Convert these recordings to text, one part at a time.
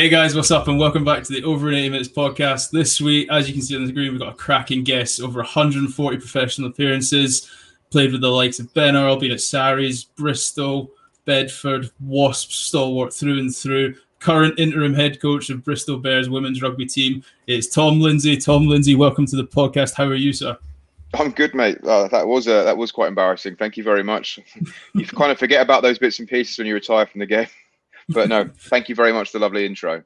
Hey guys, what's up? And welcome back to the Over in 80 Minutes podcast. This week, as you can see on the screen, we've got a cracking guest, over 140 professional appearances, played with the likes of Ben Earl, been at Sarries, Bristol, Bedford, Wasp, stalwart through and through. Current interim head coach of Bristol Bears women's rugby team is Tom Lindsay. Tom Lindsay, welcome to the podcast. How are you, sir? I'm good, mate. Uh, that was uh, that was quite embarrassing. Thank you very much. you kind of forget about those bits and pieces when you retire from the game. But no, thank you very much for the lovely intro.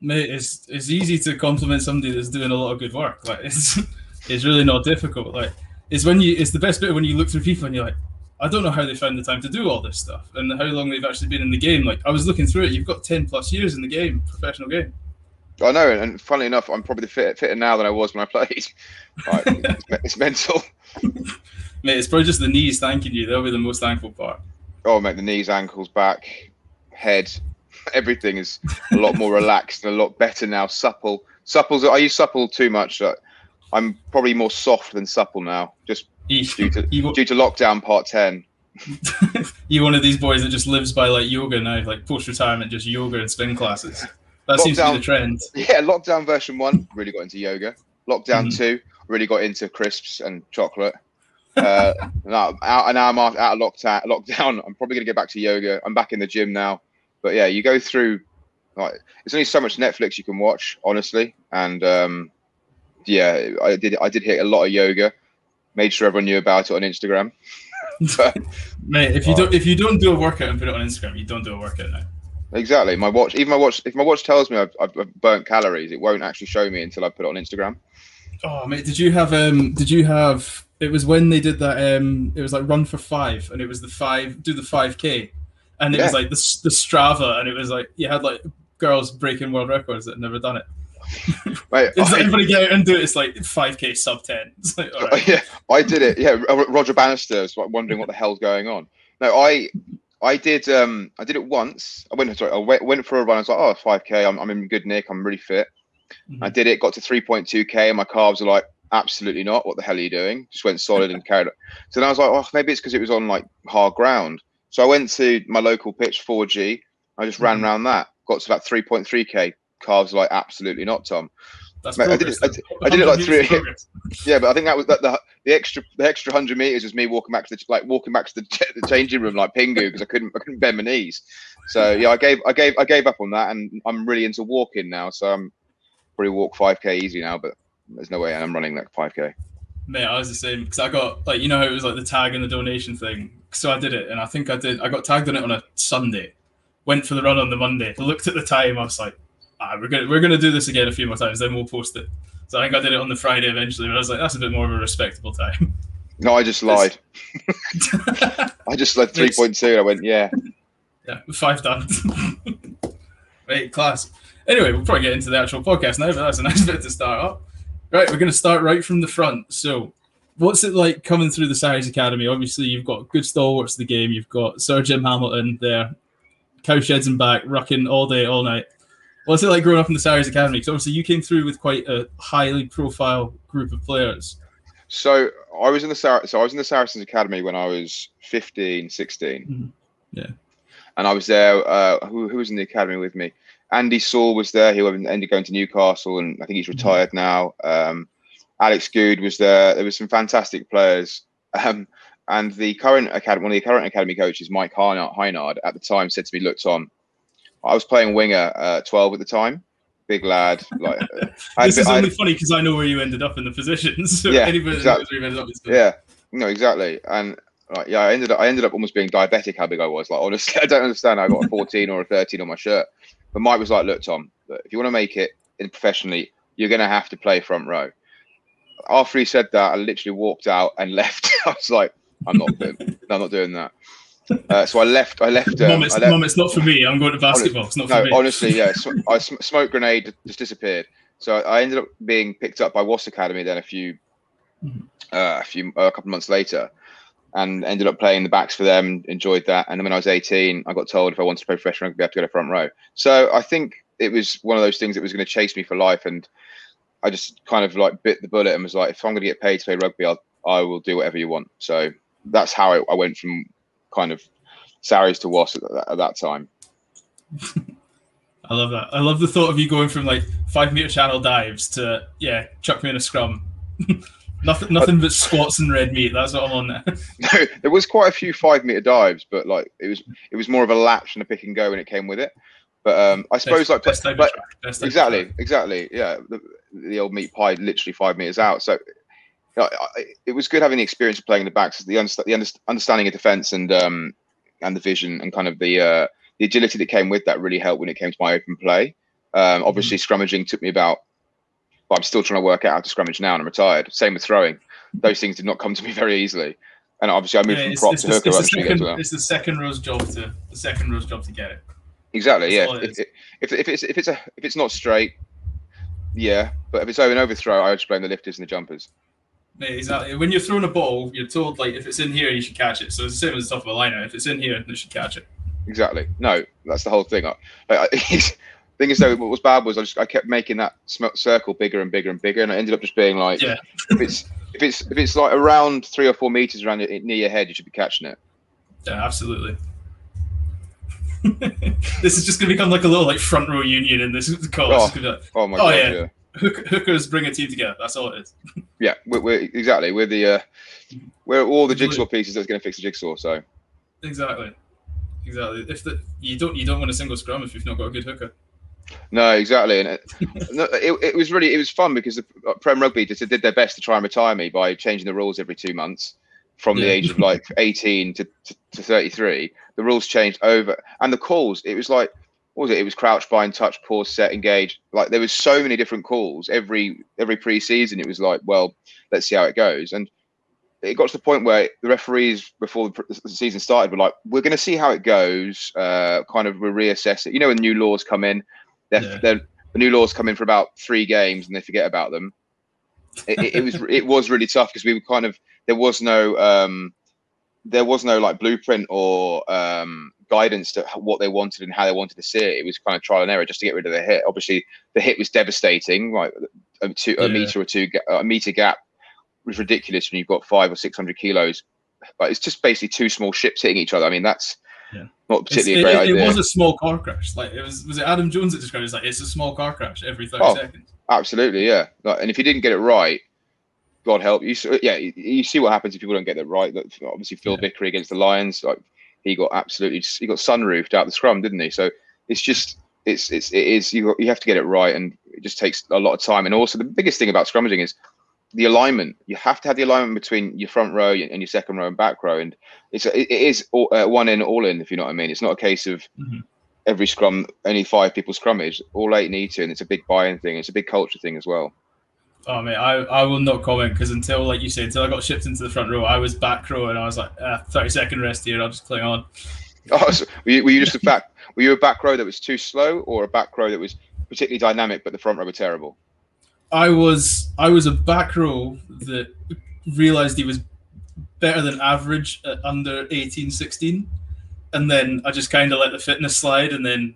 Mate, it's it's easy to compliment somebody that's doing a lot of good work. Like it's it's really not difficult. Like it's when you it's the best bit when you look through people and you're like, I don't know how they found the time to do all this stuff and how long they've actually been in the game. Like I was looking through it, you've got ten plus years in the game, professional game. I know, and funnily enough, I'm probably fit, fitter now than I was when I played. Like, it's, it's mental. Mate, it's probably just the knees thanking you. They'll be the most thankful part. Oh, mate, the knees, ankles, back, head, everything is a lot more relaxed and a lot better now. Supple, supple. I use supple too much. I'm probably more soft than supple now, just due to you, due to lockdown part ten. you one of these boys that just lives by like yoga now, like post retirement, just yoga and spin classes. That lockdown, seems to be the trend. Yeah, lockdown version one really got into yoga. Lockdown mm. two really got into crisps and chocolate. Uh, now, out, now I'm out, out of lockdown. Lockdown. I'm probably gonna get back to yoga. I'm back in the gym now. But yeah, you go through. Like, it's only so much Netflix you can watch, honestly. And um, yeah, I did. I did hit a lot of yoga. Made sure everyone knew about it on Instagram. but, Mate, if you don't if you don't do a workout and put it on Instagram, you don't do a workout now. Exactly. My watch, even my watch, if my watch tells me I've, I've burnt calories, it won't actually show me until I put it on Instagram. Oh mate, did you have um? Did you have? It was when they did that um. It was like run for five, and it was the five do the five k, and it yeah. was like the, the Strava, and it was like you had like girls breaking world records that had never done it. Right, I, everybody get out and do it. It's like 5k sub 10. Like, right. Yeah, I did it. Yeah, Roger Bannister was wondering what the hell's going on. No, I I did um I did it once. I went sorry, I went, went for a run. I was like, oh, 5k. I'm, I'm in good nick. I'm really fit. Mm-hmm. I did it. Got to 3.2k, and my calves are like, absolutely not. What the hell are you doing? Just went solid and carried it. So then I was like, oh, maybe it's because it was on like hard ground. So I went to my local pitch 4G. I just ran mm-hmm. around that. Got to about 3.3k. Calves like absolutely not, Tom. That's Mate, I did it. I did, I did it like three. yeah, but I think that was the, the, the extra the extra hundred meters was me walking back to the like walking back to the, the changing room like Pingu because I couldn't I couldn't bend my knees. So yeah, I gave I gave I gave up on that, and I'm really into walking now. So I'm probably walk 5k easy now, but there's no way I'm running like 5k. Mate, I was the same because I got like you know it was like the tag and the donation thing. So I did it, and I think I did. I got tagged on it on a Sunday. Went for the run on the Monday. Looked at the time. I was like, ah, we're gonna we're gonna do this again a few more times. Then we'll post it. So I think I did it on the Friday eventually. But I was like, that's a bit more of a respectable time. No, I just lied. I just led three point two. I went, yeah, yeah, five done. Right, class. Anyway, we'll probably get into the actual podcast now, but that's a nice bit to start up. Right, we're going to start right from the front. So, what's it like coming through the Sarries Academy? Obviously, you've got good stalwarts of the game. You've got Sir Jim Hamilton there, cowsheds and back, rucking all day, all night. What's it like growing up in the Sarries Academy? Because obviously, you came through with quite a highly profile group of players. So I was in the Sar- so I was in the Saracens Academy when I was 15, 16. Mm-hmm. Yeah. And I was there. Uh, who, who was in the academy with me? Andy Saull was there. He ended up going to Newcastle, and I think he's mm-hmm. retired now. Um, Alex Goode was there. There were some fantastic players. Um, and the current academy, one of the current academy coaches, Mike Hynard, at the time said to me, "Look, Tom, I was playing winger, uh, 12 at the time, big lad. Like this is only I'd, funny because I know where you ended up in the positions. So yeah, exactly. yeah, no, exactly. And like, yeah, I ended up I ended up almost being diabetic. How big I was. Like honestly, I don't understand. I got a 14 or a 13 on my shirt. But Mike was like, look, Tom, look, if you want to make it professionally, you're going to have to play front row. After he said that, I literally walked out and left. I was like, I'm not doing, I'm not doing that. Uh, so I left. I left. Um, Mom, it's, left, Mom, it's not for me. I'm going to basketball. It's not for no, me. honestly, yeah. So I sm- smoke grenade just disappeared. So I ended up being picked up by Wasp Academy then a few, mm-hmm. uh, a few, uh, a couple of months later, and ended up playing the backs for them. Enjoyed that. And then when I was 18, I got told if I wanted to play professional rugby, I had to go to front row. So I think it was one of those things that was going to chase me for life. And I just kind of like bit the bullet and was like, if I'm going to get paid to play rugby, I'll, I will do whatever you want. So that's how I, I went from kind of Sarries to Wasp at, at that time. I love that. I love the thought of you going from like five meter channel dives to yeah, chuck me in a scrum. nothing, nothing but squats and red meat. That's what I'm on there. No, there was quite a few five meter dives, but like it was, it was more of a latch and a pick and go when it came with it. But um, I suppose like, like track, best type of exactly, track. exactly, yeah. The, the old meat pie, literally five meters out. So you know, I, it was good having the experience of playing in the backs, the, underst- the underst- understanding of defense and um, and the vision and kind of the uh, the agility that came with that really helped when it came to my open play. Um, obviously, scrummaging took me about. Well, I'm still trying to work out how to scrummage now, and I'm retired. Same with throwing; those things did not come to me very easily. And obviously, I moved Yeah, from prop to hooker it's, the as second, well. it's the second row's job to the second row's job to get it. Exactly. Yeah. If, if, if it's if it's a if it's not straight, yeah. But if it's over an overthrow, I would just blame the lifters and the jumpers. Yeah, exactly. When you're throwing a ball, you're told like if it's in here, you should catch it. So it's the same as the top of a liner. If it's in here, you should catch it. Exactly. No, that's the whole thing. I, I, thing is, though, what was bad was I just I kept making that circle bigger and bigger and bigger, and I ended up just being like, Yeah. if it's if it's if it's like around three or four meters around your, near your head, you should be catching it. Yeah, absolutely. this is just gonna become like a little like front row union in this. It's just like, Oh my Oh, god. yeah. Yeah. hook, hookers bring a team together. That's all it is. Yeah. We're, we're exactly we're the uh, we're all the jigsaw pieces that's going to fix the jigsaw. So Exactly. Exactly. If the you don't you don't win a single scrum if you've not got a good hooker. No, exactly, and it, no, it, it was really it was fun because the uh, Prem Rugby just did their best to try and retire me by changing the rules every two months from the age of like 18 to, to, to 33. The rules changed over, and the calls it was like what was it? It was crouch, bind, touch, pause, set, engage. Like there was so many different calls every every pre-season. It was like, well, let's see how it goes, and it got to the point where the referees before the season started were like, we're going to see how it goes. Uh, kind of we'll reassess it. You know, when new laws come in, they're, Yeah. they're, the new laws come in for about three games and they forget about them. It, it, it was it was really tough because we were kind of there was no um, there was no like blueprint or um, guidance to what they wanted and how they wanted to see it. It was kind of trial and error just to get rid of the hit. Obviously, the hit was devastating. Right, a, two, a meter or two, a meter gap was ridiculous when you've got five or six hundred kilos. But it's just basically two small ships hitting each other. I mean, that's Yeah. not particularly it, a great it, idea. it was a small car crash. Like it was was it Adam Jones that described it as like it's a small car crash every 30 Oh. seconds. Absolutely, yeah. Like, and if you didn't get it right, God help you. So, yeah, you, see what happens if people don't get that right. That obviously Phil Yeah. Vickery against the Lions, like he got absolutely he got sunroofed out the scrum, didn't he? So it's just it's it's it is you you have to get it right, and it just takes a lot of time. And also the biggest thing about scrummaging is the alignment. You have to have the alignment between your front row and your second row and back row, and it's it is all, uh, one in all in. If you know what I mean, it's not a case of Mhm. every scrum only five people scrummage. All eight need to, and it's a big buy-in thing. It's a big culture thing as well. Oh man, I, I will not comment because until like you said, until I got shipped into the front row, I was back row and I was like, ah, 30 second rest here, I'll just cling on. Oh, so were, you, were you just a back? Were you a back row that was too slow, or a back row that was particularly dynamic, but the front row were terrible? I was I was a back row that realized he was better than average at under 18, 16. And then I just kind of let the fitness slide. And then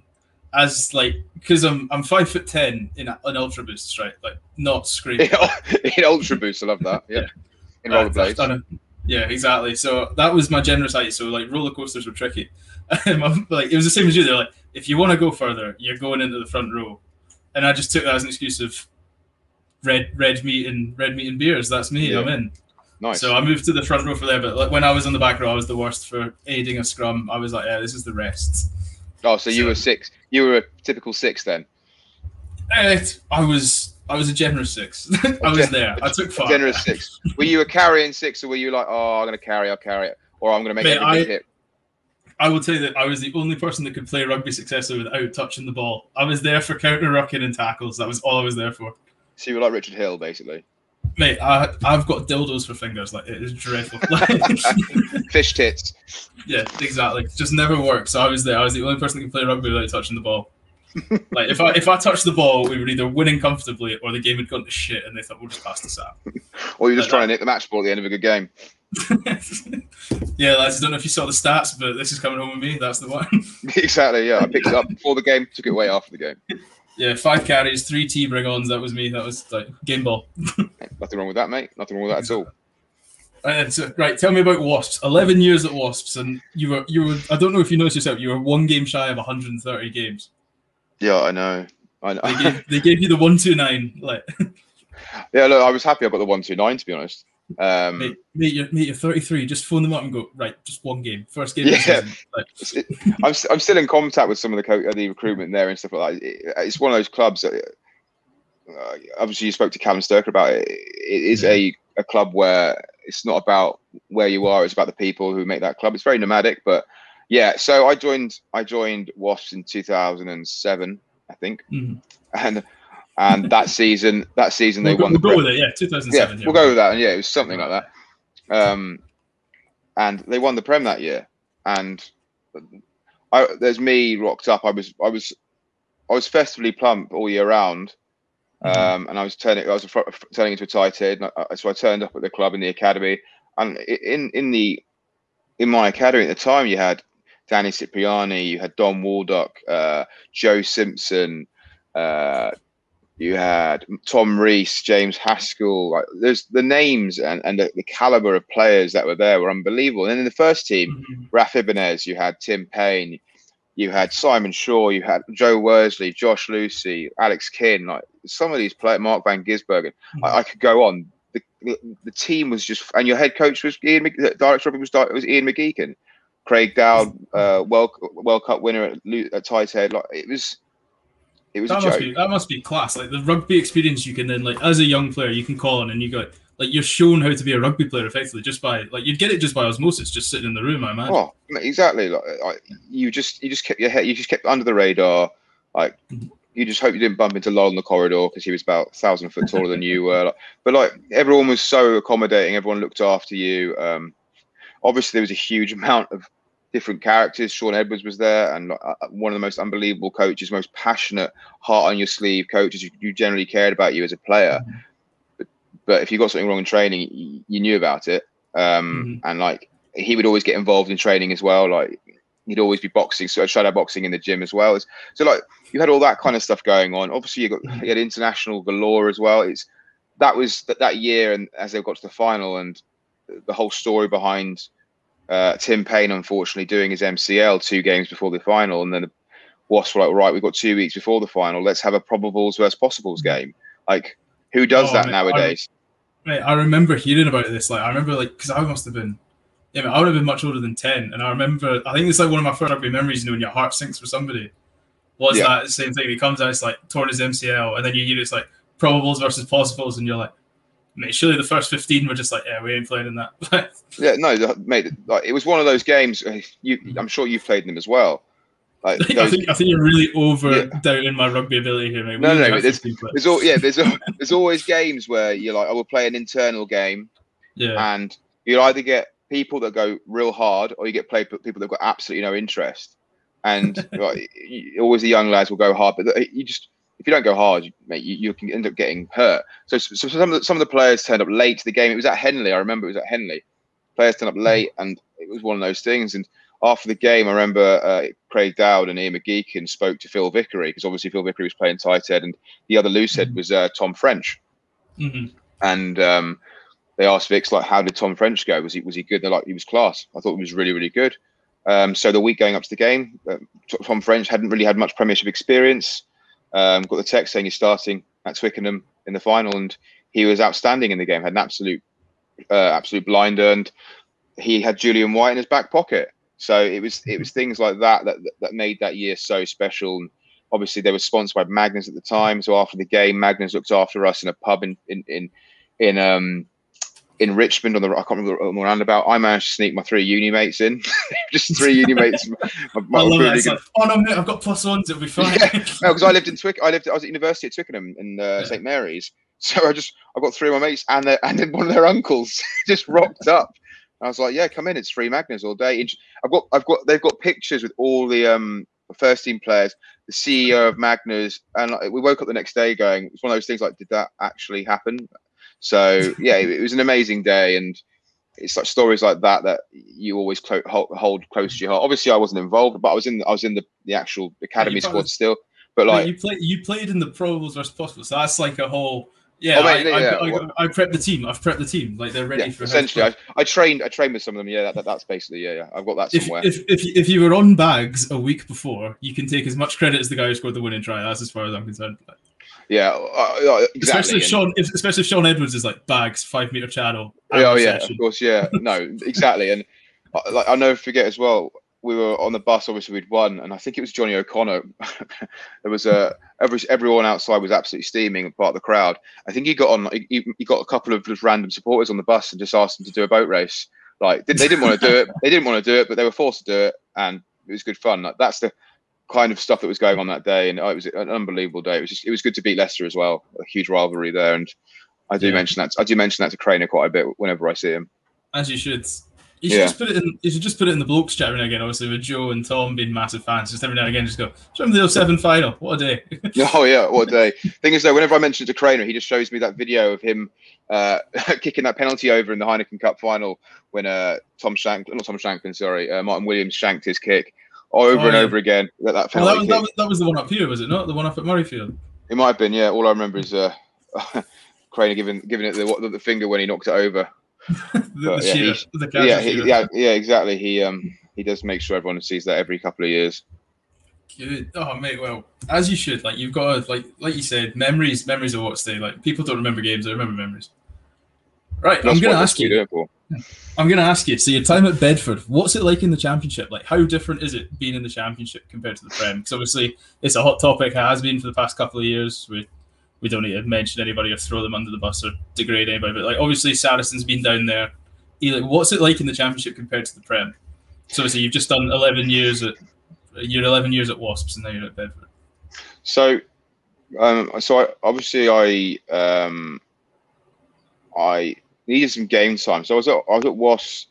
as like, because I'm I'm five foot 10 in, an Ultra boost, right? Like not screaming in ultra boost, I love that. Yeah, in I've- I've rollerblades. Yeah, exactly. So that was my generous height. So like roller coasters were tricky. Like it was the same as you. They're like, if you want to go further, you're going into the front row, and I just took that as an excuse of red red meat and red meat and beers. That's me. I'm in. Nice. So I moved to the front row for there. But like when I was on the back row, I was the worst for aiding a scrum. I was like, yeah, this is the rest. Oh, so you were six. You were a typical six then. Eh, I was I was a generous six. I was there. I took five. Generous six. Were you a carrying six, or were you like, oh, I'm going to carry, I'll carry it, or I'm going to make Mate, every big I- hit? I will tell you that I was the only person that could play rugby successfully without touching the ball. I was there for counter rucking and tackles. That was all I was there for. So you were like Richard Hill, basically. Mate, I, I've got dildos for fingers. Like it is dreadful. Fish tits. yeah, exactly. Just never works. So I was there. I was the only person that could play rugby without touching the ball. like if I if I touched the ball, we were either winning comfortably or the game had gone to shit, and they thought we'll just pass this out. Or you're just Like trying to nick the match ball at the end of a good game. yeah, lads. I don't know if you saw the stats, but this is coming home with me. That's the one. exactly. Yeah, I picked it up before the game, took it away after the game. Yeah, five carries, three T bring-ons. That was me. That was like game ball. Nothing wrong with that, mate. Nothing wrong with that at all. And so, right, tell me about Wasps. Eleven years at Wasps, and you were you were. I don't know if you noticed yourself. You were one game shy of 130 games. Yeah, I know. I know. They gave, they gave you the one two nine. Like, yeah, look, I was happy I got the one two nine to be honest. Um, mate, mate, you're, mate, you're 33. Just phone them up and go right. Just one game, first game. Yeah. Like, I'm, I'm still in contact with some of the co- uh, the recruitment there and stuff like that. It- it's one of those clubs that uh, obviously you spoke to Callum Sturker about it. It is Yeah. a, a club where it's not about where you are; it's about the people who make that club. It's very nomadic, but yeah. So I joined I joined Wasps in 2007, I think, mhm. and and that season that season they we'll, go, won we'll the go with it. Yeah, 2007. yeah, we'll go with that. And yeah, it was something like that. Um, and they won the Prem that year. And I, there's me rocked up. I was, I was, I was festively plump all year round. Mhm. Um, and I was turning, I was turning into a tight head. I, so I turned up at the club in the academy. And in in the in my academy at the time, you had Danny Cipriani, you had Dom Waldouck, uh, Joe Simpson, uh, you had Tom Rees, James Haskell. Like, there's the names and, and the, the caliber of players that were there were unbelievable. And then in the first team, Mhm. Raf Ibanez, you had Tim Payne, you had Simon Shaw, you had Joe Worsley, Josh Lewsey, Alex King. Like some of these players, Mark Van Gisbergen. I, I could go on. The, the, team was just, and your head coach was Ian. Director of it was, was Ian McGeechan. Craig Dowd, uh, World World Cup winner at, at tight head. Like it was, it was That a must joke. be that must be class. Like the rugby experience, you can then like as a young player, you can call on and you go like you're shown how to be a rugby player effectively just by like you'd get it just by osmosis, just sitting in the room. I imagine. Oh, exactly. Like, like you just you just kept your head, you just kept under the radar. Like Mhm. you just hope you didn't bump into Lol in the corridor because he was about a thousand foot taller than you were. Like, but like everyone was so accommodating. Everyone looked after you. Um, obviously, there was a huge amount of different characters. Shaun Edwards was there, and uh, one of the most unbelievable coaches, most passionate, heart on your sleeve coaches. You, you generally cared about you as a player. Mhm. But, but if you got something wrong in training, you, you knew about it. Um, And like he would always get involved in training as well. Like he'd always be boxing, so shadow boxing in the gym as well. So like you had all that kind of stuff going on. Obviously, you got you had international galore as well. It's that was that, that year, and as they got to the final, and the whole story behind uh, Tim Payne, unfortunately, doing his MCL two games before the final, and then the Wasps were like, right, we've got two weeks before the final. Let's have a probables versus possibles game. Like, who does Oh, that mate, nowadays? Right, I remember hearing about this. Like, I remember, like, because I must have been, yeah, man, I would have been much older than ten, and I remember. I think it's like one of my first rugby memories. You know, when your heart sinks for somebody, was Yeah. that same thing? He comes out, it's like torn his MCL, and then you hear it's like probables versus possibles, and you're like, mate, surely the first fifteen were just like, yeah, we ain't playing in that. Yeah, no, mate. Like, it was one of those games. uh, You, I'm sure you've played them as well. Like, I those, think I think you're really over Yeah. doubting my rugby ability here, mate. We No, no, no, there's- there's all yeah, there's there's always games where you're like, I will play an internal game, yeah, and you either get people that go real hard, or you get play people that got absolutely no interest. And like, always the young lads will go hard, but you just if you don't go hard, you- mate, you, you can end up getting hurt. So, so some of the, some of the players turned up late to the game. It was at Henley. I remember it was at Henley. Players turned up late, and it was one of those things. And after the game, I remember uh, Craig Dowd and Ian McGeechan spoke to Phil Vickery because obviously Phil Vickery was playing tight head, and the other loose head Mhm. was uh, Tom French hmm and um, they asked Vix like, "How did Tom French go? Was he was he good?" They're like, "He was class. I thought he was really really good." Um, so the week going up to the game, uh, Tom French hadn't really had much Premiership experience. Um, got the text saying he's starting at Twickenham in the final, and he was outstanding in the game. Had an absolute uh, absolute blinder, and he had Julian White in his back pocket. So it was it was things like that that that made that year so special. And obviously they were sponsored by Magners at the time. So after the game, Magners looked after us in a pub in in in, in um in Richmond on the I can't remember on the roundabout. I managed to sneak my three uni mates in, just three uni mates. My, my I love really good- like, oh no, mate, I've got plus ones. It'll be fine. Yeah. No, because I lived in Twick. I lived. I was at university at Twickenham in uh, Yeah. St Mary's. So I just I got three of my mates and their, and then one of their uncles just rocked up. I was like, yeah, come in. It's free Magners all day. I've got I've got they've got pictures with all the um first team players, the CEO of Magners, and we woke up the next day going, it's one of those things like, did that actually happen? So yeah, it, was an amazing day, and it's like stories like that that you always clo- hold, hold close to your heart. Obviously, I wasn't involved, but I was in I was in the, the actual academy you squad still. But Like, you play, you played in the probables as possible, So that's like a whole Yeah, Oh, mate, I, I, yeah, I, what- I, prepped the team. I've prepped the team. Like they're ready Yeah, for. essentially, I, I trained. I trained with some of them. Yeah, that, that, that's basically yeah, yeah. I've got that if, somewhere. if, if, if you were on bags a week before, you can take as much credit as the guy who scored the winning try. That's as far as I'm concerned. Yeah, uh, exactly. Especially if Shaun, if, especially if Shaun Edwards is like bags, five meter channel. Oh yeah, session. of course, yeah. No, exactly. And uh, like I'll never forget as well. We were on the bus. Obviously, we'd won, and I think it was Johnny O'Connor. there was a every everyone outside was absolutely steaming, part of the crowd. I think he got on. He, he got a couple of just random supporters on the bus and just asked them to do a boat race. Like they, they didn't want to do it. They didn't want to do it, but they were forced to do it, and it was good fun. Like, that's the kind of stuff that was going on that day, and oh, it was an unbelievable day. It was just it was good to beat Leicester as well. A huge rivalry there, and I do Yeah. mention that. I do mention that to Craner quite a bit whenever I see him. as you should. You should Yeah. just put it in. You should just put it in the blokes chat now again. Obviously, with Joe and Tom being massive fans, just every now and again, just go. "Do you Remember the 07 final? What a day! Oh yeah, what a day! Thing is though, whenever I mention it to Craner, he just shows me that video of him uh, kicking that penalty over in the Heineken Cup final when uh, Tom Shank, not Tom Shanklin, sorry, uh, Martyn Williams shanked his kick over Oh, and yeah. over again. That, that Well, that that, was, that was the one up here, was it not? The one up at Murrayfield. It might have been, yeah. All I remember is uh, Craner giving giving it the, the finger when he knocked it over. the, But, yeah, shearer, he's- the casual yeah, he, yeah, yeah, exactly. He um he does make sure everyone sees that every couple of years. Good. Oh mate, well, as you should. Like you've got to, like like you said, memories memories are what stay. Like people don't remember games, they remember memories. Right, I'm gonna ask that's you. I'm gonna ask you. So your time at Bedford, what's it like in the championship? Like how different is it being in the championship compared to the Prem? Because obviously it's a hot topic, It has been for the past couple of years. We we don't need to mention anybody or throw them under the bus or degrade anybody, but like obviously Saracen's been down there. Eli, what's it like in the championship compared to the Prem? So obviously you've just done 11 years at you're 11 years at Wasps and now you're at Bedford. So, um, so I, obviously I um, I needed some game time. So I was at I was at Was,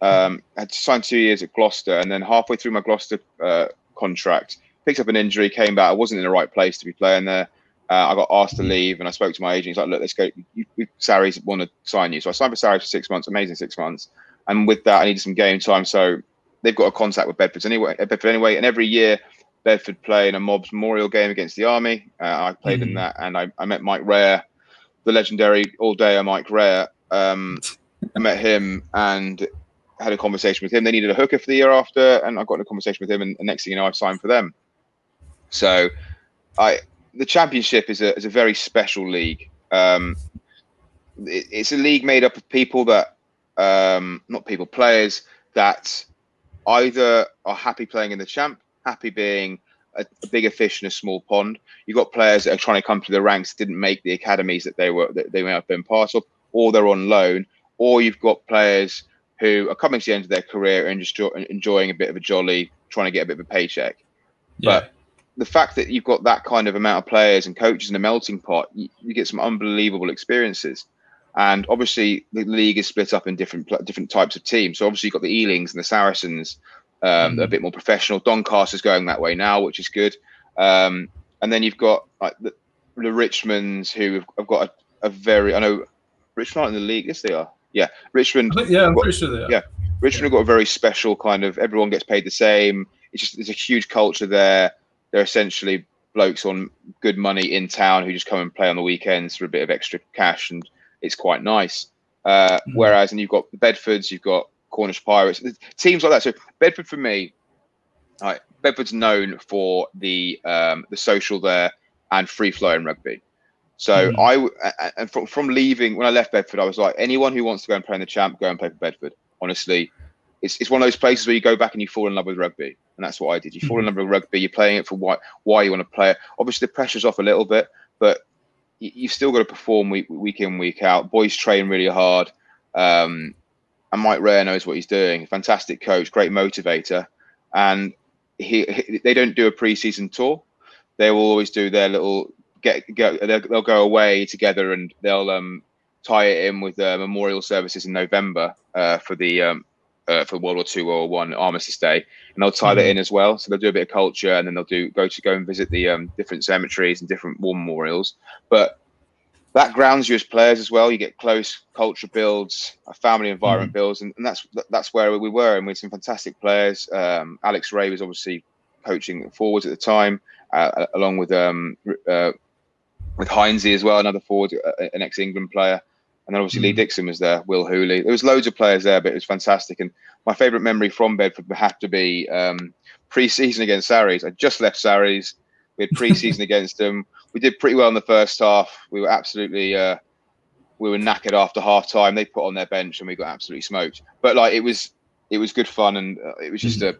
um, had signed two years at Gloucester, and then halfway through my Gloucester uh, contract, picked up an injury, came back. I wasn't in the right place to be playing there. Uh, I got asked to leave, and I spoke to my agent. He's like, "Look, let's go. You, you, Sarries want to sign you." So I signed for Sarries for six months. Amazing six months. And with that, I needed some game time. So they've got a contact with Bedford anyway. Bedford anyway, and every year Bedford play in a Mobbs Memorial game against the Army. Uh, I played in Mhm. that, and I, I met Mike Rayer, the legendary all day Mike Rayer. Um, I met him and had a conversation with him. They needed a hooker for the year after, and I got in a conversation with him. And the next thing you know, I've signed for them. So, I the championship is a is a very special league. Um, it, it's a league made up of people that, um, not people, players that either are happy playing in the champ, happy being a, a bigger fish in a small pond. You've got players that are trying to come through the ranks, didn't make the academies that they were that they may have been part of, or they're on loan, or you've got players who are coming to the end of their career and just enjoying a bit of a jolly, trying to get a bit of a paycheck. But the fact that you've got that kind of amount of players and coaches in a melting pot, you, you get some unbelievable experiences. And obviously, the league is split up in different different types of teams. So obviously, you've got the Ealings and the Saracens, um, are a bit more professional. Doncaster's going that way now, which is good. Um, and then you've got like the, the Richmonds who have, have got a, a very I know Richmond aren't in the league. Yes, they are. Yeah, Richmond. Yeah, I'm What- pretty sure they are. yeah. Richmond have got a very special kind of everyone gets paid the same. It's just there's a huge culture there. They're essentially blokes on good money in town who just come and play on the weekends for a bit of extra cash, and it's quite nice. Uh, Mhm. Whereas, and you've got the Bedfords, you've got Cornish Pirates, teams like that. So Bedford for me, right, Bedford's known for the um, the social there and free flowing rugby. So Mhm. I w- a- a- and from from leaving when I left Bedford, I was like, anyone who wants to go and play in the champ, go and play for Bedford. Honestly, it's it's one of those places where you go back and you fall in love with rugby, and that's what I did. You fall in love with rugby. You're playing it for why why you want to play it. Obviously, the pressure's off a little bit, but you, you've still got to perform week week in week out. Boys train really hard. Um, and Mike Rayer knows what he's doing. Fantastic coach, great motivator, and he, he they don't do a preseason tour. They will always do their little get go. They'll, they'll go away together and they'll um tie it in with uh, memorial services in November uh, for the um, uh, for World War Two, or One Armistice Day, and they'll tie that Mhm. in as well. So they'll do a bit of culture, and then they'll do go to go and visit the um, different cemeteries and different war memorials. But that grounds you as players as well. You get close, culture builds, a family environment builds, and, and that's that's where we were. And we had some fantastic players. Um, Alex Ray was obviously coaching forwards at the time, uh, along with um, uh, with Heinze as well, another forward, uh, an ex-England player, and then obviously mm. Lee Dixon was there, Will Hooley. There was loads of players there, but it was fantastic. And my favourite memory from Bedford would have to be um, pre-season against Sarries. I just left Sarries. We had pre-season against them. We did pretty well in the first half. We were absolutely uh, we were knackered after half time. They put on their bench and we got absolutely smoked. But like it was it was good fun and uh, it was just mm.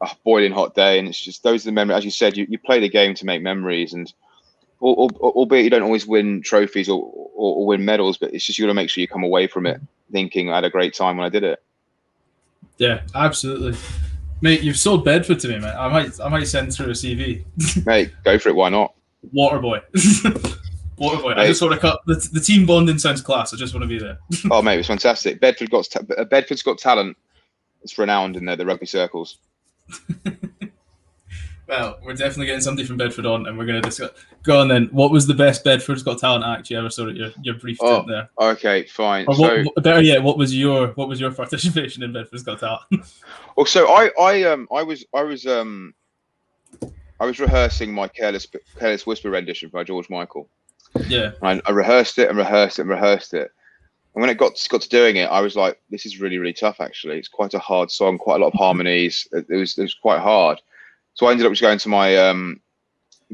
a, a, boiling hot day. And it's just those are the memories. As you said, you, you play the game to make memories and. Albeit you don't always win trophies or, or, or win medals, but it's just you got to make sure you come away from it thinking I had a great time when I did it. Yeah, absolutely. Mate, you've sold Bedford to me, mate. I might, I might send through a CV. mate, go for it. Why not? Waterboy. Waterboy. Mate. I just want to cut the, the team bonding sounds class. I just want to be there. oh, mate, it's fantastic. Bedford got Bedford's got talent. It's renowned in the, the rugby circles. Well, we're definitely getting somebody from Bedford on, and we're going to discuss. Go on then. What was the best Bedford's Got Talent act you ever saw at your, your brief oh, there? Okay, fine. Or what, so, better yet, what was your what was your participation in Bedford's Got Talent? well, so I I um I was I was um I was rehearsing my Careless Careless Whisper rendition by George Michael. Yeah. I, I rehearsed it and rehearsed it and rehearsed it. And when it got got to doing it, I was like, "This is really, really tough. Actually, it's quite a hard song, quite a lot of harmonies. It was, it was quite hard." So I ended up just going to my um,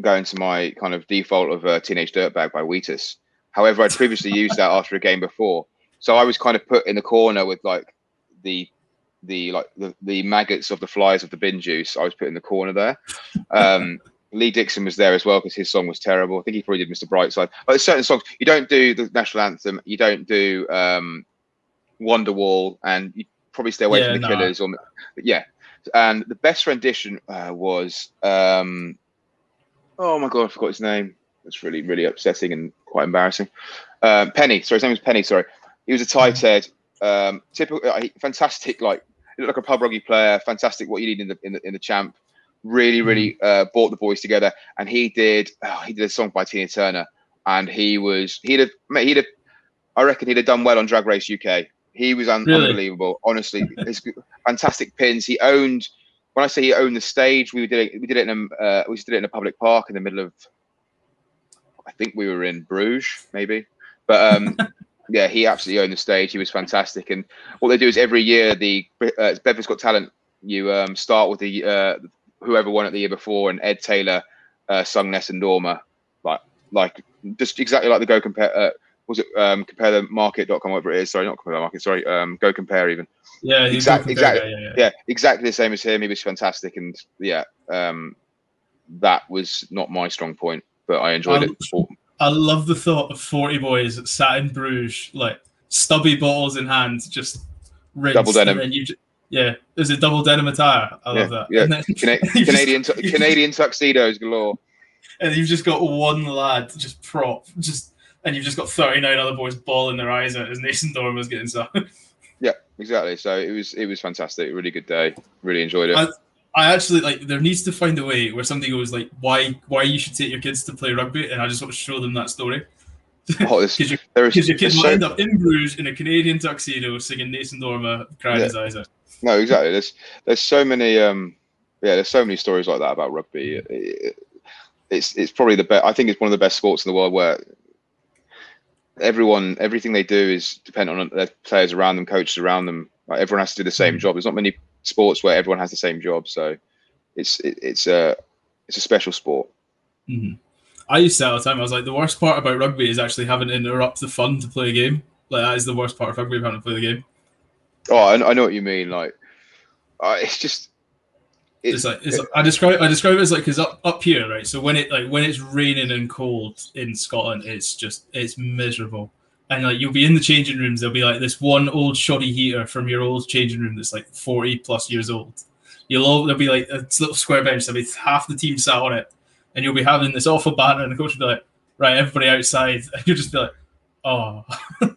going to my kind of default of uh, Teenage Dirtbag by Wheatus. However, I'd previously used that after a game before, so I was kind of put in the corner with like the the like the, the maggots of the flies of the bin juice. I was put in the corner there. Um, Lee Dixon was there as well because his song was terrible. I think he probably did Mr. Brightside. But there's certain songs you don't do the national anthem, you don't do um, Wonderwall, and you probably stay away yeah, from the no. Killers. Or yeah, and the best rendition uh, was um, oh my god, I forgot his name. It's really really upsetting and quite embarrassing. Um, Penny, sorry, his name was Penny. Sorry, he was a tight head, um, typical, uh, fantastic, like he looked like a pub rugby player. Fantastic, what you need in the in the, in the champ really, really uh, brought the boys together. And he did oh, he did a song by Tina Turner, and he was he'd have he'd have I reckon he'd have done well on Drag Race UK. He was un- really? unbelievable, honestly. his fantastic pins. He owned. When I say he owned the stage, we did it. We did it in a uh, we did it in a public park in the middle of. I think we were in Bruges, maybe, but um, yeah, he absolutely owned the stage. He was fantastic, and what they do is every year the uh, Bedford's Got Talent. You um, start with the uh, whoever won it the year before, and Ed Taylor uh, sung Nessun Dorma, like like just exactly like the Go Compare. Uh, was it um, compare the market.com whatever it is sorry not compare the market sorry um, go compare even yeah exactly exactly yeah, yeah, yeah. yeah, exactly the same as him he was fantastic and yeah um, that was not my strong point but i enjoyed I, it i love the thought of 40 boys sat in bruges like stubby bottles in hand just rinsed, double denim and you just, yeah, there's a double denim attire. I love that. Yeah, then, Canadian Canadian tuxedos galore. And you've just got one lad just prop, just and you've just got 39 other boys bawling their eyes out as Nathan Dorn was getting so. Yeah, exactly. So it was it was fantastic. Really good day. Really enjoyed it. I, I actually like there needs to find a way where somebody goes like why why you should take your kids to play rugby and I just want to show them that story. Because oh, your, your kid might so... end up in Bruges in a Canadian tuxedo singing Nathan Dorma, crying yeah. his eyes out. No, exactly. There's there's so many um yeah there's so many stories like that about rugby. It, it, it's it's probably the best. I think it's one of the best sports in the world where everyone everything they do is dependent on their players around them, coaches around them. Like everyone has to do the same mm-hmm. job. There's not many sports where everyone has the same job, so it's it, it's a it's a special sport. Mm-hmm. I used to say all the time. I was like, the worst part about rugby is actually having to interrupt the fun to play a game. Like that is the worst part of rugby, having to play the game. Oh, I, I know what you mean. Like, uh, it's just. It's, it's like I describe I describe it as like because up up here, right? So when it like when it's raining and cold in Scotland, it's just it's miserable. And like you'll be in the changing rooms, there'll be like this one old shoddy heater from your old changing room that's like forty plus years old. You'll all there'll be like a little square bench. There'll be half the team sat on it, and you'll be having this awful banter, and the coach will be like, "Right, everybody outside," and you'll just be like, "Oh."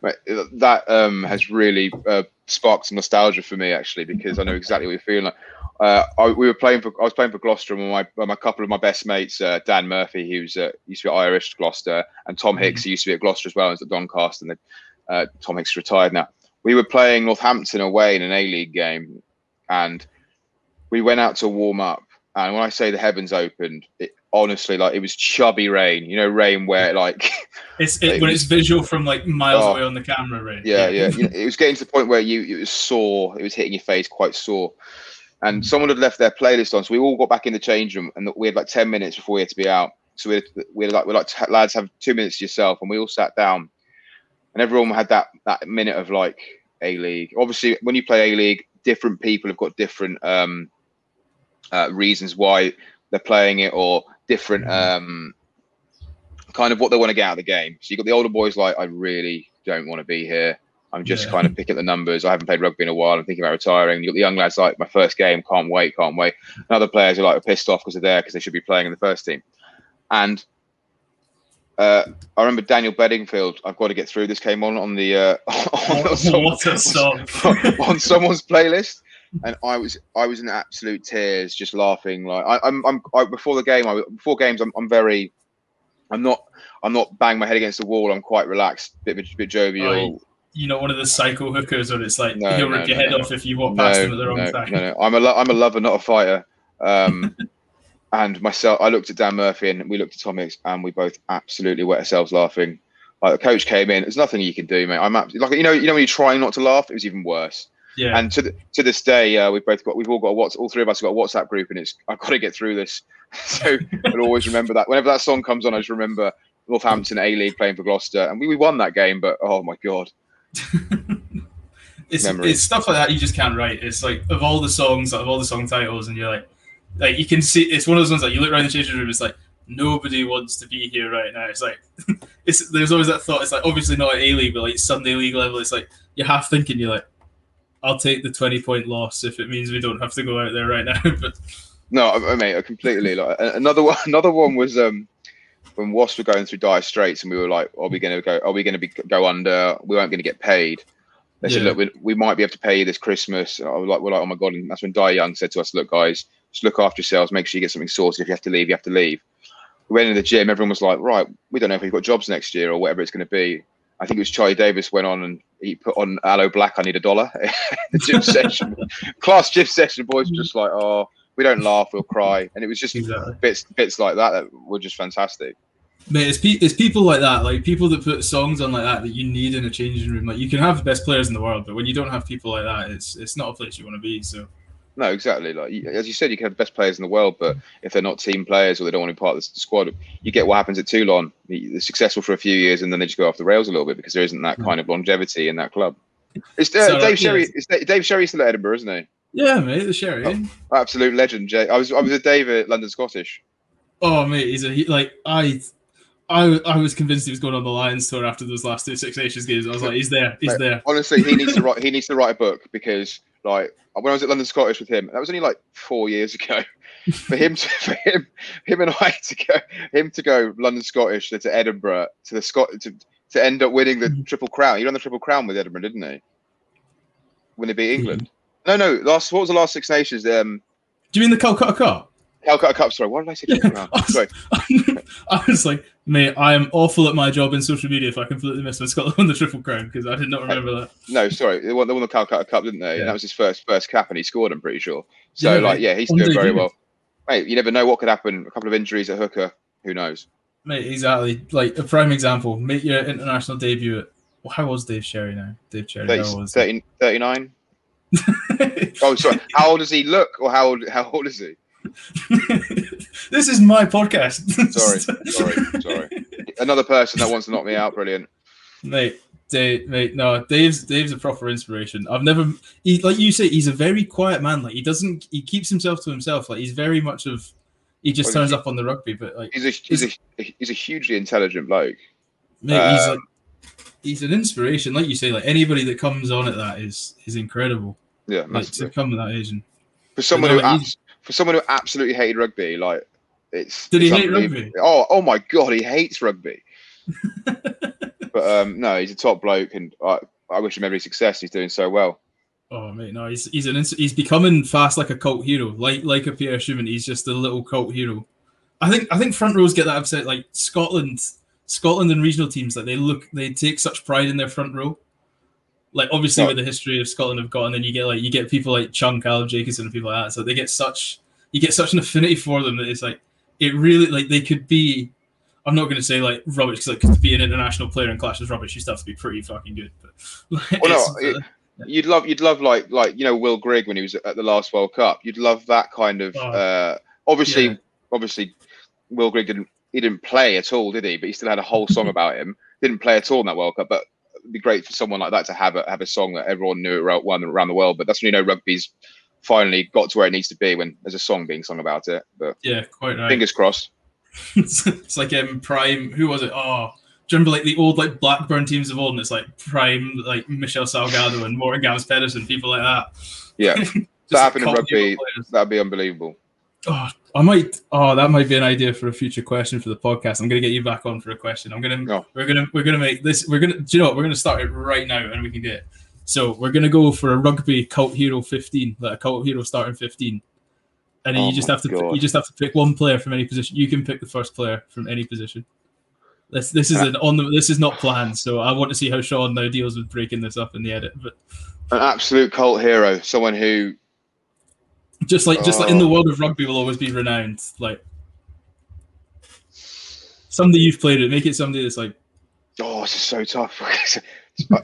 Right, that um, has really uh, sparked some nostalgia for me actually because I know exactly what you're feeling like. Uh, I, we were playing for I was playing for Gloucester and my my couple of my best mates uh, Dan Murphy who's uh, used to be Irish Gloucester and Tom mm-hmm. Hicks who used to be at Gloucester as well and at Doncaster and uh, Tom Hicks retired now. We were playing Northampton away in an A League game and we went out to warm up and when I say the heavens opened, it, honestly, like it was chubby rain. You know, rain where like it's it, It when was- it's visual from like miles Oh. away on the camera, right? yeah, yeah. You know, it was getting to the point where you it was sore. It was hitting your face quite sore. And someone had left their playlist on, so we all got back in the change room, and we had like ten minutes before we had to be out. So we had, we had like we're like lads have two minutes to yourself, and we all sat down, and everyone had that that minute of like a league. Obviously, when you play a league, different people have got different um, uh, reasons why they're playing it, or different um, kind of what they want to get out of the game. So you got the older boys like, I really don't want to be here. I'm just Yeah. kind of picking the numbers. I haven't played rugby in a while. I'm thinking about retiring. You've got the young lads like, my first game, can't wait, can't wait. And other players are like pissed off because they're there because they should be playing in the first team. And uh, I remember Daniel Bedingfield. I've got to get through. This came on on the uh, on, What, someone- what a song! on someone's playlist, and I was I was in absolute tears, just laughing. Like I, I'm I'm I, before the game. I before games. I'm, I'm very. I'm not. I'm not banging my head against the wall. I'm quite relaxed, bit bit jovial. Right. you know, one of the psycho hookers, where it's like No, he'll no, rip your no, head no. off if you walk past him at the wrong time. no, no. I'm a I'm a lover, not a fighter. Um, and myself, I looked at Dan Murphy and we looked at Tom Hicks, and we both absolutely wet ourselves laughing. Like the coach came in, there's nothing you can do, mate. I'm abs- like you know, you know when you're trying not to laugh, it was even worse. Yeah, And to the, to this day, uh, we've both got we've all got a what's all three of us have got a WhatsApp group, and it's I've got to get through this. So I'll always remember that. Whenever that song comes on, I just remember Northampton A League playing for Gloucester, and we, we won that game. But oh my god, it's, memories. it's stuff like that you just can't write. It's like of all the songs, of all the song titles, and you're like, like you can see it's one of those ones that you look around the changing room. It's like nobody wants to be here right now. It's like it's there's always that thought. It's like obviously not at A League, but like Sunday League level. It's like you're half thinking you're like, I'll take the twenty point loss if it means we don't have to go out there right now. but no, I, I mean I completely like another one. Another one was um when Wasps were going through dire straits, and we were like, are we going to go? Are we going to be go under? We weren't going to get paid. They said, look, we, we might be able to pay you this Christmas. And I was like, we're like, oh my god! And that's when Dai Young said to us, look, guys, just look after yourselves. Make sure you get something sorted. If you have to leave, you have to leave. We went in the gym. Everyone was like, right, we don't know if we've got jobs next year or whatever it's going to be. I think it was Charlie Davis went on and he put on Aloe Blacc. I need a dollar. the gym session, class gym session. Boys were mm. just like, oh, we don't laugh, we'll cry, and it was just exactly. bits bits like that that were just fantastic. Mate, it's, pe- it's people like that, like people that put songs on like that that you need in a changing room. Like you can have the best players in the world, but when you don't have people like that, it's it's not a place you want to be. So No, exactly. Like as you said, you can have the best players in the world, but if they're not team players or they don't want to be part of the squad, you get what happens at Toulon. They're successful for a few years and then they just go off the rails a little bit because there isn't that kind of longevity in that club. It's uh, Dave. Sherry. It's Dave Cherry still at Edinburgh, isn't he? Yeah, mate, the Cherry. Oh. Absolute legend. Jay. I was I was with Dave at London Scottish. Oh mate, he's a he, like I, I I was convinced he was going on the Lions tour after those last two Six Nations games. I was like, he's there, he's Mate, there. Honestly, he needs to write. He needs to write a book because, like, when I was at London Scottish with him, that was only like four years ago. For him, to, for him, him and I to go, him to go London Scottish to, to Edinburgh to the Scot to, to end up winning the Mhm. Triple Crown. He won the Triple Crown with Edinburgh, didn't he? When they beat Mm-hmm. England. No, no. Last what was the last Six Nations? Um, Do you mean the Calcutta Cup? Calcutta Cup. Sorry, why did I say Triple Crown? Sorry. I was like, mate, I am awful at my job in social media if I completely miss when Scotland won the Triple Crown because I did not remember that. No, sorry. They won, they won the Calcutta Cup, didn't they? Yeah. And that was his first first cap, and he scored. I'm pretty sure. So, Yeah, like, yeah, he's doing very well. Mate, you never know what could happen. A couple of injuries at hooker. Who knows? Mate, exactly. Like a prime example. Make your international debut at. How was Dave Cherry now? Dave Cherry. 30, How was 30 39? Oh, sorry. How old does he look, or how old? How old is he? this is my podcast. Sorry, sorry, sorry. Another person that wants to knock me out. Brilliant. mate. Dave, mate, no, Dave's Dave's a proper inspiration. I've never, he, like you say, he's a very quiet man. Like he doesn't, he keeps himself to himself. Like he's very much of, he just Well, turns he- up on the rugby. But like, He's a he's a he's a hugely intelligent bloke. mate, he's Um, like, he's an inspiration. Like you say, like anybody that comes on at that is is incredible. Yeah, Like to come at that age. And, For someone who abs- for someone who absolutely hated rugby, like it's. Did he hate rugby? Oh, oh my god, he hates rugby. but um, no, he's a top bloke, and I, I wish him every success. He's doing so well. oh mate, no, he's he's an ins- he's becoming fast like a cult hero. Like like a Pierre Schoeman, he's just a little cult hero. I think I think front rows get that upset. Like Scotland, Scotland and regional teams, like they look, they take such pride in their front row. Like obviously No. with the history of Scotland have got, and then you get like you get people like Chunk, Allan Jacobsen, and people like that. So they get such you get such an affinity for them that it's like it really like they could be. I'm not going to say like rubbish because like, to be an international player in Clash is rubbish. You still have to be pretty fucking good. But like, Well, no, it- You'd love, you'd love like, like you know, Will Grigg when he was at the last World Cup. You'd love that kind of. Oh, uh, obviously, yeah. obviously, Will Grigg didn't, he didn't play at all, did he? But he still had a whole song about him. Didn't play at all in that World Cup, but it'd be great for someone like that to have a have a song that everyone knew around around the world. But that's when you know rugby's finally got to where it needs to be when there's a song being sung about it. But yeah, quite right. fingers crossed. it's, like um prime. Who was it? Oh, do you remember like the old like Blackburn teams of old? And it's like prime like Michel Salgado and Morten Gamst Pedersen, people like that. Yeah, that happened in rugby. That'd be unbelievable. Oh, I might. Oh, that might be an idea for a future question for the podcast. I'm gonna get you back on for a question. I'm gonna. No. We're gonna. We're gonna make this. We're gonna. Do you know what? We're gonna start it right now, and we can do it. So we're gonna go for a rugby cult hero 15, like a cult hero starting 15, and then Oh you just have to. God. You just have to pick one player from any position. You can pick the first player from any position. This this is an on the. This is not planned, so I want to see how Sean now deals with breaking this up in the edit. But An absolute cult hero, someone who just like just like in the Oh. world of rugby, will always be renowned. Like somebody you've played it, make it somebody that's like Oh, this is so tough. it's,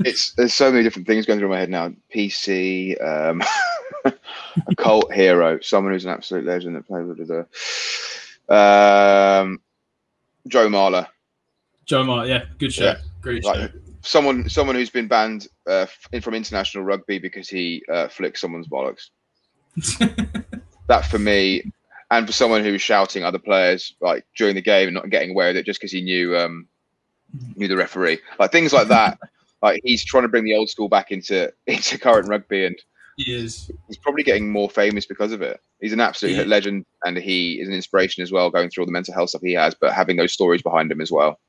it's there's so many different things going through my head now. PC, um, a cult hero, someone who's an absolute legend that played with the um, Joe Marler, Joe Mart. Yeah, good show. Great show. like someone someone who's been banned uh, from international rugby because he uh, flicked someone's bollocks. That for me, and for someone who was shouting other players like during the game and not getting away with it just because he knew um, knew the referee, like things like that. like he's trying to bring the old school back into into current rugby, and he is. he's probably getting more famous because of it. He's an absolute Yeah. legend, and he is an inspiration as well, going through all the mental health stuff he has, but having those stories behind him as well.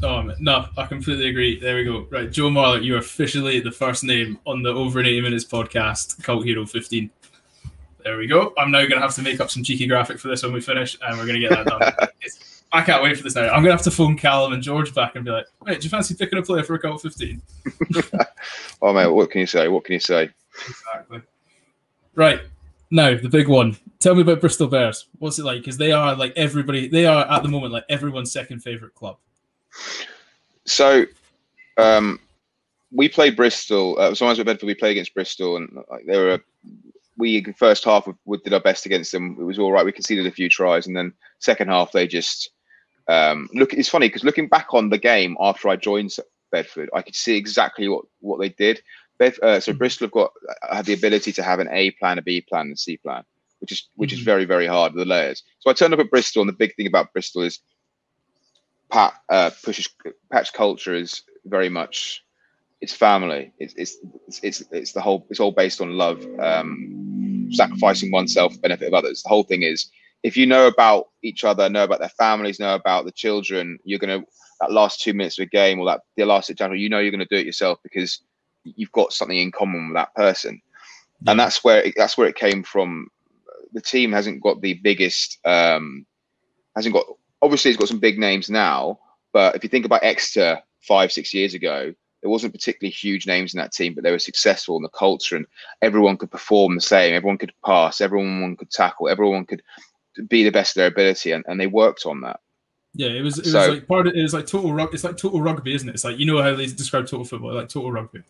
Man, no, I completely agree. There we go. Right, Joe Marler, you are officially the first name on the Over in 80 Minutes podcast, Cult Hero 15. There we go. I'm now gonna have to make up some cheeky graphic for this when we finish, and we're gonna get that done. I can't wait for this now. I'm gonna have to phone Callum and George back and be like, "Wait, do you fancy picking a player for a Cult 15?" Oh mate, what can you say? What can you say? Exactly. Right now, the big one. Tell me about Bristol Bears. What's it like? Because they are like everybody. They are at the moment like everyone's second favorite club. So, um, we played Bristol. Uh, so when I was at Bedford, we played against Bristol, and like they were. We first half we, did our best against them. It was all right. We conceded a few tries, and then second half they just um, look. It's funny because looking back on the game after I joined Bedford, I could see exactly what what they did. Uh, so Bristol have got uh, had the ability to have an A plan, a B plan, and a C plan, which is which is Mhm. very very hard with the layers. So I turned up at Bristol, and the big thing about Bristol is Pat uh, pushes Pat's culture is very much it's family. It's it's it's it's, it's the whole. It's all based on love, um, sacrificing oneself for the benefit of others. The whole thing is if you know about each other, know about their families, know about the children, you're gonna that last two minutes of a game or that the last example, you know you're gonna do it yourself because you've got something in common with that person, Yeah. and that's where it, that's where it came from. The team hasn't got the biggest, um, hasn't got obviously it's got some big names now, but if you think about Exeter five six years ago, there wasn't particularly huge names in that team, but they were successful in the culture, and everyone could perform the same. Everyone could pass. Everyone could tackle. Everyone could be the best of their ability, and, and they worked on that. Yeah, it was. It was So- like part of it was like total rugby. It's like total rugby, isn't it? It's like you know how they describe total football, like total rugby.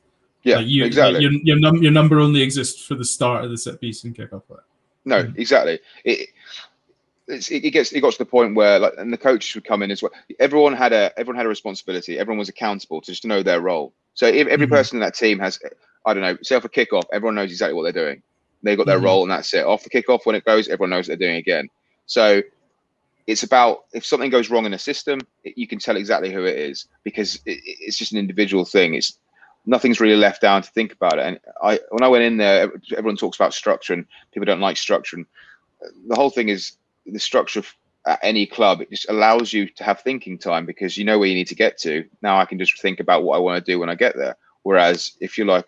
Yeah, like you, exactly. Your your, num- your number only exists for the start of the set piece and kick off. Right? No, exactly. It, it it gets it got to the point where like and the coaches would come in as well. Everyone had a everyone had a responsibility. Everyone was accountable to just know their role. So if every Mhm. person in that team has, I don't know, say off a kickoff, everyone knows exactly what they're doing. They've got their Mhm. role and that's it. Off the kickoff, when it goes, everyone knows what they're doing again. So it's about if something goes wrong in a system, it, you can tell exactly who it is because it, it- it's just an individual thing. It's nothing's really left down to think about it. And I when I went in there, everyone talks about structure and people don't like structure. And the whole thing is the structure of- at any club. It just allows you to have thinking time because you know where you need to get to. Now I can just think about what I want to do when I get there. Whereas if you're like,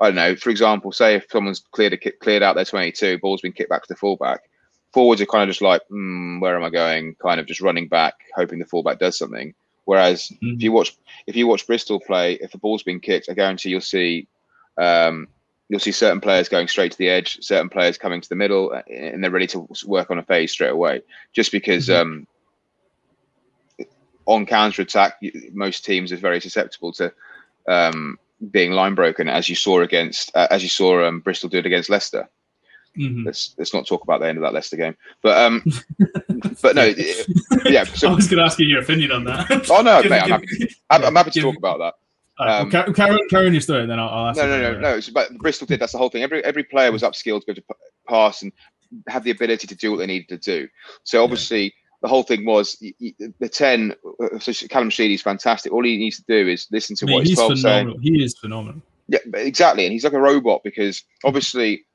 I don't know, for example, say if someone's cleared a cleared out their 22, ball's been kicked back to the fullback. Forwards are kind of just like, hmm, where am I going? Kind of just running back, hoping the fullback does something. Whereas if you watch if you watch Bristol play, if the ball's been kicked, I guarantee you'll see um, you'll see certain players going straight to the edge, certain players coming to the middle, uh, and they're ready to work on a phase straight away. Just because mm-hmm. um, on counter attack, most teams are very susceptible to um, being line broken, as you saw against uh, as you saw um, Bristol did against Leicester. Mm-hmm. Let's let's not talk about the end of that Leicester game, but um, but no, yeah. So, I was going to ask you your opinion on that. Oh no, mate, I'm happy. I'm, I'm happy to talk about that. Um, well, carry, carry on your story, and then I'll, I'll ask. No, no, no, no. But Bristol did. That's the whole thing. Every every player was upskilled to go to pass and have the ability to do what they needed to do. So obviously, yeah. the whole thing was the ten. Uh, so Callum Sheedy's fantastic. All he needs to do is listen to what he's twelve saying. He is phenomenal. Yeah, exactly, and he's like a robot because obviously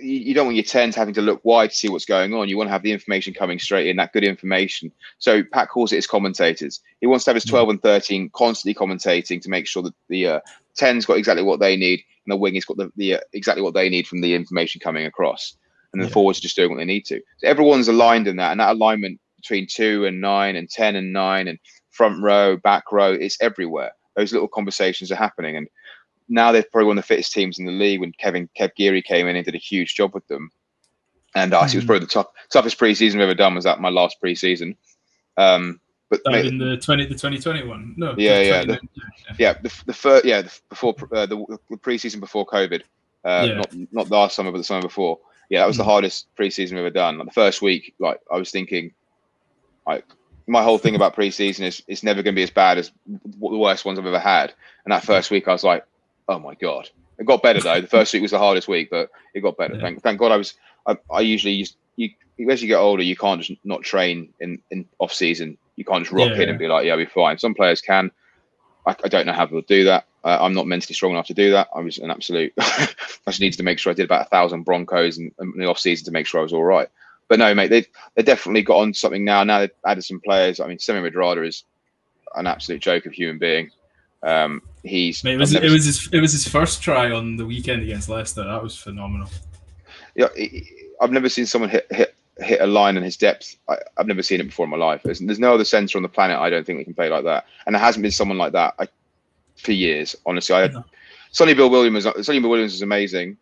you don't want your 10s having to look wide to see what's going on. You want to have the information coming straight in, that good information. So Pat calls it his commentators. He wants to have his 12 and 13 constantly commentating to make sure that the uh, 10's got exactly what they need and the wing has got the, the uh, exactly what they need from the information coming across. And the yeah. forwards are just doing what they need to. So everyone's aligned in that. And that alignment between two and nine and 10 and nine and front row, back row, it's everywhere. Those little conversations are happening. And now they're probably one of the fittest teams in the league. When Kevin Kev Geary came in and did a huge job with them, and uh, mm. it was probably the top, toughest preseason I've ever done. Was that my last preseason? Um, but mate, in the twenty the twenty twenty one. No, yeah, yeah, the, yeah, the, the first, yeah, the, before uh, the, the preseason before COVID, uh, yeah. not not last summer, but the summer before. Yeah, that was mm. the hardest preseason I've ever done. Like the first week, like I was thinking, like my whole thing about preseason is it's never going to be as bad as the worst ones I've ever had. And that first week, I was like, oh my god, it got better though. The first week was the hardest week, but it got better. Yeah. Thank, thank God I was. I, I usually used, you as you get older, you can't just not train in in off season. You can't just rock yeah, in and be like, yeah, I'll be fine. Some players can. I, I don't know how they'll do that. Uh, I'm not mentally strong enough to do that. I was an absolute. I just needed to make sure I did about a thousand Broncos in, in the off season to make sure I was all right. But no, mate, they've they definitely got on something now. Now they've added some players. I mean, Semi Radradra is an absolute joke of human being. Um, he's Mate, it was it was his it was his first try on the weekend against Leicester. That was phenomenal. Yeah, I've never seen someone hit hit hit a line in his depth. I, have never seen it before in my life. There's, there's no other centre on the planet I don't think that can play like that, and there hasn't been someone like that I, for years. Honestly, I no. Sonny Bill Williams. Sonny Bill Williams is amazing,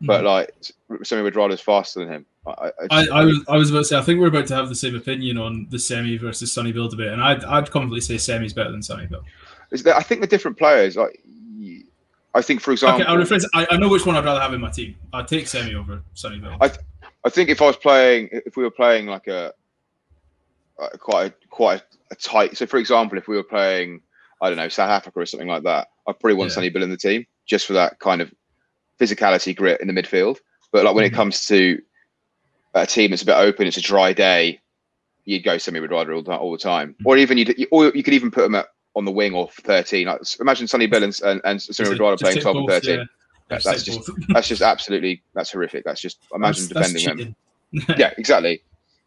but mm. like Radradra is faster than him. I, I, I, was I was about to say I think we're about to have the same opinion on the Semi versus Sonny Bill debate, and I'd I'd confidently say Semi's better than Sonny Bill. I think the different players, like I think, for example, okay, I'll rephrase. I, I know which one I'd rather have in my team. I'd take Semi over Sonny Bill. I, I think if I was playing, if we were playing like a, a quite a, quite a, tight. So, for example, if we were playing, I don't know, South Africa or something like that, I'd probably want yeah. Sonny Bill in the team just for that kind of physicality, grit in the midfield. But like when mm-hmm. it comes to a team that's a bit open, it's a dry day, you'd go Semi Radradra all, all the time, mm-hmm. or even you'd, or you could even put him at on the wing or 13. Like, imagine Sonny Bill and, and, and Radradra playing 12 and 13. Yeah. That, that's just that's just absolutely that's horrific. That's just imagine that's, defending that's them. yeah, exactly.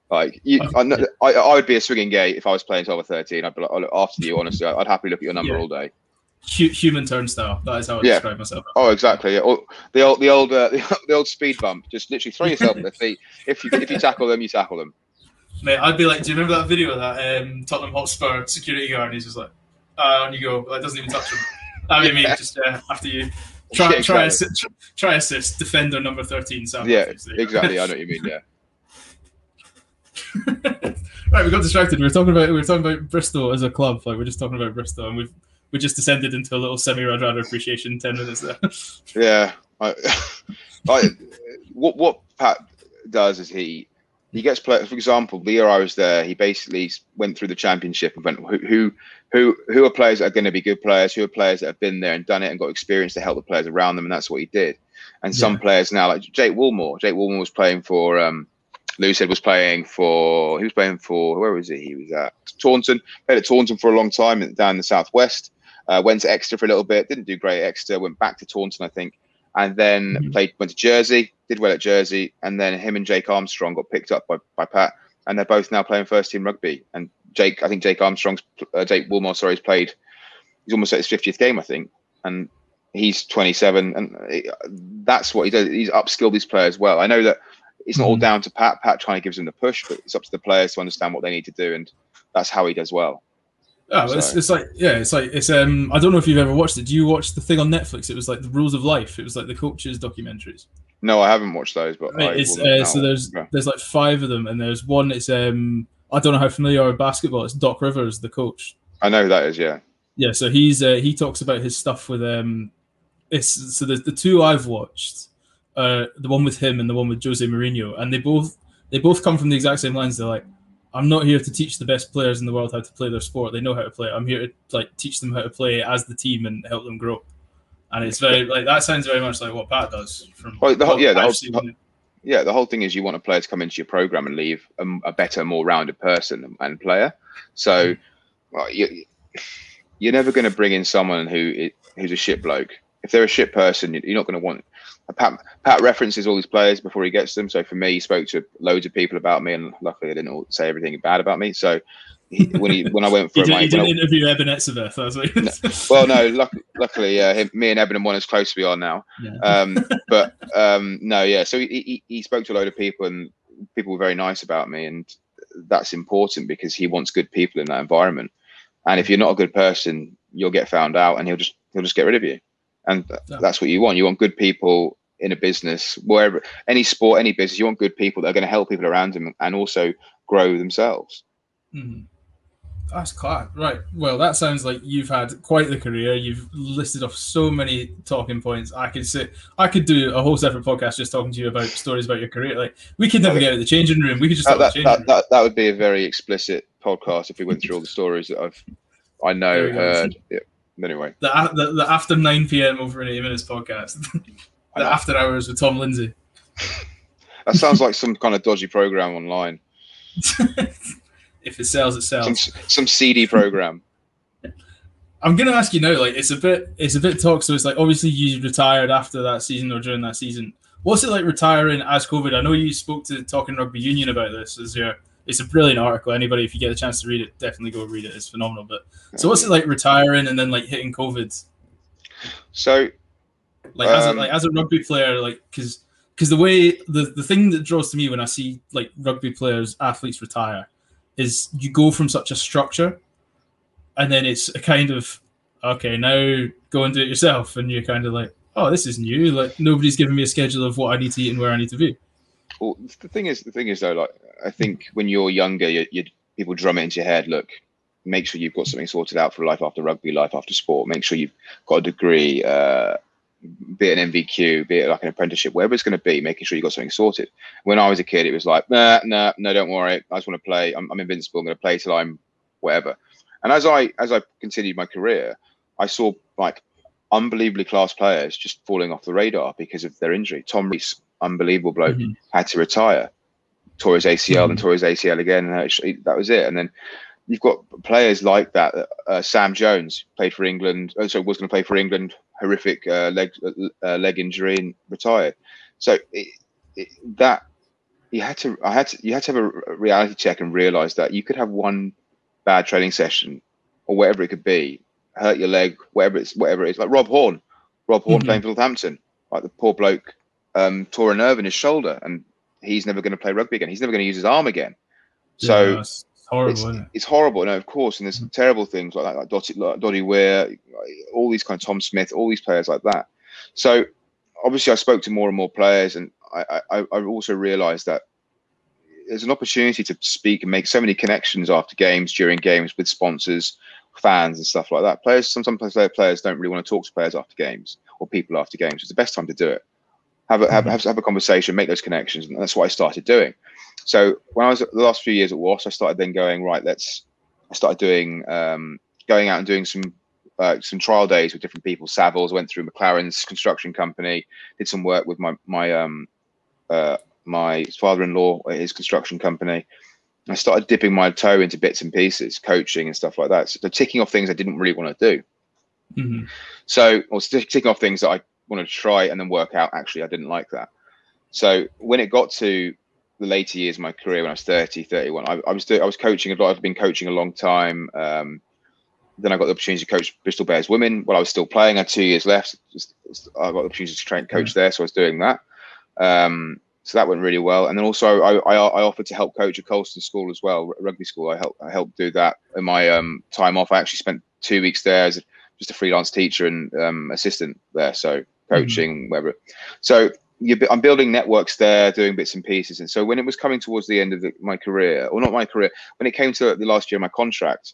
Like you, I, I, I, would be a swinging gate if I was playing 12 or 13. I'd be like, look after you, honestly. I'd happily look at your number yeah. all day. Human turnstile. That is how I yeah. describe myself. Oh, exactly. Yeah. The old, the old, uh, the old speed bump. Just literally throw yourself at their feet. If you if you tackle them, you tackle them. Mate, I'd be like, do you remember that video of that um, Tottenham Hotspur security guard? And he's just like, uh, on you go. That doesn't even touch him. I mean, me just uh, after you. Try, yeah, exactly. try, assist, try assist, defender number 13. Sam yeah, exactly. I know what you mean. Yeah. right, we got distracted. We were talking about we were talking about Bristol as a club. Like we're just talking about Bristol, and we've we just descended into a little semi Radradra appreciation ten minutes there. yeah, I, I, what what Pat does is he he gets players. For example, the year I was there, he basically went through the championship and went who who who who are players that are going to be good players, who are players that have been there and done it and got experience to help the players around them, and that's what he did. And yeah. some players now, like Jake Woolmore, Jake Woolmore was playing for. Um, Lou said was playing for. He was playing for where was he? He was at Taunton. Played at Taunton for a long time down in the southwest. Uh, went to Exeter for a little bit. Didn't do great at Exeter. Went back to Taunton, I think, and then mm-hmm. played. Went to Jersey. Did well at Jersey, and then him and Jake Armstrong got picked up by, by Pat, and they're both now playing first team rugby. And Jake, I think Jake Armstrong's, uh, Jake Woolmore, sorry, has played. He's almost at his 50th game, I think, and he's 27, and that's what he does. He's upskilled these players well. I know that it's not mm all down to Pat. Pat trying to gives him the push, but it's up to the players to understand what they need to do, and that's how he does well. Yeah, well, it's, it's like yeah, it's like it's um. I don't know if you've ever watched it. Do you watch the thing on Netflix? It was like the Rules of Life. It was like the coaches documentaries. No, I haven't watched those, but I Right, it's, uh, so there's Yeah. there's like five of them, and there's one. It's um. I don't know how familiar you are with basketball. It's Doc Rivers, the coach. I know who that is. Yeah, Yeah, so he's uh, he talks about his stuff with um. It's so there's the two I've watched, uh, the one with him and the one with Jose Mourinho, and they both they both come from the exact same lines. They're like, I'm not here to teach the best players in the world how to play their sport. They know how to play. it. I'm here to like teach them how to play as the team and help them grow. And it's very like that sounds very much like what Pat does. From Well, the whole- yeah, the whole-. Yeah. The whole thing is you want a player to come into your program and leave a, a better, more rounded person and player. So, mm-hmm. well, you, you're never going to bring in someone who who's a shit bloke. If they're a shit person, you- you're not going to want. Pat, Pat references all these players before he gets them. So for me, he spoke to loads of people about me, and luckily they didn't all say everything bad about me. So he, when he when I went He, for did, my he didn't interview Eben Etzebeth. That's what he well, no, luck, luckily, uh, him, me and Eben and one as close as we are now. Yeah. Um, but um, no, yeah. So he, he, he spoke to a load of people, and people were very nice about me, and that's important because he wants good people in that environment. And if you're not a good person, you'll get found out, and he'll just he'll just get rid of you. And th- Yeah. that's what you want. You want good people in a business, wherever, any sport, any business. You want good people that are going to help people around them and also grow themselves. Mhm. That's class. Right. Well, that sounds like you've had quite the career. You've listed off so many talking points. I could sit, I could do a whole separate podcast just talking to you about stories about your career. Like we could never get out of the changing room. We could just That, that, that, that, that would be a very explicit podcast if we went through all the stories that I've I know There we go. heard. Yeah. Anyway, The, the, the after 9 p.m. over in eight minutes podcast. The after hours with Tom Lindsay. that sounds like some kind of dodgy program online. if it sells, it Some sells. some CD program. I'm gonna ask you now. Like, it's a bit, it's a bit talk. So it's like obviously you retired after that season or during that season. What's it like retiring as COVID? I know you spoke to Talking Rugby Union about this. Is your it's a brilliant article. Anybody, if you get a chance to read it, definitely go read it. It's phenomenal. But so what's it like retiring and then like hitting COVID? So Like as a, Um, like as a rugby player, like because because the way the the thing that draws to me when I see like rugby players athletes retire is you go from such a structure, and then it's a kind of okay now go and do it yourself, and you're kind of like oh this is new. Like nobody's giving me a schedule of what I need to eat and where I need to be. well, the thing is, the thing is though, like I think when you're younger, you, you people drum it into your head. Look, make sure you've got something sorted out for life after rugby, life after sport. Make sure you've got a degree, uh, be it an NVQ, be it like an apprenticeship, wherever it's going to be. Making sure you got something sorted. When I was a kid, it was like, nah, nah, no, don't worry. I just want to play. I'm, I'm invincible. I'm going to play till I'm whatever. And as I as I continued my career, I saw like unbelievably class players just falling off the radar because of their injury. Tom Rees, unbelievable bloke Mhm. had to retire, tore his ACL and Mhm. tore his ACL again, and that was it. And then you've got players like that. Uh, Sam Jones played for England, oh, so was going to play for England. Horrific uh, leg uh, leg injury and retired. So it, it, that you had to, I had to, you had to have a reality check and realize that you could have one bad training session or whatever it could be, hurt your leg, whatever it's whatever it is. Like Rob Horne, Rob Horne Mhm. playing for Northampton, like the poor bloke um, tore a nerve in his shoulder, and he's never going to play rugby again. He's never going to use his arm again. So it's horrible. it's, it's horrible, no, of course. And there's Mhm. terrible things like that, like Doddie, like Doddie Weir, all these kind of Tom Smith, all these players like that. So obviously, I spoke to more and more players, and I, I, I also realised that there's an opportunity to speak and make so many connections after games, during games, with sponsors, fans, and stuff like that. Players sometimes player- players don't really want to talk to players after games or people after games. It's the best time to do it. Have a have, have, have a conversation, make those connections, and that's what I started doing. So when I was the last few years at WAS, I started then going right. Let's. I started doing um, going out and doing some uh, some trial days with different people. Savills went through McLaren's construction company, did some work with my my um, uh, my father-in-law at his construction company. I started dipping my toe into bits and pieces, coaching and stuff like that. So ticking off things I didn't really want to do. Mhm. So, or ticking off things that I wanted to try and then work out. Actually, I didn't like that. So when it got to the later years of my career, when I was 30, 31, I, I was I was coaching a lot. I've been coaching a long time. Um, then I got the opportunity to coach Bristol Bears women while I was still playing. I had two years left. Just, I got the opportunity to train coach there, so I was doing that. Um, So that went really well. And then also I, I, I offered to help coach at Colston School as well, rugby school. I helped I helped do that in my um, time off. I actually spent two weeks there as just a freelance teacher and um, assistant there. So coaching, mm-hmm. whatever. So I'm building networks there, doing bits and pieces. And so when it was coming towards the end of the, my career, or not my career, when it came to the last year of my contract,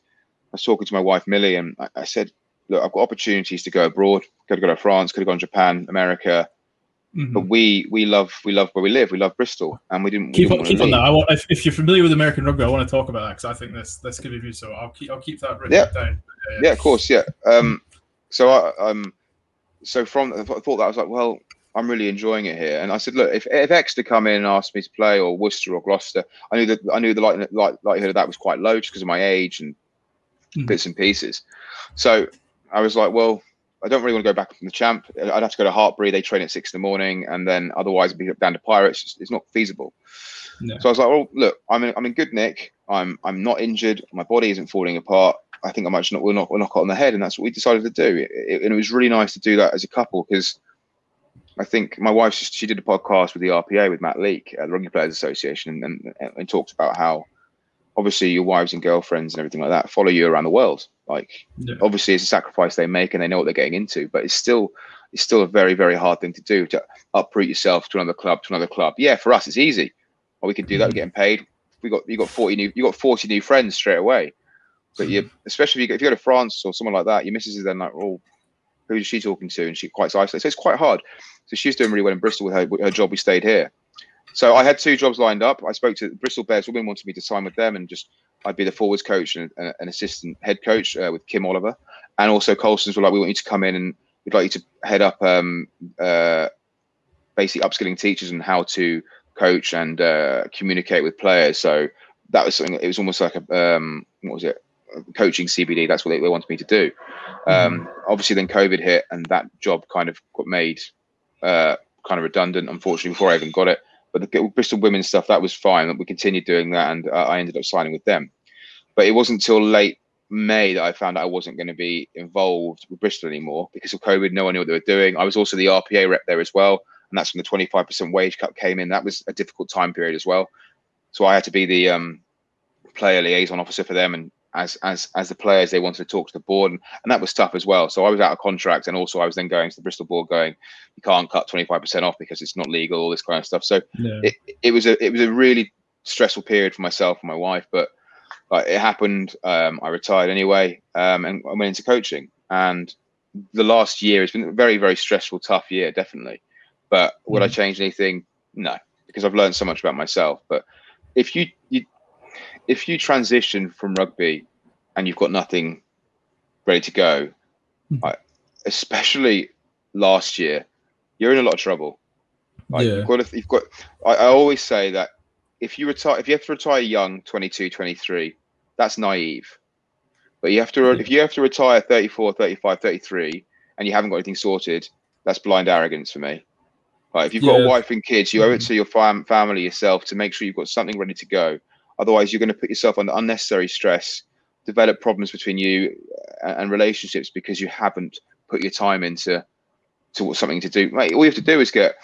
I was talking to my wife Millie, and I, I said, "Look, I've got opportunities to go abroad. Could have gone to France, could have gone to Japan, America, mm-hmm. but we we love we love where we live. We love Bristol, and we didn't keep we didn't on keep on that. I want, if, if, you're familiar with American rugby, I want to talk about that because I think this this could be useful. So I'll keep I'll keep that written yeah. down. Yeah, yeah. yeah, of course, yeah. Um, so I um, so from I thought that I was like, well, I'm really enjoying it here. And I said, look, if, if Exeter come in and asked me to play, or Worcester or Gloucester, I knew that I knew the light, likelihood of that was quite low just because of my age and mm. bits and pieces. So I was like, well, I don't really want to go back from the champ. I'd have to go to Hartpury. They train at six in the morning, and then otherwise it'd be down to Pirates. It's, it's not feasible. No. So I was like, well, look, I'm in, I'm in good nick. I'm I'm not injured. My body isn't falling apart. I think I might not we'll knock we'll knock it on the head, and that's what we decided to do. It, it, and it was really nice to do that as a couple because I think my wife she did a podcast with the RPA with Matt Leake at the Rugby Players Association and, and, and talked about how obviously your wives and girlfriends and everything like that follow you around the world. Like yeah. obviously it's a sacrifice they make and they know what they're getting into, but it's still it's still a very very hard thing to do to uproot yourself to another club to another club. Yeah, for us it's easy. Well, we can do that. We're mm. getting paid. We got you got forty new you got forty new friends straight away. But you, especially if you, go, if you go to France or someone like that, your missus is then like, oh, who is she talking to? And she quite isolated. So it's quite hard. So she's doing really well in Bristol with her, with her job. We stayed here. So I had two jobs lined up. I spoke to Bristol Bears Women, wanted me to sign with them, and just I'd be the forwards coach and an assistant head coach uh, with Kim Oliver, and also Colston's were like, we want you to come in and we'd like you to head up um, uh, basically upskilling teachers and how to coach and uh, communicate with players. So that was something. It was almost like a um, what was it? Coaching CPD. That's what they, they wanted me to do. Um. Obviously, then COVID hit, and that job kind of got made uh, kind of redundant. Unfortunately, before I even got it. But the Bristol women stuff that was fine. We continued doing that, and uh, I ended up signing with them. But it wasn't until late May that I found out I wasn't going to be involved with Bristol anymore because of COVID. No one knew what they were doing. I was also the RPA rep there as well, and that's when the 25% wage cut came in. That was a difficult time period as well. So I had to be the um, player liaison officer for them and as as as the players they wanted to talk to the board and, and that was tough as well. So i was out of contract and also i was then going to the bristol board going you can't cut 25% off because it's not legal all this kind of stuff. So yeah. it, it was a it was a really stressful period for myself and my wife but uh, it happened um, i retired anyway um, and i went into coaching. And the last year has been a very very stressful tough year definitely. But would mm. i change anything? No because i've learned so much about myself. But if you you if you transition from rugby and you've got nothing ready to go, mm-hmm. I, especially last year, you're in a lot of trouble. Like, yeah. you've got, to, you've got I, I, always say that if you retire, if you have to retire young, 22, 23, that's naive. But you have to, yeah. if you have to retire 34, 35, 33, and you haven't got anything sorted, that's blind arrogance for me. Like, if you've got a wife and kids, you owe it mm-hmm. to your fam- family, yourself, to make sure you've got something ready to go. Otherwise, you're going to put yourself under unnecessary stress, develop problems between you uh, and relationships because you haven't put your time into to something to do. All you have to do is get,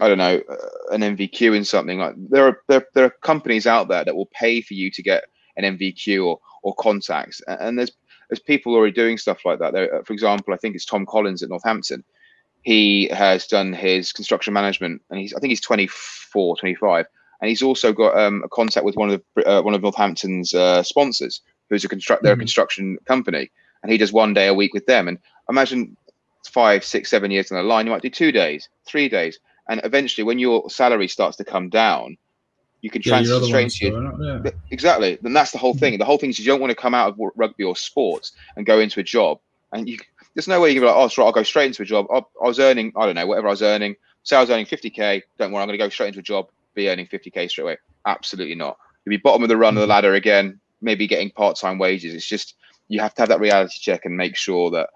I don't know, uh, an NVQ in something. Like there are there, there are companies out there that will pay for you to get an NVQ or or contacts, and there's there's people already doing stuff like that. There, uh, for example, I think it's Tom Collins at Northampton. He has done his construction management, and he's I think he's 24, 25 and he's also got um, a contact with one of the, uh, one of Northampton's uh, sponsors, who's a construct their mm-hmm. construction company, and he does one day a week with them. And imagine five, six, seven years down the line, you might do two days, three days, and eventually, when your salary starts to come down, you can yeah, transfer straight into your, yeah. exactly. Then that's the whole thing. The whole thing is you don't want to come out of rugby or sports and go into a job, and you there's no way you can be like, oh, sorry, I'll go straight into a job. I, I was earning, I don't know, whatever I was earning. Say I was earning 50k. Don't worry, I'm going to go straight into a job be earning 50k straight away. Absolutely not. You'll be bottom of the run of the hmm. ladder again, maybe getting part time wages. It's just you have to have that reality check and make sure that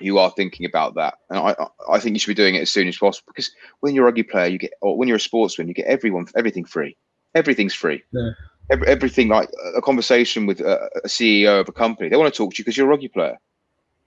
you are thinking about that. And I, I think you should be doing it as soon as possible because when you're a rugby player, you get, or when you're a sportsman, you get everyone, everything free. Everything's free. Yeah. Every, everything like a conversation with a, a, CEO of a company, they want to talk to you because you're a rugby player.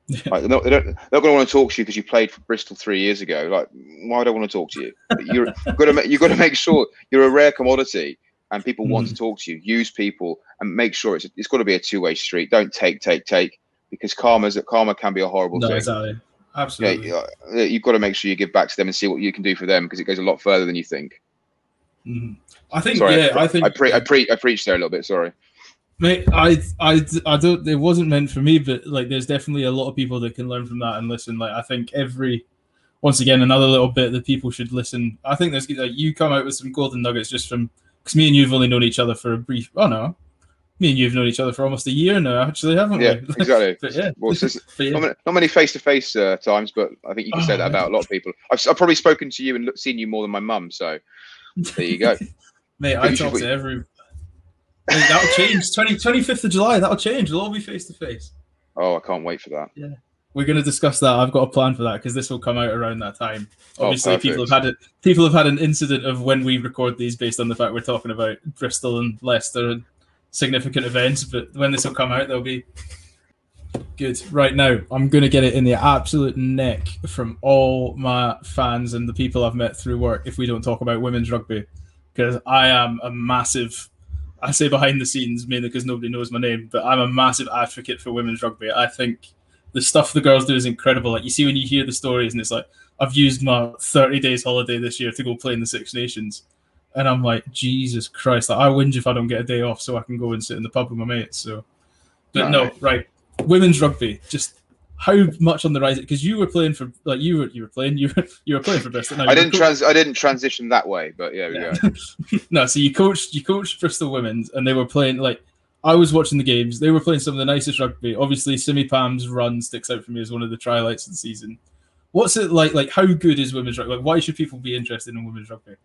Like, they're not, they don't, they're not going to want to talk to you because you played for Bristol three years ago. Like, why would I want to talk to you? You're you've got to you've got to make sure you're a rare commodity and people want to talk to you. Use people and make sure it's it's got to be a two way street. Don't take take take because karma's karma can be a horrible No, thing. exactly. Absolutely. Yeah, you- you've got to make sure you give back to them and see what you can do for them because it goes a lot further than you think. Mhm. I think, Sorry, yeah, I think I pre I pre I preached there a little bit. Sorry. Mate, I, I, I don't. It wasn't meant for me, but like, there's definitely a lot of people that can learn from that and listen. Like, I think every, once again, another little bit that people should listen. I think there's like you come out with some golden nuggets just from because me and you've only known each other for a brief. Oh no, me and you've known each other for almost a year now, actually, haven't Yeah, we? exactly. but yeah, Well, but yeah. Not many, not many face-to-face uh, times, but I think you can say Oh, that about a lot of people. I've, I've probably spoken to you and look, seen you more than my mum, so there you go. Mate, I talk to every. That'll change. 20, 25th of July. That'll change. We'll all be face to face. oh, I can't wait for that. Yeah. We're going to discuss that. I've got a plan for that because this will come out around that time. Oh, Obviously, people have had it. People have had an incident of when we record these based on the fact we're talking about Bristol and Leicester and significant events. But when this will come out, they'll be good. Right now, I'm going to get it in the absolute neck from all my fans and the people I've met through work if we don't talk about women's rugby because I am a massive. I say behind the scenes mainly because nobody knows my name, but I'm a massive advocate for women's rugby. I think the stuff the girls do is incredible. Like you see when you hear the stories, and it's like I've used my 30 days holiday this year to go play in the Six Nations, and I'm like Jesus Christ! Like, I whinge if I don't get a day off so I can go and sit in the pub with my mates. So, but no, No. right, women's rugby just. How much on the rise? Because you were playing for, like you were, you were playing, you were, you were playing for Bristol. No, I didn't co- trans I didn't transition that way, but yeah, Yeah. no, so you coached you coached Bristol Women's, and they were playing like I was watching the games. They were playing some of the nicest rugby. Obviously, Simi Pam's run sticks out for me as one of the highlights of the season. What's it like? Like, how good is women's rugby? Like, why should people be interested in women's rugby?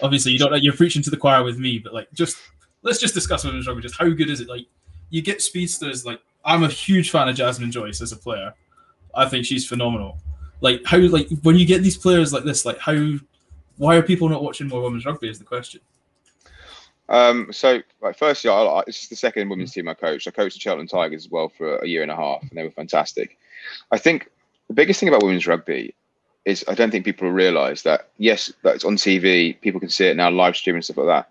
Obviously, you don't. Like, you're preaching to the choir with me, but like, just let's just discuss women's rugby. Just how good is it? Like, you get speedsters. Like, I'm a huge fan of Jasmine Joyce as a player. I think she's phenomenal. Like, how like when you get these players like this, like how why are people not watching more women's rugby? Is the question. Um, so, like, firstly, I, this is the second women's team I coached. I coached the Cheltenham Tigers as well for a year and a half, and they were fantastic. I think the biggest thing about women's rugby is I don't think people realise that yes, that it's on TV, people can see it now, live stream and stuff like that.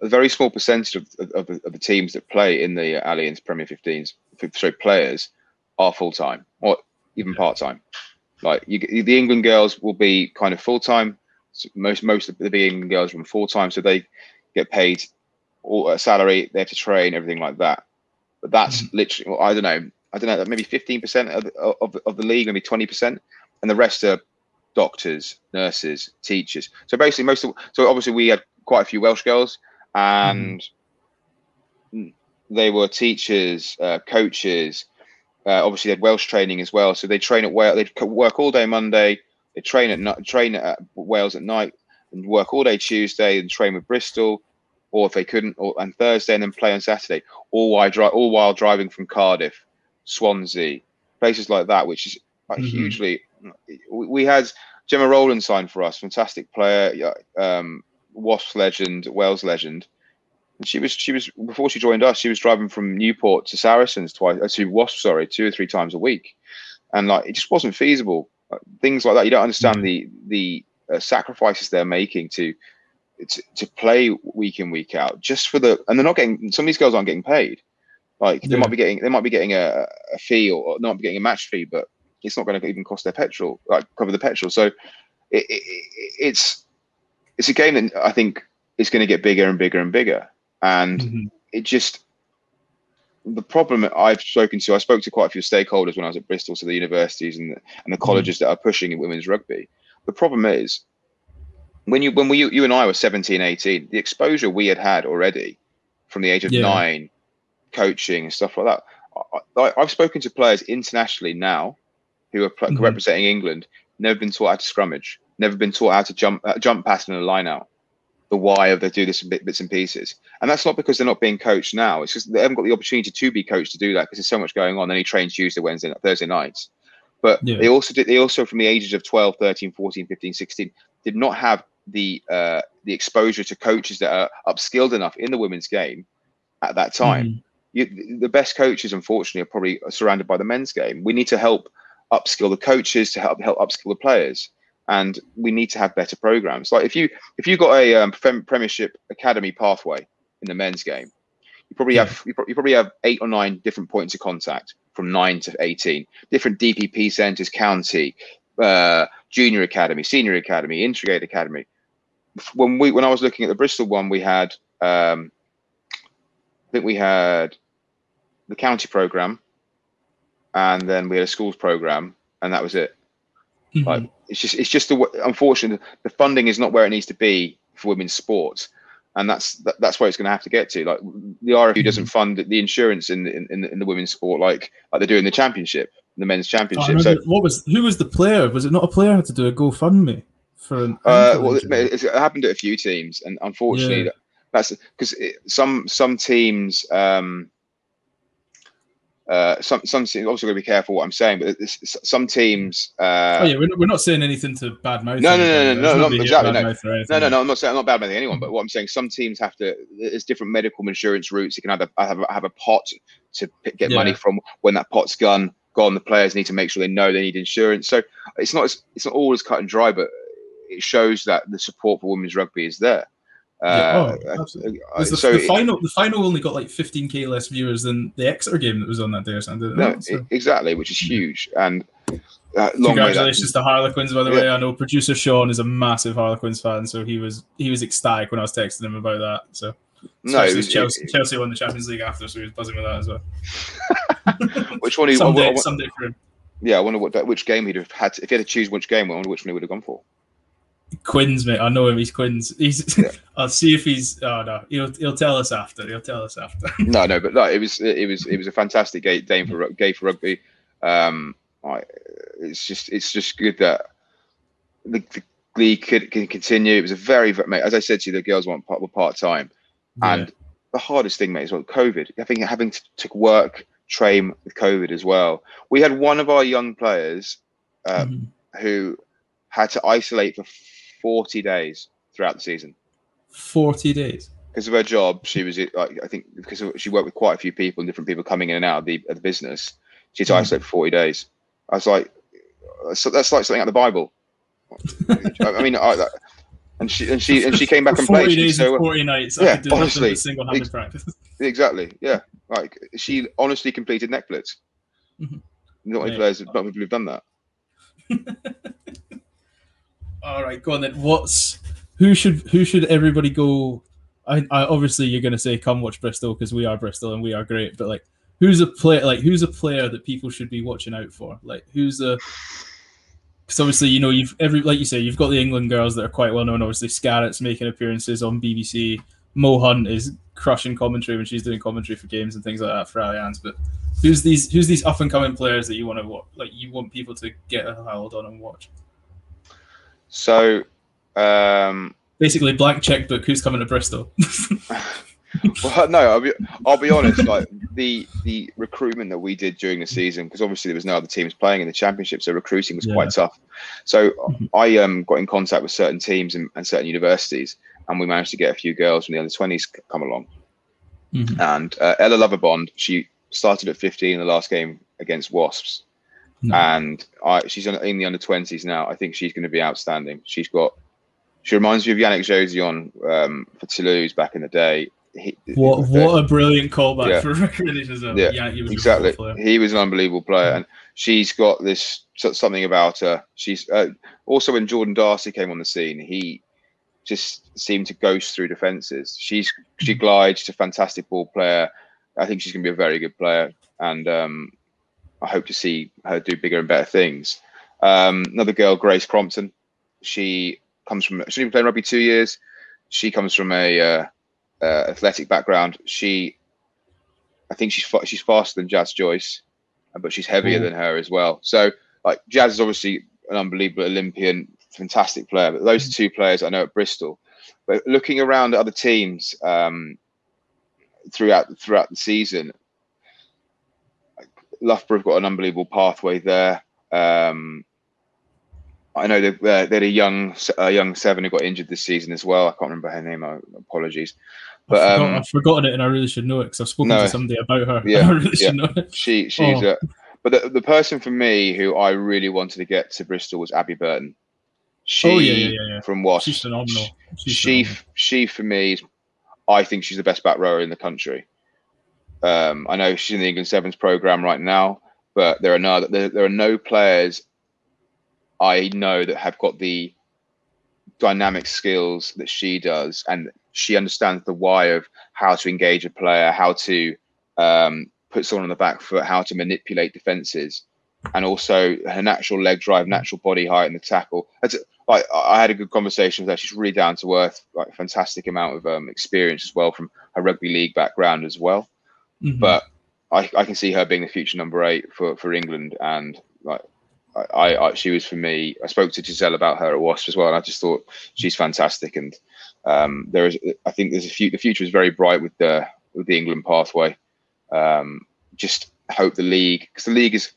A very small percentage of, of, of, the, teams that play in the Allianz Premier 15s, sorry, players are full time or even part time. Like you, the England girls will be kind of full time. Most most of the big England girls run full time, so they get paid all a salary. They have to train everything like that. But that's mm-hmm. literally, well, I don't know, I don't know, maybe fifteen percent of, of of the league, maybe twenty percent, and the rest are doctors, nurses, teachers. So basically, most of so obviously we had quite a few Welsh girls, mm-hmm. and they were teachers, uh, coaches. Uh, obviously, they had Welsh training as well, so they train at Wales. They'd work all day Monday. They train at night, train at Wales at night, and work all day Tuesday, and train with Bristol, or if they couldn't, or and Thursday, and then play on Saturday. All while dri- all while driving from Cardiff, Swansea, places like that, which is like, Mhm. hugely. We we had Gemma Rowland signed for us, fantastic player, um, Wasps legend, Wales legend. And she was she was before she joined us, she was driving from Newport to Saracens twice uh, to Wasps, sorry, two or three times a week, and like it just wasn't feasible. Things like that, you don't understand the the uh, sacrifices they're making to, to to play week in week out just for the and they're not getting some of these girls aren't getting paid. Like they Yeah. might be getting they might be getting a, a fee or, not be getting a match fee, but it's not going to even cost their petrol, like cover the petrol. So it, it, it's it's a game that I think is going to get bigger and bigger and bigger, and Mhm. it just the problem I've spoken to. I spoke to quite a few stakeholders when I was at Bristol, so the universities and the, and the colleges that are pushing in women's rugby. The problem is when you when we you and I were 17, 18, the exposure we had had already from the age of Yeah. nine, coaching and stuff like that. I, I've spoken to players internationally now who are Mhm. representing England, never been taught how to scrummage, never been taught how to jump uh, jump past in a line out, the why of they do this in bits and pieces. And that's not because they're not being coached now. It's just they haven't got the opportunity to be coached to do that because there's so much going on. Then he trains Tuesday, Wednesday, Thursday nights. But Yeah. they also did they also from the ages of 12, 13, 14, 15, 16 did not have the uh, the exposure to coaches that are upskilled enough in the women's game at that time Mhm. you, the best coaches, unfortunately, are probably surrounded by the men's game. We need to help upskill the coaches to help help upskill the players, and we need to have better programs. Like if you if you got a um, Premiership Academy pathway in the men's game, you probably have you, probably have eight or nine different points of contact from nine to eighteen, different DPP centres, county, uh, junior academy, senior academy, integrate academy. When we when I was looking at the Bristol one, we had um, I think we had the county program, and then we had a schools program, and that was it. Mm-hmm. Like it's just it's just the unfortunate the funding is not where it needs to be for women's sports, and that's that, that's where it's going to have to get to. Like the RFU mm-hmm. doesn't fund the insurance in in in, in the women's sport like like they do in the championship, the men's championship. So what was who was the player? Was it not a player who had to do a GoFundMe for an? Uh, well, it, it, happened to a few teams, and unfortunately. Yeah. That's because some some teams um, uh, some some teams also got to be careful what I'm saying, but some teams. Uh, oh yeah, we're not, we're not saying anything to bad mouth. No, no, no, no, no, no, exactly. No. no, no, no. I'm not saying I'm not bad mouthing anyone, but what I'm saying, some teams have to. There's different medical insurance routes. You can have a have a, have a pot to get yeah. money from when that pot's gone. Gone. The players need to make sure they know they need insurance. So it's not it's not all as cut and dry, but it shows that the support for women's rugby is there. Uh, oh, absolutely. The, so the final the final only got like 15k less viewers than the Exeter game that was on that day or something. No, so. exactly, which is huge. And uh, congratulations to Harlequins, by the yeah. way. I know producer Sean is a massive Harlequins fan, so he was he was ecstatic when I was texting him about that. So no, it was, Chelsea, it, Chelsea won the Champions League after, so he was buzzing with that as well. which one? He, someday, someday for him. Yeah, I wonder what which game he'd have had to, if he had to choose which game. I wonder which one he would have gone for. Quins, mate. I know him. He's Quins. He's. Yeah. I'll see if he's. Oh no, he'll he'll tell us after. He'll tell us after. no, no, but no, it was it was it was a fantastic game for game for rugby. Um, I, it's just it's just good that the, the league could, can continue. It was a very, very mate, as I said to you, the girls want part were part time, yeah. and the hardest thing, mate, is well, COVID. I think having to, to work train with COVID as well. We had one of our young players um, mm-hmm. who had to isolate for 40 days throughout the season. 40 days? Because of her job, she was like I think because she worked with quite a few people and different people coming in and out of the, of the business. She had to mm. isolate for 40 days. I was like, so that's like something out of the Bible. I mean, I, and she and she and she came back and played. Days so, 40 nights. Yeah, honestly, single-handed ex- practice. Exactly. Yeah, like she honestly completed Netflix. Mm-hmm. Not many players, not many people have done that. all right, go on then. What's who should who should everybody go? I, I obviously you're gonna say come watch Bristol because we are Bristol and we are great, but like who's a player like who's a player that people should be watching out for? Like who's a because obviously you know you've every like you say you've got the England girls that are quite well known. Obviously Scarratt's making appearances on BBC. Mo Hunt is crushing commentary when she's doing commentary for games and things like that for Allianz. But who's these who's these up and coming players that you want to like you want people to get a hold on and watch? So, um, basically, blank checkbook. Who's coming to Bristol? well, no, I'll be, I'll be honest. Like the the recruitment that we did during the season, because obviously there was no other teams playing in the championship, so recruiting was yeah. quite tough. So mm-hmm. I um, got in contact with certain teams and, and, certain universities, and we managed to get a few girls from the under twenties come along. Mm-hmm. And uh, Ella Lovibond, she started at 15 in the last game against Wasps, And I, she's in the under 20s now. I think she's going to be outstanding. She's got, she reminds me of Yannick Jauzion um, for Toulouse back in the day. He, what what a brilliant callback yeah. for as. Yeah, yeah he exactly. He was an unbelievable player, and she's got this something about her. She's uh, also when Gordon D'Arcy came on the scene, he just seemed to ghost through defenses. She's she mm. glides. She's a fantastic ball player. I think she's going to be a very good player, and um, I hope to see her do bigger and better things. Um, another girl, Grace Crompton, she comes from she's been playing rugby two years. She comes from a uh, uh, athletic background. She, I think she's fa- she's faster than Jazz Joyce, but she's heavier Ooh. than her as well. So like Jazz is obviously an unbelievable Olympian, fantastic player. But those two players I know at Bristol. But looking around at other teams um, throughout throughout the season, Loughborough have got an unbelievable pathway there. Um, I know they, they had a young a young seven who got injured this season as well. I can't remember her name. Apologies, But I've, forgot, um, I've forgotten it, and I really should know it because I've spoken No. to somebody about her. Yeah, I really yeah. should know it. she she's Oh. uh, but the, the person for me who I really wanted to get to Bristol was Abby Burton. She Oh, yeah, yeah, yeah, from Wasps. She's phenomenal. She's she phenomenal. she for me I think she's the best back rower in the country. Um, I know she's in the England Sevens program right now, but there are no there, there are no players I know that have got the dynamic skills that she does, and she understands the why of how to engage a player, how to um, put someone on the back foot, how to manipulate defenses, and also her natural leg drive, natural body height, and the tackle. That's, like I had a good conversation with her. She's really down to earth, like fantastic amount of um, experience as well from her rugby league background as well. Mhm. But I, I can see her being the future number eight for, for England, and like I, I, I she was for me. I spoke to Giselle about her at Wasp as well, and I just thought she's fantastic. And um, there is, I think there's a few. The future is very bright with the with the England pathway. Um, just hope the league, because the league is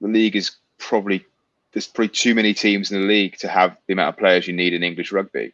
the league is probably there's probably too many teams in the league to have the amount of players you need in English rugby.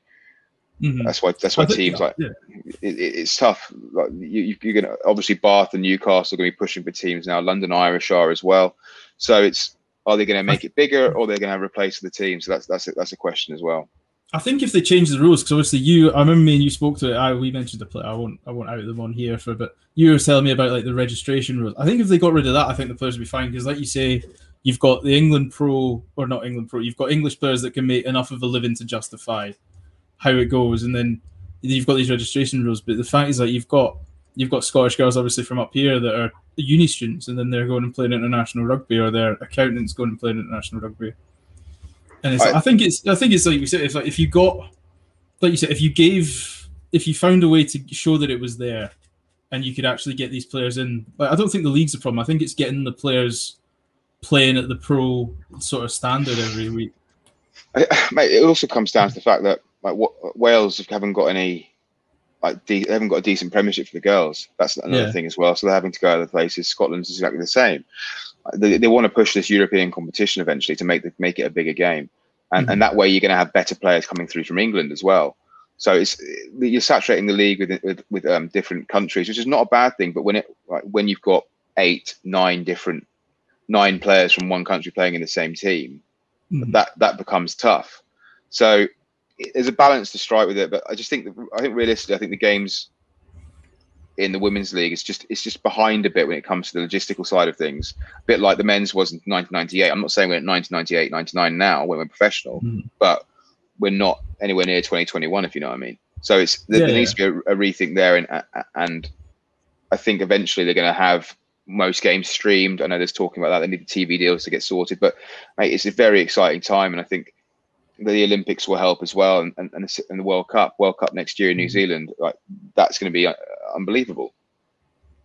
Mhm. That's why that's why think- teams like yeah. it, it, it's tough. Like you, you- you're gonna obviously Bath and Newcastle are going to be pushing for teams now. London Irish are as well. So it's are they going to make it bigger or they're going to replace the team? So that's that's a, that's a question as well. I think if they change the rules, because obviously you, I remember me and you spoke to it. I we mentioned the play. I won't, I won't out them on here for, but you were telling me about like the registration rules. I think if they got rid of that, I think the players would be fine. Because like you say, you've got the England Pro or not England Pro. You've got English players that can make enough of a living to justify how it goes, and then you've got these registration rules. But the fact is that you've got you've got Scottish girls obviously from up here that are uni students, and then they're going and playing international rugby, or their accountants going and playing international rugby. And it's, I- I, think it's I think it's like we said, it's like if you got like you said, if you gave if you found a way to show that it was there and you could actually get these players in, like I don't think the league's a problem. I think it's getting the players playing at the pro sort of standard every week. Mate, it also comes down to the fact that like what, Wales haven't got any like de- they haven't got a decent Premiership for the girls. That's another Yeah. thing as well. So they're having to go other places. Scotland's exactly the same. They, they want to push this European competition eventually to make the, make it a bigger game, and and that way you're going to have better players coming through from England as well. So it's you're saturating the league with with, with um, different countries, which is not a bad thing. But when it like when you've got eight, nine different nine players from one country playing in the same team, Mhm. that that becomes tough. So there's a balance to strike with it, but I just think I think realistically, I think the games in the women's league is just it's just behind a bit when it comes to the logistical side of things. A bit like the men's was in 1998. I'm not saying we're at 1998, 99 now when we're professional, Mhm. but we're not anywhere near 2021 if you know what I mean. So it's there, Yeah, there needs to be a, a rethink there, and and I think eventually they're going to have most games streamed. I know there's talking about that. They need the TV deals to get sorted, but mate, it's a very exciting time, and I think the Olympics will help as well, and and, and, the, World Cup, World Cup next year in New Mhm. Zealand, like that's going to be uh, unbelievable.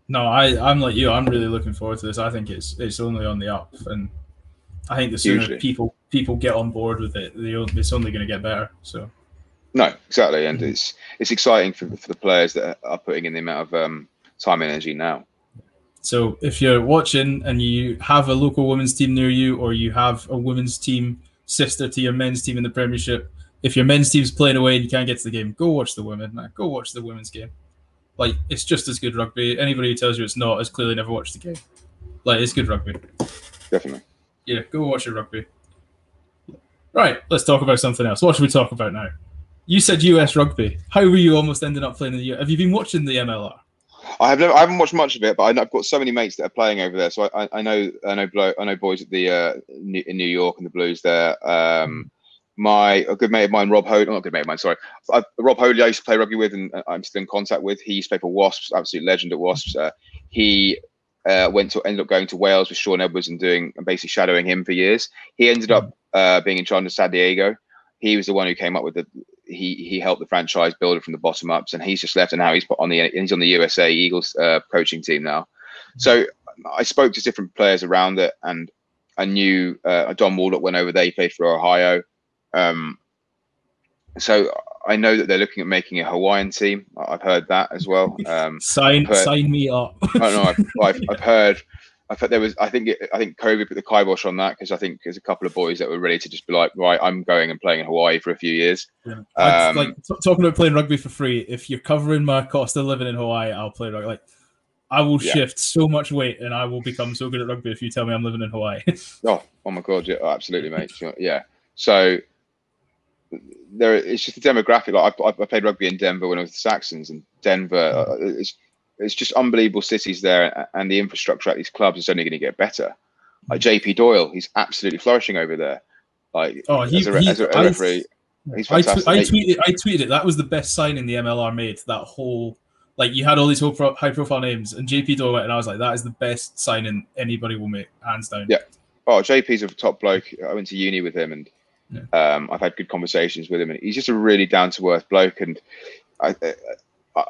No, I I'm like you. I'm really looking forward to this. I think it's it's only on the up, and I think the sooner Hugely. people people get on board with it, the, it's only going to get better. So No, exactly, and Mhm. it's it's exciting for for the players that are putting in the amount of um, time and energy now. So if you're watching and you have a local women's team near you, or you have a women's team sister to your men's team in the Premiership, if your men's team's playing away and you can't get to the game, go watch the women. Man. Go watch the women's game. Like it's just as good rugby. Anybody who tells you it's not has clearly never watched the game. Like it's good rugby. Definitely. Yeah, go watch your rugby. Right, let's talk about something else. What should we talk about now? You said US rugby. How were you almost ending up playing in the U? Have you been watching the MLR? I have never, I haven't watched much of it, but I I've got so many mates that are playing over there. So I, I, know, I know, I know boys at the uh, in New York and the Blues there. Um, my a good mate of mine, Rob Hawley, not a good mate of mine, sorry, I, Rob Hawley, I used to play rugby with, and uh, I'm still in contact with. He used to play for Wasps, absolute legend at Wasps. Uh, he uh, went to ended up going to Wales with Shaun Edwards and doing and basically shadowing him for years. He ended up uh, being in charge of San Diego. He was the one who came up with the. He he helped the franchise build it from the bottom ups, and he's just left, and now he's put on the he's on the USA Eagles uh, coaching team now. So I spoke to different players around it, and I knew uh, Dom Waldouck went over there. He played for Ohio. Um, so I know that they're looking at making a Hawaiian team. I've heard that as well. Um, Sign But- sign me up. I don't know. I've, I've, I've heard I thought there was. I think. It, I think COVID put the kibosh on that because I think there's a couple of boys that were ready to just be like, right, I'm going and playing in Hawaii for a few years. Yeah. Um, like t- talking about playing rugby for free. If you're covering my cost of living in Hawaii, I'll play rugby. Like, I will yeah. shift so much weight and I will become so good at rugby if you tell me I'm living in Hawaii. oh, oh my god, yeah, absolutely, mate. Yeah. So there, it's just a demographic. Like I, I played rugby in Denver when I was the Saxons, and Denver, uh, it's it's just unbelievable cities there, and the infrastructure at these clubs is only going to get better. Like JP Doyle, he's absolutely flourishing over there. Like oh, he, as a, he, as a, a referee, I, he's fantastic. I, tweeted, I tweeted it. That was the best signing the MLR made. That whole like you had all these high profile names, and JP Doyle went, and I was like, that is the best signing anybody will make, hands down. Yeah. Oh, JP's a top bloke. I went to uni with him, and yeah. um, I've had good conversations with him, and he's just a really down to earth bloke. And I,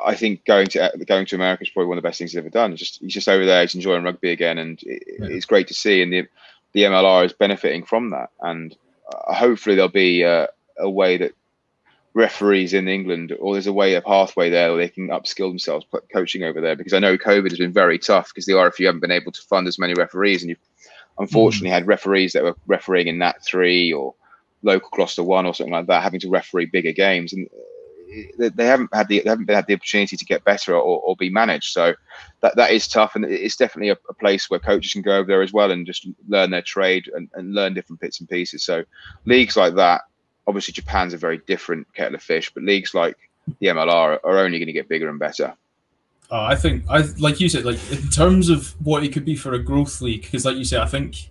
I think going to going to America is probably one of the best things he's ever done. Just he's just over there, he's enjoying rugby again, and it, yeah. it's great to see. And the the MLR is benefiting from that, and uh, hopefully there'll be uh, a way that referees in England, or there's a way, a pathway there where they can upskill themselves coaching over there. Because I know COVID has been very tough because the RFU haven't been able to fund as many referees, and you've unfortunately mm. had referees that were refereeing in Nat three or local Gloucester one or something like that, having to referee bigger games, and they haven't had the they haven't had the opportunity to get better or, or be managed. So that that is tough, and it's definitely a, a, place where coaches can go over there as well and just learn their trade and, and learn different bits and pieces. So leagues like that, obviously Japan's a very different kettle of fish, but leagues like the MLR are only going to get bigger and better. Uh, I think I like you said, like in terms of what it could be for a growth league, because like you said, I think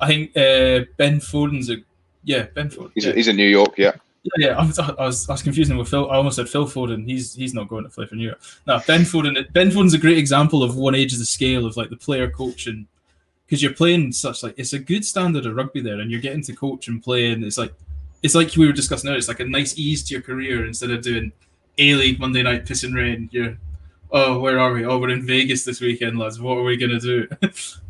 I think uh, Ben Foden's a yeah Ben Foden. He's, yeah. A, he's in New York, yeah. Yeah, yeah. I was, I was, I was confusing with Phil. I almost said Phil Foden. He's he's not going to play for New York. No, Ben Foden. Ben Foden's a great example of one age of the scale of like the player coach and because you're playing such like it's a good standard of rugby there, and you're getting to coach and play, and it's like it's like we were discussing earlier. It's like a nice ease to your career instead of doing A League Monday night piss and rain. You're oh, where are we? Oh, we're in Vegas this weekend, lads. What are we gonna do?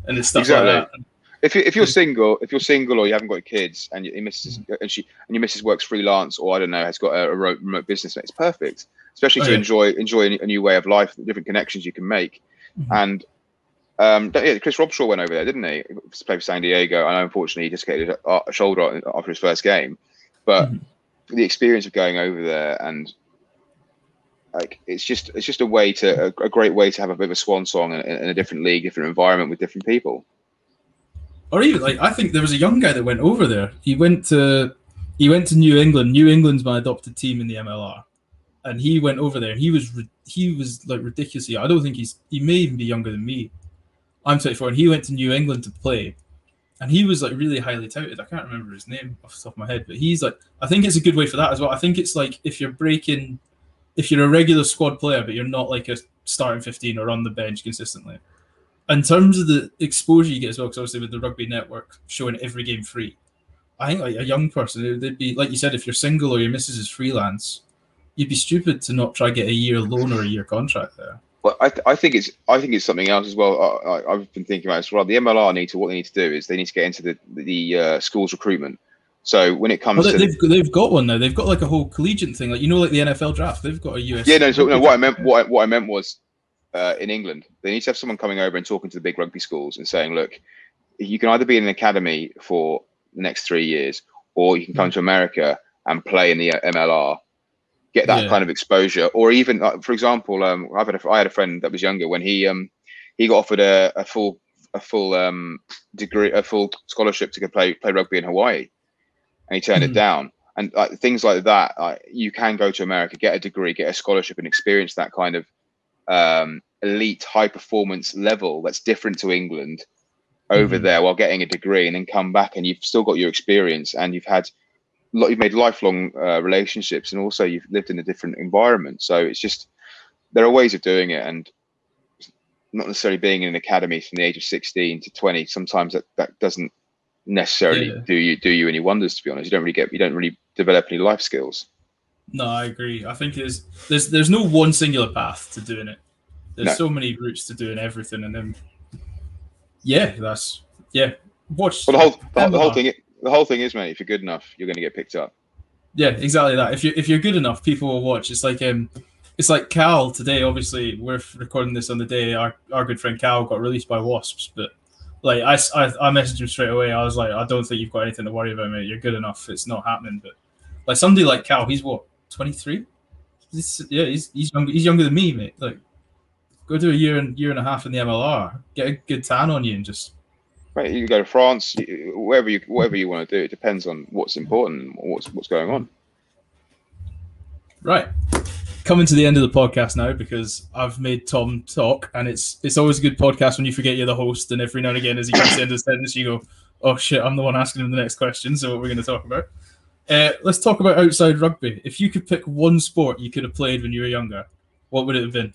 and it's stuff exactly. like that if you if you're single, if you're single or you haven't got kids and your missus and she and your missus works freelance or I don't know has got a, a remote business, it's perfect. Especially oh, to yeah. enjoy enjoy a new way of life, the different connections you can make. Mm-hmm. And um, yeah, Chris Robshaw went over there, didn't he? To play for San Diego. Know, unfortunately, he dislocated a shoulder after his first game, but mm-hmm. the experience of going over there and like it's just it's just a way to a, a great way to have a bit of a swan song in, in a different league, different environment with different people or even like I think there was a young guy that went over there. He went to he went to New England. New England's my adopted team in the MLR, and he went over there. He was he was like ridiculously. I don't think he's he may even be younger than me. I'm 24, and he went to New England to play, and he was like really highly touted. I can't remember his name off the top of my head, but he's like I think it's a good way for that as well. I think it's like if you're breaking, if you're a regular squad player, but you're not like a starting 15 or on the bench consistently in terms of the exposure you get as well, because obviously with the rugby network showing every game free, I think like a young person, they'd be like you said, if you're single or your missus is freelance, you'd be stupid to not try to get a year loan or a year contract there. Well, I, th- I think it's I think it's something else as well. I, have been thinking about it as well. The MLR need to what they need to do is they need to get into the the uh, schools recruitment. So when it comes well, to they've the, they've got one now. They've got like a whole collegiate thing, like you know, like the NFL draft. They've got a US. Yeah, no. So no, what I meant what I, what I meant was uh, in England. They need to have someone coming over and talking to the big rugby schools and saying, look, you can either be in an academy for the next three years, or you can come mm. to America and play in the uh, MLR, get that yeah. kind of exposure, or even, for example, um, I've had a, I had a friend that was younger when he um, he got offered a, a full a full um, degree, a full scholarship to go play play rugby in Hawaii, and he turned mm. it down. And like, things like that, you can go to America, get a degree, get a scholarship, and experience that kind of um, elite high performance level that's different to England over mm-hmm. there while getting a degree and then come back and you've still got your experience and you've had you've made lifelong uh, relationships and also you've lived in a different environment so it's just there are ways of doing it and not necessarily being in an academy from the age of 16 to 20 sometimes that, that doesn't necessarily yeah. do you do you any wonders to be honest you don't really get you don't really develop any life skills no, I agree. I think there's there's there's no one singular path to doing it. There's no. so many routes to doing everything, and then yeah, that's yeah. Watch. Well, the whole the, the whole thing the whole thing is, mate. If you're good enough, you're going to get picked up. Yeah, exactly that. If you if you're good enough, people will watch. It's like um, it's like Cal today. Obviously, we're recording this on the day our our good friend Cal got released by Wasps, but like I, I, I messaged him straight away. I was like, I don't think you've got anything to worry about, mate. You're good enough. It's not happening. But like somebody like Cal, he's what 23. He's, yeah, he's he's younger. He's younger than me, mate. Like, go do a year and year and a half in the MLR, get a good tan on you, and just. Right, you go to France, wherever you whatever you want to do. It depends on what's important, what's what's going on. Right. Coming to the end of the podcast now because I've made Tom talk, and it's it's always a good podcast when you forget you're the host, and every now and again, as you get to the end of the sentence, you go, "Oh shit, I'm the one asking him the next question." So what we're going to talk about? Uh, let's talk about outside rugby. If you could pick one sport you could have played when you were younger, what would it have been?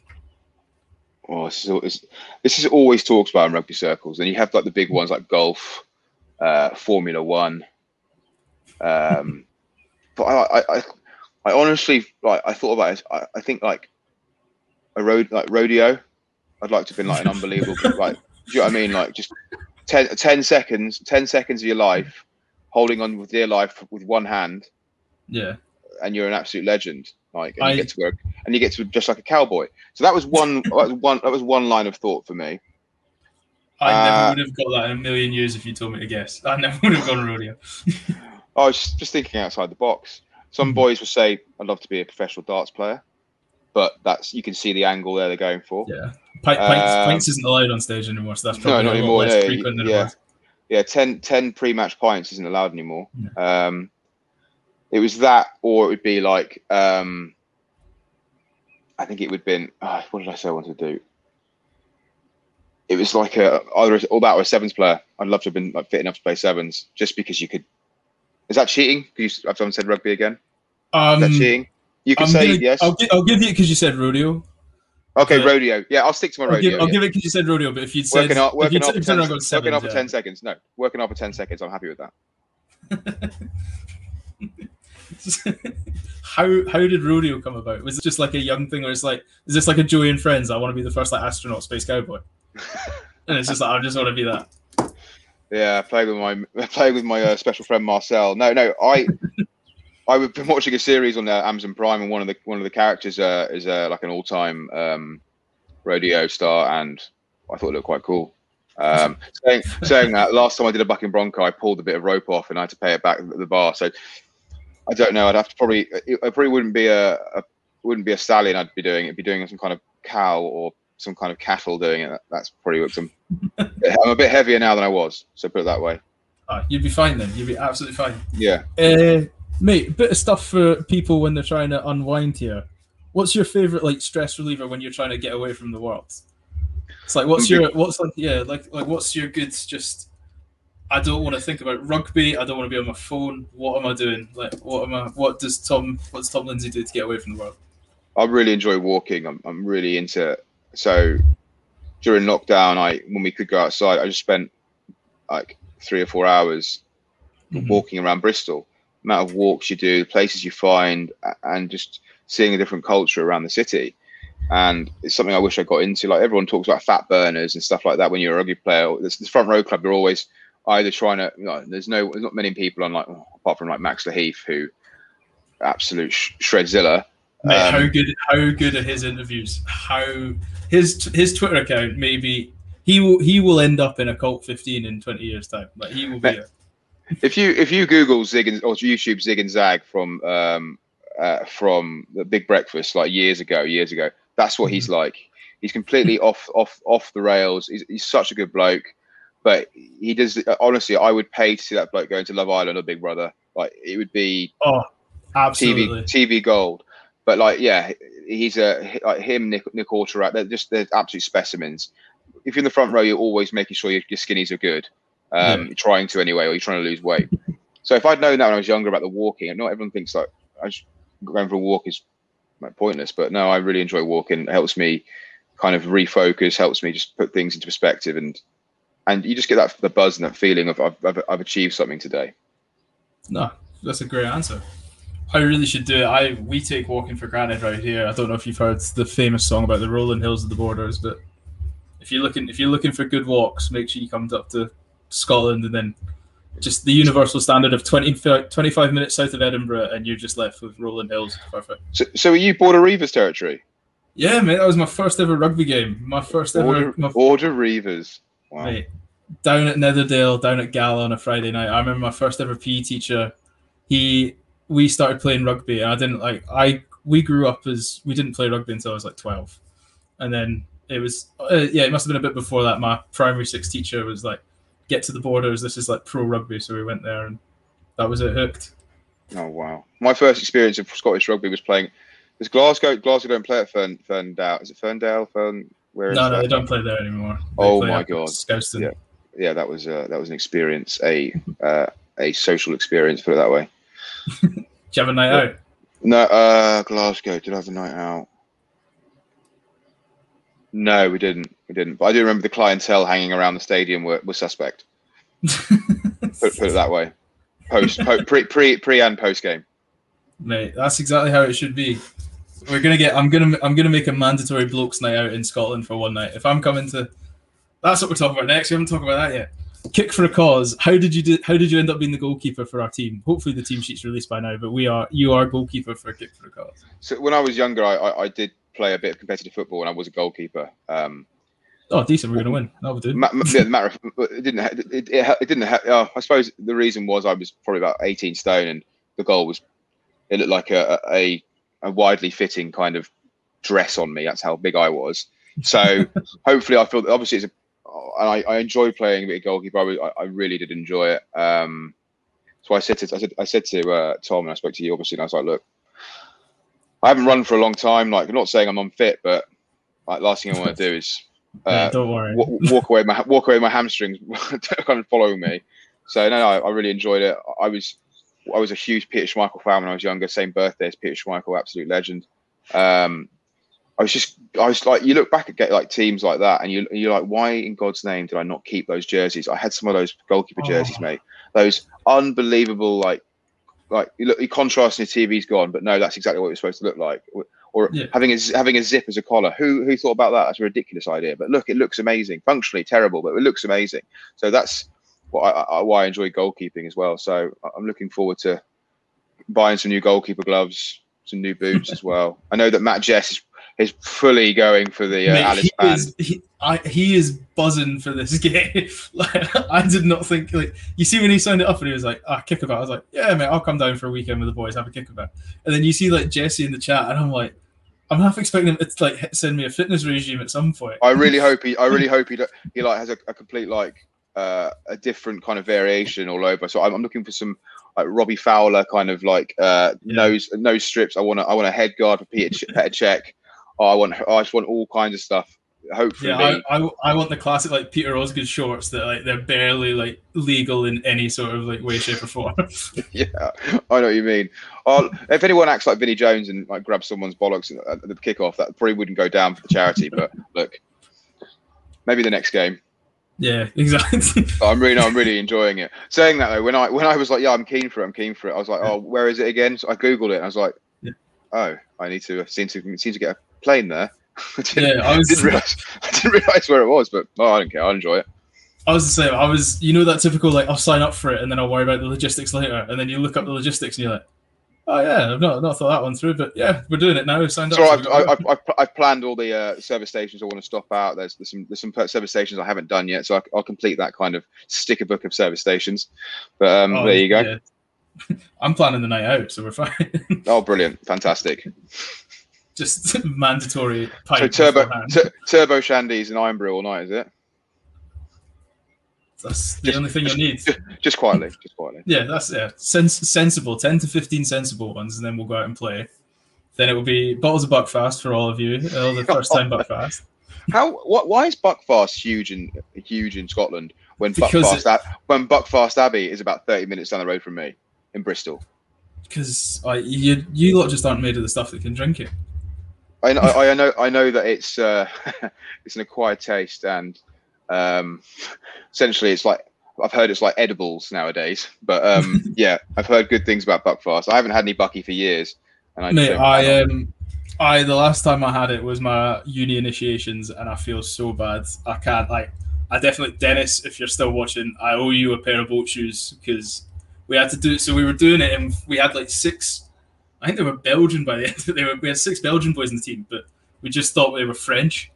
Oh, this is, al- this, this is always talked about in rugby circles, and you have like the big ones like golf, uh, Formula One. Um, but I, I, I, I honestly like I thought about it. I, I think like a road like rodeo. I'd like to have been like an unbelievable like. Do you know what I mean? Like just 10, 10 seconds, ten seconds of your life, holding on with dear life with one hand, Yeah, and you're an absolute legend. Like, and I- you get to work, and you get to just like a cowboy. So that was one. that was one. That was one line of thought for me. I Uh, never would have got that in a million years if you told me to guess. I never would have gone rodeo. I was just thinking outside the box. Some Mhm. boys will say, "I'd love to be a professional darts player," but that's you can see the angle there they're going for. Yeah, Pi- pints, Um, pints isn't allowed on stage anymore, so that's No, probably not a lot anymore, less no, frequent than it was. Yeah, 10, 10 pre-match pints isn't allowed anymore. Um, it was that, or it would be like, um, I think it would have been. ah, what did I say I wanted to do? It was like a either all that or a sevens player. I'd love to have been like fit enough to play sevens, just because you could. Is that cheating? Because you, I've someone said rugby again. Is Um, that cheating? You can I'm say gonna- yes. I'll, I'll give you because you said rodeo. Okay, uh, rodeo. Yeah, I'll stick to my I'll rodeo. give, I'll yeah. give it because you said rodeo, but if you'd said working off, working off, if for 10, gone working off for 10 seconds. No, working off for 10 seconds. I'm happy with that. how how did rodeo come about? Was it just like a young thing, or it's like is this like a Joey and Friends? I want to be the first like astronaut, space cowboy, and it's just like I just want to be that. Yeah, playing with my playing with my uh, special friend Marcel. No, no, I I've been watching a series on uh, Amazon Prime, and one of the one of the characters uh, is uh, like an all time um, rodeo star, and I thought it looked quite cool. Um, saying saying that, last time I did a bucking bronco, I pulled a bit of rope off, and I had to pay it back at the bar. So I don't know. I'd have to probably it, it probably wouldn't be a, a wouldn't be a stallion. I'd be doing. It'd be doing some kind of cow or some kind of cattle doing it. That, that's probably what some. I'm a bit heavier now than I was, so put it that way. You'd be fine then. You'd be absolutely fine. Yeah. Uh, mate, bit of stuff for people when they're trying to unwind here. What's your favorite like stress reliever when you're trying to get away from the world? It's like what's your what's like yeah like like what's your good just I don't want to think about rugby. I don't want to be on my phone. What am I doing? Like what am I? What does Tom? What does Tom Lindsay do to get away from the world? I really enjoy walking. I'm, I'm really into so during lockdown, I when we could go outside, I just spent like three or four hours Mhm. walking around Bristol. Amount of walks you do, places you find, and just seeing a different culture around the city. And it's something I wish I got into. Like everyone talks about fat burners and stuff like that when you're a rugby player. This, this front row club, they're always either trying to. You know, there's no, there's not many people on like apart from like Max Lahiff who absolute sh- shredzilla. Mate, Um, how good how good are his interviews? How his his Twitter account maybe he will he will end up in a cult fifteen in twenty years time. Like he will be. Mate, if you if you Google Zig and or YouTube Zig and Zag from um uh, from the Big Breakfast like years ago, years ago, that's what he's like. He's completely off off off the rails. He's, he's such a good bloke, but he does honestly. I would pay to see that bloke going to Love Island or Big Brother. Like it would be Oh, absolutely. TV TV gold. But like, yeah, he's a like him, Nick Nick Auterac. They're just they're absolute specimens. If you're in the front row, you're always making sure your, your skinnies are good. Um, You're trying to anyway, or you're trying to lose weight. So if I'd known that when I was younger about the walking, and not everyone thinks like I just going for a walk is like pointless, but no, I really enjoy walking. It helps me kind of refocus, helps me just put things into perspective, and and you just get that the buzz and that feeling of I've, I've, I've achieved something today. No, that's a great answer. I really should do it. I we take walking for granted right here. I don't know if you've heard the famous song about the rolling hills of the borders, but if you're looking if you're looking for good walks, make sure you come up to Scotland and then just the universal standard of 20, 25 minutes south of Edinburgh, and you're just left with rolling hills. Perfect. So, so are you Border Reivers territory? Yeah, mate, that was my first ever rugby game. My first ever. Order, my, Order Reivers. Wow. mate, down at Netherdale, down at Gala on a Friday night. I remember my first ever PE teacher. He we started playing rugby, and I didn't like. I we grew up as we didn't play rugby until I was like twelve, and then it was uh, yeah, it must have been a bit before that. My primary six teacher was like, "Get to the borders. This is like pro rugby." So we went there, and that was it. Hooked. Oh wow! My first experience of Scottish rugby was playing. Is Glasgow? Glasgow don't play at Fern, Ferndale. Is it Ferndale? Fern? Where is no, no, they don't play there anymore. They Oh my God. Scotstoun. Yeah. yeah, that was uh, that was an experience, a uh, a social experience, put it that way. Do you have a night Yeah. out? No, uh, Glasgow. Did I have a night out? No, we didn't. We didn't. But I do remember the clientele hanging around the stadium were, were suspect. Put, put it that way. Post, po, pre, pre, pre, and post game. Mate, that's exactly how it should be. We're gonna get. I'm gonna. I'm gonna make a mandatory blokes night out in Scotland for one night. If I'm coming to, that's what we're talking about next. We haven't talked about that yet. Kick for a cause. How did you do? How did you end up being the goalkeeper for our team? Hopefully the team sheet's released by now. But we are. You are goalkeeper for Kick for a cause. So when I was younger, I, I, I did play a bit of competitive football, and I was a goalkeeper. Um, Oh, decent. We're gonna win. That would do. ma- yeah, the matter of, it didn't. ha- It, it, it didn't. Ha- uh, I suppose the reason was I was probably about eighteen stone, and the goal was. It looked like a, a a widely fitting kind of dress on me. That's how big I was. So hopefully, I feel that obviously it's a. And I, I enjoy playing a bit of goalkeeper. I, I, I really did enjoy it. Um, so I said to I said I said to uh, Tom and I spoke to you obviously, and I was like, look, I haven't run for a long time. Like I'm not saying I'm unfit, but like last thing I want to do is Uh, don't worry. wa- walk away my walk away my hamstrings kind of following me. So no, no, I, I really enjoyed it. I was I was a huge Peter Schmeichel fan when I was younger. Same birthday as Peter Schmeichel, absolute legend. Um, I was just I was like, you look back at get like teams like that, and you you're like, why in God's name did I not keep those jerseys? I had some of those goalkeeper jerseys, Oh. mate. Those unbelievable like like you look, you contrast and your TV's gone, but no, that's exactly what it was supposed to look like. Or Yeah. having a having a zip as a collar. Who who thought about that? That's a ridiculous idea. But look, it looks amazing. Functionally terrible, but it looks amazing. So that's what I, I, why I enjoy goalkeeping as well. So I'm looking forward to buying some new goalkeeper gloves, some new boots as well. I know that Matt Jess is, is fully going for the uh, Mate, Alice he, band. is, he, I, he is buzzing for this game. like, I did not think like you see when he signed it up and he was like, "Ah, kickabout." I was like, "Yeah, mate, I'll come down for a weekend with the boys, have a kickabout." And then you see like Jesse in the chat, and I'm like, I'm half expecting him to like send me a fitness regime at some point. I really hope he. I really hope he. He like has a, a complete like uh, a different kind of variation all over. So I'm, I'm looking for some like Robbie Fowler kind of like uh, Yeah. nose nose strips. I want to. I want a head guard for Peter Ch- Petr Cech. Oh, I want. I just want all kinds of stuff. Hopefully, Yeah, I, I, I want the classic like Peter Osgood shorts that like they're barely like legal in any sort of like way, shape, or form. yeah, I know what you mean. I'll, if anyone acts like Vinnie Jones and like grabs someone's bollocks at the kickoff, that probably wouldn't go down for the charity. But look, maybe the next game. yeah, exactly. I'm really, I'm really enjoying it. Saying that though, when I when I was like, yeah, I'm keen for it, I'm keen for it. I was like, oh, where is it again? So I googled it. and I was like, Yeah. oh, I need to seem to seem to get a plane there. I didn't, yeah, I was didn't realize I didn't realize where it was, but oh, I don't care. I enjoy it. I was the same. I was, you know, that typical like I'll sign up for it and then I'll worry about the logistics later, and then you look up the logistics and you're like, oh yeah, I've not not thought that one through, but yeah, we're doing it now. We've signed up. So so I've, I've, I've, I've planned all the uh, service stations I want to stop out. There's, there's some there's some service stations I haven't done yet, so I, I'll complete that kind of sticker book of service stations. But um, oh, there you go. yeah. I'm planning the night out, so we're fine. Oh, brilliant, fantastic. Just mandatory So turbo t- turbo shandies and Irn-Bru all night, is it? That's the just- only thing you need. Just quietly, just quietly. Yeah, that's yeah. Sens- sensible, ten to fifteen sensible ones, and then we'll go out and play. Then it will be bottles of Buckfast for all of you, all the first time Buckfast. How? What? Why is Buckfast huge in huge in Scotland when Because Buckfast Ab- when Buckfast Abbey is about thirty minutes down the road from me in Bristol? Because I you you lot just aren't made of the stuff that can drink it. I, know- I, I know I know that it's uh, it's an acquired taste and um, essentially it's like I've heard it's like edibles nowadays. But um, yeah, I've heard good things about Buckfast. I haven't had any Bucky for years, and I Mate, I um, I the last time I had it was my uni initiations, and I feel so bad. I can't like. I definitely, Dennis, if you're still watching, I owe you a pair of boat shoes because we had to do. It. So we were doing it, and we had like six. I think they were Belgian by the end. They were, we had six Belgian boys in the team, but we just thought they were French.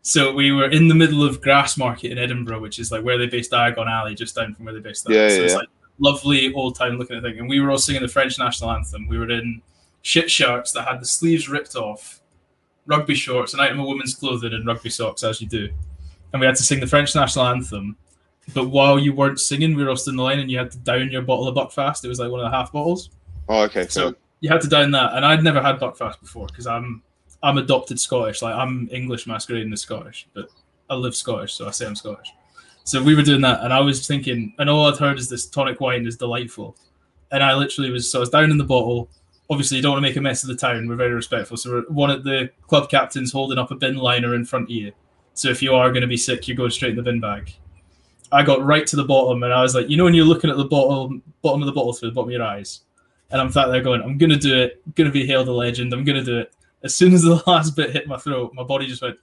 So we were in the middle of Grassmarket in Edinburgh, which is like where they based Diagon Alley, just down from where they based that. Yeah, so yeah, it's like lovely old time looking at thing. And we were all singing the French national anthem. We were in shit shirts that had the sleeves ripped off, rugby shorts, an item of women's clothing, and rugby socks, as you do. And we had to sing the French national anthem. But while you weren't singing, we were all stood in the line, and you had to down your bottle of Buckfast. It was like one of the half bottles. Oh, okay. So So you had to down that, and I'd never had Buckfast before because I'm I'm adopted Scottish. Like I'm English masquerading as Scottish, but I live Scottish, so I say I'm Scottish. So we were doing that, and I was thinking, and all I'd heard is this tonic wine is delightful, and I literally was so I was down in the bottle. Obviously, you don't want to make a mess of the town. We're very respectful. So one of the club captains holding up a bin liner in front of you. So if you are going to be sick, you're going straight in the bin bag. I got right to the bottom, and I was like, you know, when you're looking at the bottom bottom of the bottle through the bottom of your eyes, and I'm sat there going, I'm gonna do it. I'm gonna be hailed a legend. I'm gonna do it. As soon as the last bit hit my throat, my body just went,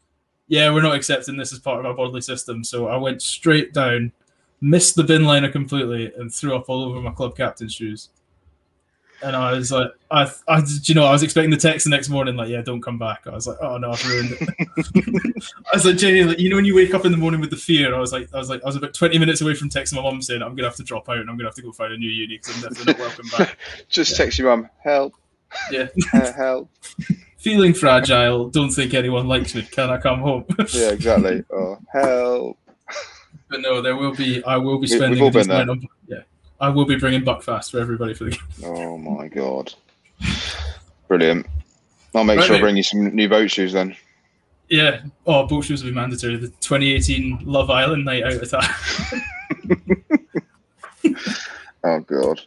yeah, we're not accepting this as part of our bodily system. So I went straight down, missed the bin liner completely, and threw up all over my club captain's shoes. And I was like, I, I, you know, I was expecting the text the next morning, like, yeah, don't come back. I was like, oh no, I've ruined it. I was like, genuinely, like, you know, when you wake up in the morning with the fear, I was like, I was like, I was about 20 minutes away from texting my mum saying, I'm gonna have to drop out and I'm gonna have to go find a new uni because I'm definitely not welcome back. just Yeah. text your mum, help, Yeah. uh, help. Feeling fragile, don't think anyone likes me. Can I come home? Yeah, exactly. Oh, help. but no, there will be. I will be spending. we've all a decent been amount of- yeah, I will be bringing Buckfast for everybody for the. Oh my god. Brilliant. I'll make Right, sure I bring you some new boat shoes then. Yeah. Oh, boat shoes will be mandatory. The 2018 Love Island night out attack. Oh god.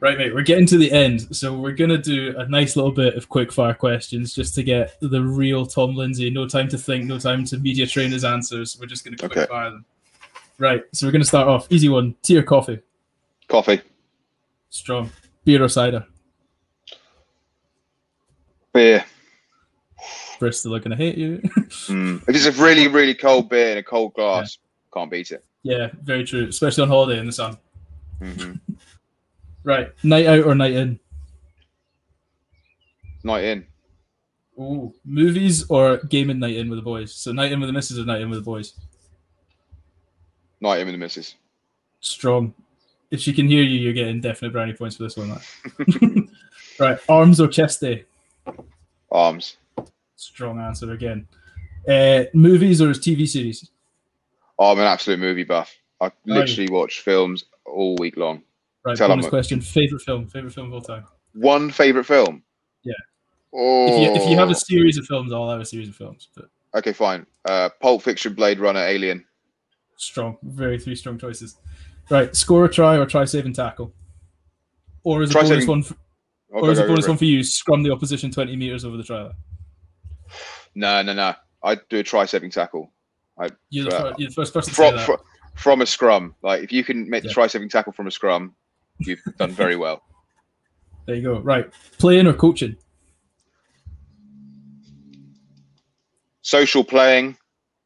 right, mate. We're getting to the end, so we're gonna do a nice little bit of quick fire questions just to get the real Tom Lindsay. No time to think. No time to media train his answers. We're just gonna quick Okay. fire them. Right. So we're gonna start off easy one. Tea or coffee? Coffee. Strong. Beer or cider? Beer. Bristol are gonna hate you. Mm. If it's a really, really cold beer in a cold glass, can't beat it. yeah, very true. Especially on holiday in the sun. hmm Right. Night out or night in? Night in. Ooh. Movies or gaming night in with the boys? So night in with the missus or night in with the boys? Night in with the missus. Strong. If she can hear you, you're getting definite brownie points for this one. That. right. Arms or chest day? Arms. Strong answer again. Uh, movies or TV series? Oh, I'm an absolute movie buff. I literally watch films all week long. Right. Tell bonus question. Favorite film? Favorite film of all time? One favorite film. Yeah. Oh. If you if you have a series of films, I'll have a series of films. But Okay, fine. Uh, Pulp Fiction, Blade Runner, Alien. strong. Very three strong choices. Right. Score a try or try save and tackle. Or as a Try bonus saving- one. For, Oh, or is a bonus one for you, scrum the opposition 20 meters over the try line. No, no, no. I do a try-saving tackle You're the, Uh, fir- you're the first person from that. fr- from a scrum. Like if you can make the Yeah. try-saving tackle from a scrum, you've done very well. There you go. Right. Playing or coaching? Social playing,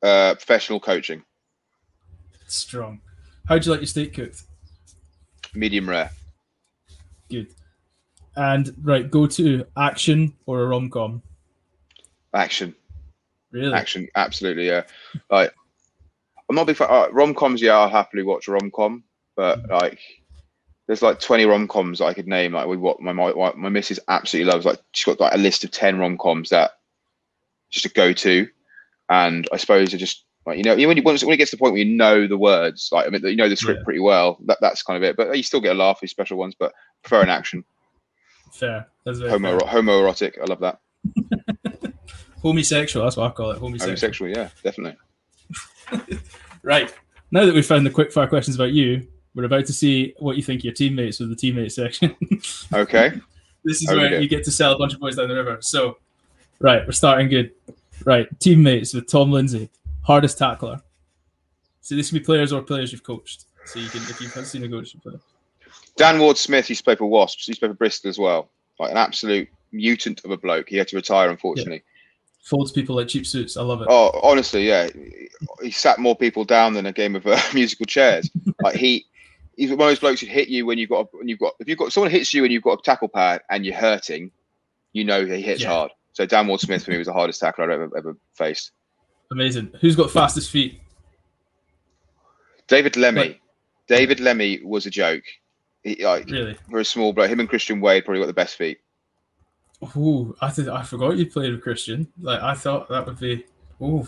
uh, professional coaching, Strong. How'd you like your steak cooked? medium rare. Good. And right, go to action or a rom com. Action, Really? action, absolutely, yeah. Like I'm not a big fan. Uh, rom coms, yeah, I'll happily watch a rom com, but like there's like 20 rom coms I could name. Like we what my my my missus absolutely loves. Like she's got like a list of 10 rom coms that just a go to, and I suppose it just like you know when you once when it gets to the point where you know the words, like I mean you know the script Yeah. pretty well. That that's kind of it. But you still get a laugh with special ones. But prefer an action, Fair. That's very homo fair. homoerotic. I love that. Homosexual. That's what I call it. Homosexual. Homosexual, yeah, definitely. Right. Now that we've found the quick fire questions about you, we're about to see what you think your teammates with the teammate section. Okay. this is Okay. where you get to sell a bunch of boys down the river. So, right, we're starting good. Right, teammates with Tom Lindsay, hardest tackler. So this can be players or players you've coached. So you can, if you've seen a coach, you play. Dan Ward Smith used to play for Wasps. He used to play for Bristol as well. Like an absolute mutant of a bloke. He had to retire, unfortunately. Folds people like cheap suits. I love it. Oh, honestly, yeah. He sat more people down than a game of uh, musical chairs. like he, he's one of those blokes who hit you when you've got when you've got if you've got someone hits you and you've got a tackle pad and you're hurting, you know he hits Yeah. hard. So Dan Ward Smith for me was the hardest tackler I've ever ever faced. Amazing. Who's got fastest feet? David Lemi. Like- David Lemi was a joke. He, like, Really? for a small bloke, him and Christian Wade probably got the best feet. Ooh, I th- I forgot you played with Christian. Like I thought that would be. Ooh,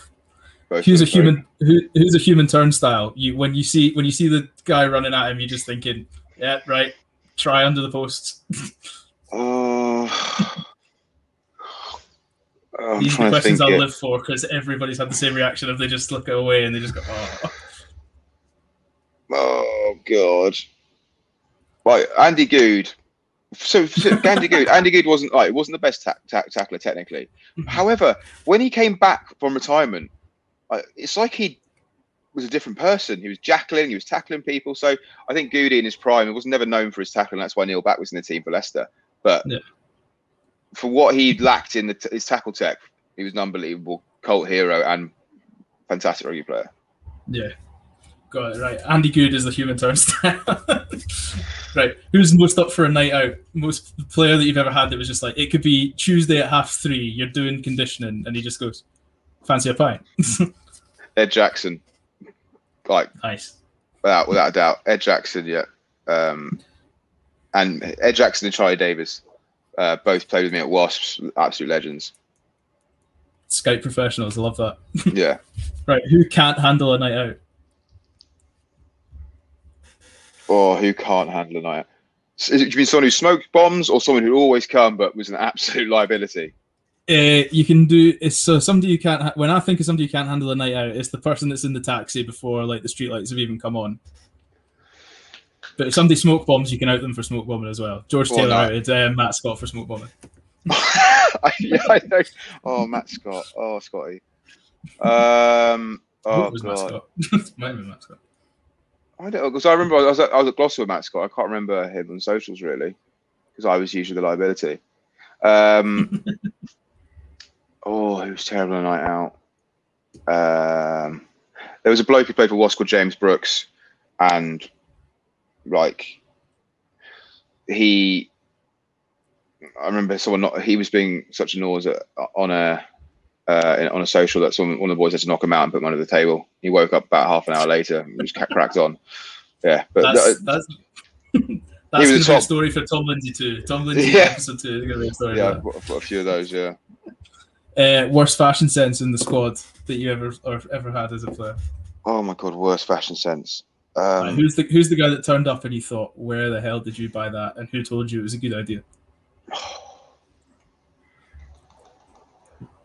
Both who's a of them, sorry. human? Who, who's a human turnstile? You when you see when you see the guy running at him, you're just thinking, yeah, right. Try under the posts. Oh. Oh, These are the questions. I'll it. live for because everybody's had the same reaction if they just look away and they just go, oh. Oh god. Right, Andy Goode. So, so Andy Goode, Andy Goode wasn't like it wasn't the best ta- ta- tackler technically. Mhm. However, when he came back from retirement, uh, it's like he was a different person. He was jackling, he was tackling people. So I think Goody in his prime, he was never known for his tackling. That's why Neil Back was in the team for Leicester. But Yeah. For what he lacked in the t- his tackle tech, he was an unbelievable cult hero and fantastic rugby player. Yeah. Got it, right. Andy Goode is the human turnstile. right. Who's most up for a night out? Most player that you've ever had that was just like, it could be Tuesday at half three, you're doing conditioning, and he just goes, fancy a pint. Ed Jackson, like nice. without without a doubt. Ed Jackson, yeah, um, and Ed Jackson and Charlie Davis, uh, both played with me at Wasps. Absolute legends. Skype professionals, I love that. Yeah, Right. Who can't handle a night out? or who can't handle a night? out? Is it, do you mean someone who smoked bombs, or someone who'd always come but was an absolute liability? Uh, you can do it's so somebody you can't. Ha- when I think of somebody who can't handle a night out, it's the person that's in the taxi before like the streetlights have even come on. But if somebody smoke bombs, you can out them for smoke bombing as well. George Or Taylor outed uh, Matt Scott for smoke bombing. Yeah, I know. Oh, Matt Scott. Oh, Scotty. Um. Oh It was Matt God. Scott. Might have been Matt Scott. I don't because I remember I was at, I was at Gloucester with Matt Scott. I can't remember him on socials really because I was usually the liability. Um, oh, he was terrible a night out. Um, there was a bloke who played for Wasps called James Brooks, and like he, I remember someone not he was being such a noise at- on a. Uh, on a social that someone, one of the boys had to knock him out and put him under the table. He woke up about half an hour later and just cracked on. Yeah, but That's th- that's that's gonna a be a story for Tom Lindsay too. Tom Lindsay Yeah. episode two gonna be a story. yeah, I've got, I've got a few of those. Yeah. Uh, worst fashion sense in the squad that you ever or ever had as a player. Oh my god, worst fashion sense. Um, who's the who's the guy that turned up and you thought, where the hell did you buy that? And who told you it was a good idea?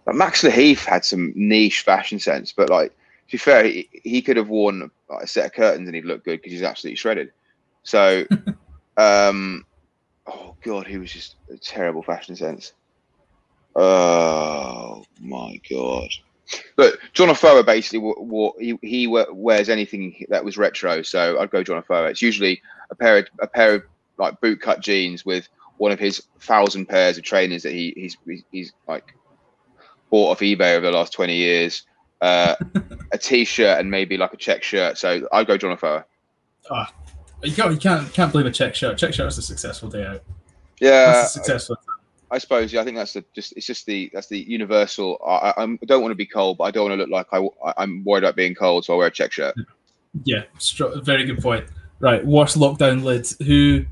like, Max Lahiff had some niche fashion sense, but like to be fair, he, he could have worn like, a set of curtains and he'd look good because he's absolutely shredded. So, um, oh god, he was just a terrible fashion sense. Oh my god. But John Afoa basically wore, he, he wears anything that was retro, so I'd go John Afoa. It's usually a pair of a pair of like bootcut jeans with one of his thousand pairs of trainers that he he's he's, like bought off eBay over the last twenty years. Uh, a t-shirt and maybe like a check shirt. So I'd go John Afoa. You can't you can't can't blame a check shirt. Check shirt is a successful day out. Yeah, That's a successful. I suppose. Yeah, I think that's the just. It's just the that's the universal. I, I, don't want to be cold, but I don't want to look like I, I am worried about being cold, so I wear a check shirt. Yeah, str- very good point. Right, worst lockdown lid. Who,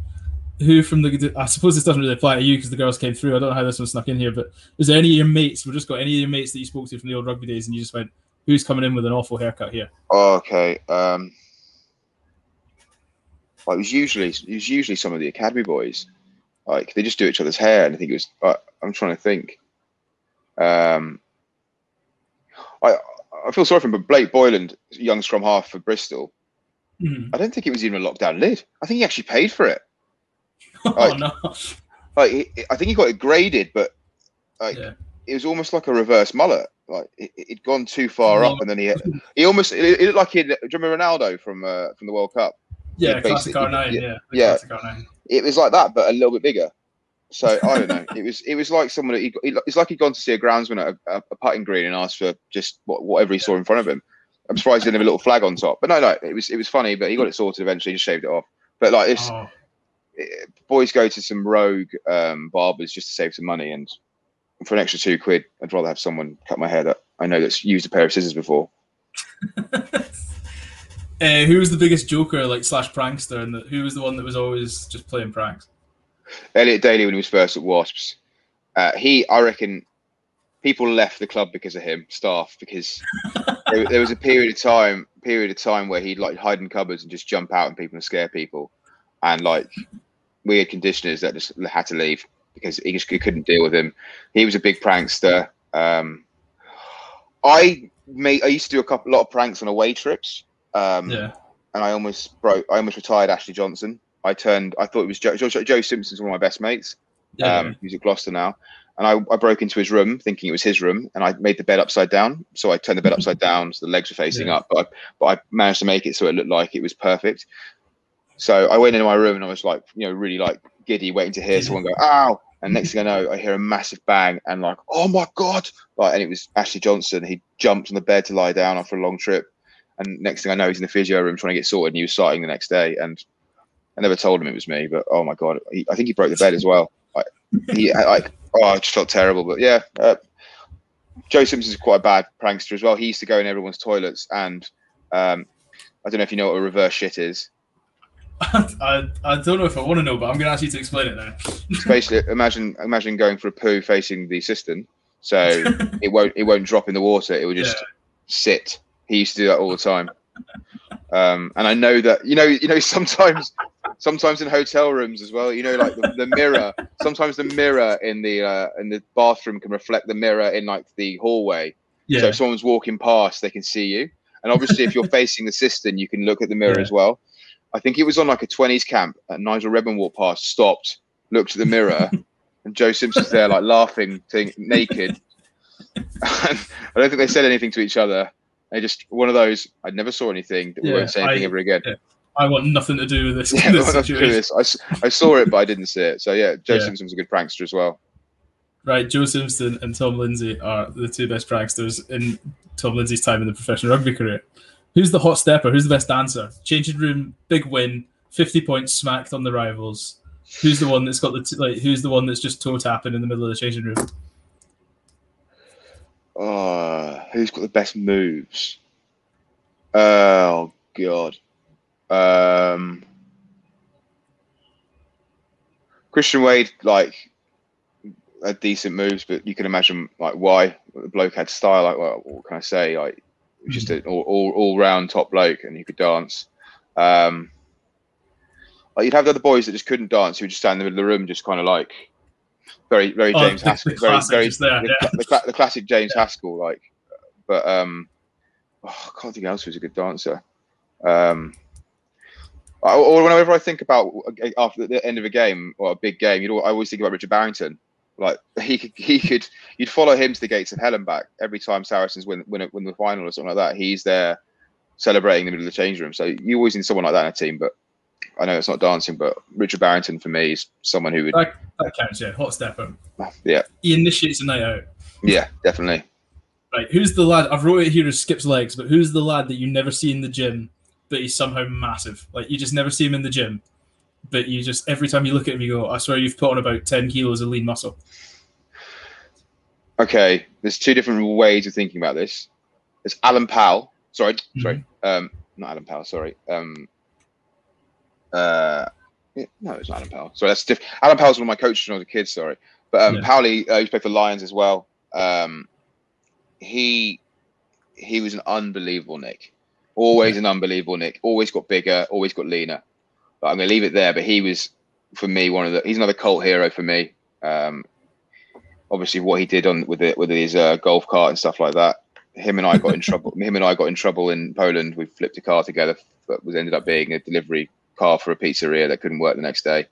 who from the? I suppose this doesn't really apply to you because the girls came through. I don't know how this one snuck in here, but was there any of your mates? We've just got any of your mates that you spoke to from the old rugby days, and you just went, "Who's coming in with an awful haircut here?" Okay. Um, well, it was usually it was usually some of the academy boys. Like they just do each other's hair, and I think it was. Uh, I'm trying to think. Um, I I feel sorry for him, but Blake Boyland, young scrum half for Bristol. Mhm. I don't think it was even a lockdown lid. I think he actually paid for it. Oh no! Like I think he got it graded, but like Yeah. it was almost like a reverse mullet. Like it, it'd gone too far Well- up, and then he he almost it, it looked like he. Do you remember Ronaldo from uh, from the World Cup? Yeah, Yeah, classic basically, R9. yeah, Yeah, yeah. classic R9. It was like that, but a little bit bigger. So I don't know. It was it was like someone. He, he, it's like he'd gone to see a groundsman at a, a, a putting green and asked for just what, whatever he saw in front of him. I'm surprised he didn't have a little flag on top. But no, no, it was it was funny. But he got it sorted eventually. Just shaved it off. But like this, Oh, eh, boys go to some rogue um, barbers just to save some money, and for an extra two quid, I'd rather have someone cut my hair that I know that's used a pair of scissors before. Uh, who was the biggest joker, like slash prankster, and the, who was the one that was always just playing pranks? Elliot Daly when he was first at Wasps. Uh, he, I reckon, people left the club because of him, staff, because there, there was a period of time, period of time where he'd like hide in cupboards and just jump out and people and scare people, and like we had conditioners that just had to leave because he just he couldn't deal with him. He was a big prankster. Um, I made I used to do a couple lot of pranks on away trips. Um, Yeah. and I almost broke. I almost retired Ashley Johnson. I turned. I thought it was Joe. Joe, Joe Simpson's one of my best mates. Yeah. Um, he's at Gloucester now. And I, I broke into his room thinking it was his room, and I made the bed upside down. So I turned the bed upside down, so the legs were facing Yeah. up. But I, but I managed to make it so it looked like it was perfect. So I went into my room and I was like, you know, really like giddy, waiting to hear someone go, "Ow!" And next thing I know, I hear a massive bang, and like, "Oh my god!" Like, and it was Ashley Johnson. He jumped on the bed to lie down after a long trip, and next thing I know, he's in the physio room trying to get sorted, and he was starting the next day. And I never told him it was me, but oh my god, he, I think he broke the bed as well. Like, he like, oh, I just felt terrible. But yeah, uh, Joe Simpson's quite a bad prankster as well. He used to go in everyone's toilets, and um, I don't know if you know what a reverse shit is. I, I don't know if I want to know, but I'm going to ask you to explain it now. It's basically imagine imagine going for a poo facing the cistern, so it won't it won't drop in the water. It will just sit. He used to do that all the time. Um, and I know that you know you know sometimes sometimes in hotel rooms as well. You know, like the, the mirror. Sometimes the mirror in the uh, in the bathroom can reflect the mirror in like the hallway. Yeah. So if someone's walking past, they can see you. And obviously, if you're facing the cistern, you can look at the mirror Yeah. as well. I think it was on like a 20s camp, and Nigel Redman walked past, stopped, looked at the mirror, and Joe Simpson's there, like laughing, think, naked. And I don't think they said anything to each other. They just one of those. I never saw anything. That we Yeah, won't say anything I- ever again. yeah. I want nothing to do with this, Yeah, this well, that's true, situation. this. I, I saw it, but I didn't see it. So yeah, Joe Yeah. Simpson was a good prankster as well. Right, Joe Simpson and Tom Lindsay are the two best pranksters in Tom Lindsay's time in the professional rugby career. Who's the hot stepper? Who's the best dancer? Changing room, big win, fifty points smacked on the rivals. Who's the one that's got the t- like? Who's the one that's just toe tapping in the middle of the changing room? Oh, who's got the best moves? Oh God. Um, Christian Wade, like, had decent moves, but you can imagine like why the bloke had style. Like, well, what can I say? Like, just an all, all, all round top bloke, and he could dance. Um, like you'd have the other boys that just couldn't dance, who would just stand in the middle of the room, just kind of like very, very Oh, James the- the Haskell, very, classic very just there, the, yeah. the, the classic James Haskell, like. But um, oh, I can't think else who's a good dancer. Um, I- or whenever I think about uh, after the end of a game or a big game, you know, I always think about Richard Barrington. Like he could, he could, you'd follow him to the gates of hell and back every time Saracens win win, win the final or something like that. He's there celebrating in the middle of the change room. So you always need someone like that in a team. But I know it's not dancing, but Richard Barrington for me is someone who would, That, that counts, yeah. Hot stepper. yeah, He initiates a night out. yeah, definitely. Right, who's the lad? I've wrote it here as skips legs, but who's the lad that you never see in the gym, but he's somehow massive? Like you just never see him in the gym, but you just every time you look at him, you go, "I swear you've put on about ten kilos of lean muscle." Okay, there's two different ways of thinking about this. There's Alan Powell. Sorry, sorry. Um, not Alan Powell. Sorry. Um, uh, yeah, no, it's not Alan Powell. Sorry, that's different. Alan Powell's one of my coaches when I was a kid. Sorry, but um, Yeah. Powley uh, used to play for Lions as well. Um, he he was an unbelievable Nick. Always an unbelievable Nick. Always got bigger. Always got leaner. But I'm gonna leave it there. But he was for me one of the. He's another cult hero for me. Um, obviously what he did on with it with his uh, golf cart and stuff like that. Him and I got in trouble. Him and I got in trouble in Poland. We flipped a car together, but was ended up being a delivery car for a pizzeria that couldn't work the next day.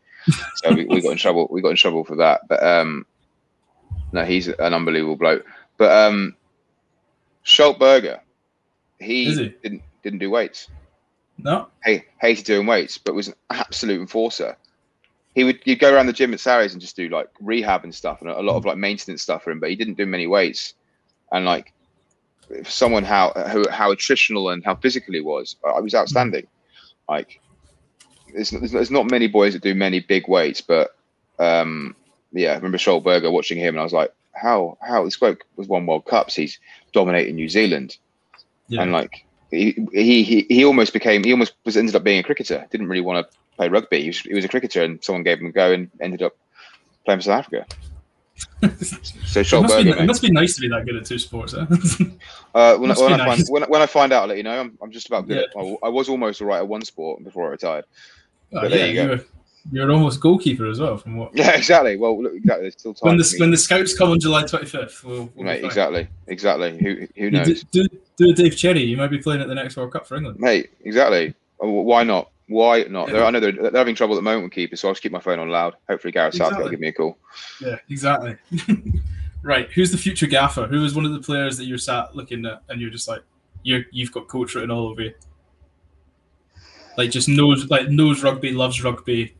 So we, we got in trouble. We got in trouble for that. But um, no, he's an unbelievable bloke. But um, Schalk Burger, he, he? didn't didn't do weights. No, Hey, hated doing weights, but was an absolute enforcer. He would you'd go around the gym at Sarries and just do like rehab and stuff and a lot of like maintenance stuff for him, but he didn't do many weights. And like for someone how how, how attritional and how physical he was, I was outstanding. Like there's, there's, there's not many boys that do many big weights, but um, yeah, I remember Schalk Burger watching him and I was like, how how this bloke was won World Cups. He's dominating New Zealand, Yeah. and like he, he he he almost became he almost was ended up being a cricketer. Didn't really want to play rugby. He was, he was a cricketer, and someone gave him a go and ended up playing for South Africa. So it, must be, it must be nice to be that good at two sports. Huh? Uh, when, must when, I nice. find, when, when I find out, I'll let you know. I'm, I'm just about good. At, I, I was almost all right at one sport before I retired. Oh, yeah, you you're, you're almost goalkeeper as well. From what Yeah, exactly. Well, look, exactly. There's still time. when the when the scouts come on July 25th, we'll, we'll mate, exactly, exactly. Who who You knows, do, do, do a Dave Cherry. You might be playing at the next World Cup for England. mate? Exactly. Oh, Why not? Why not? Yeah. I know they're, they're having trouble at the moment with keepers, so I'll just keep my phone on loud. Hopefully, Gareth Southgate will give me a call. Yeah, exactly. right. Who's the future gaffer? Who is one of the players that you're sat looking at and you're just like, you're you've got coach written all over you? Like just knows like knows rugby, loves rugby,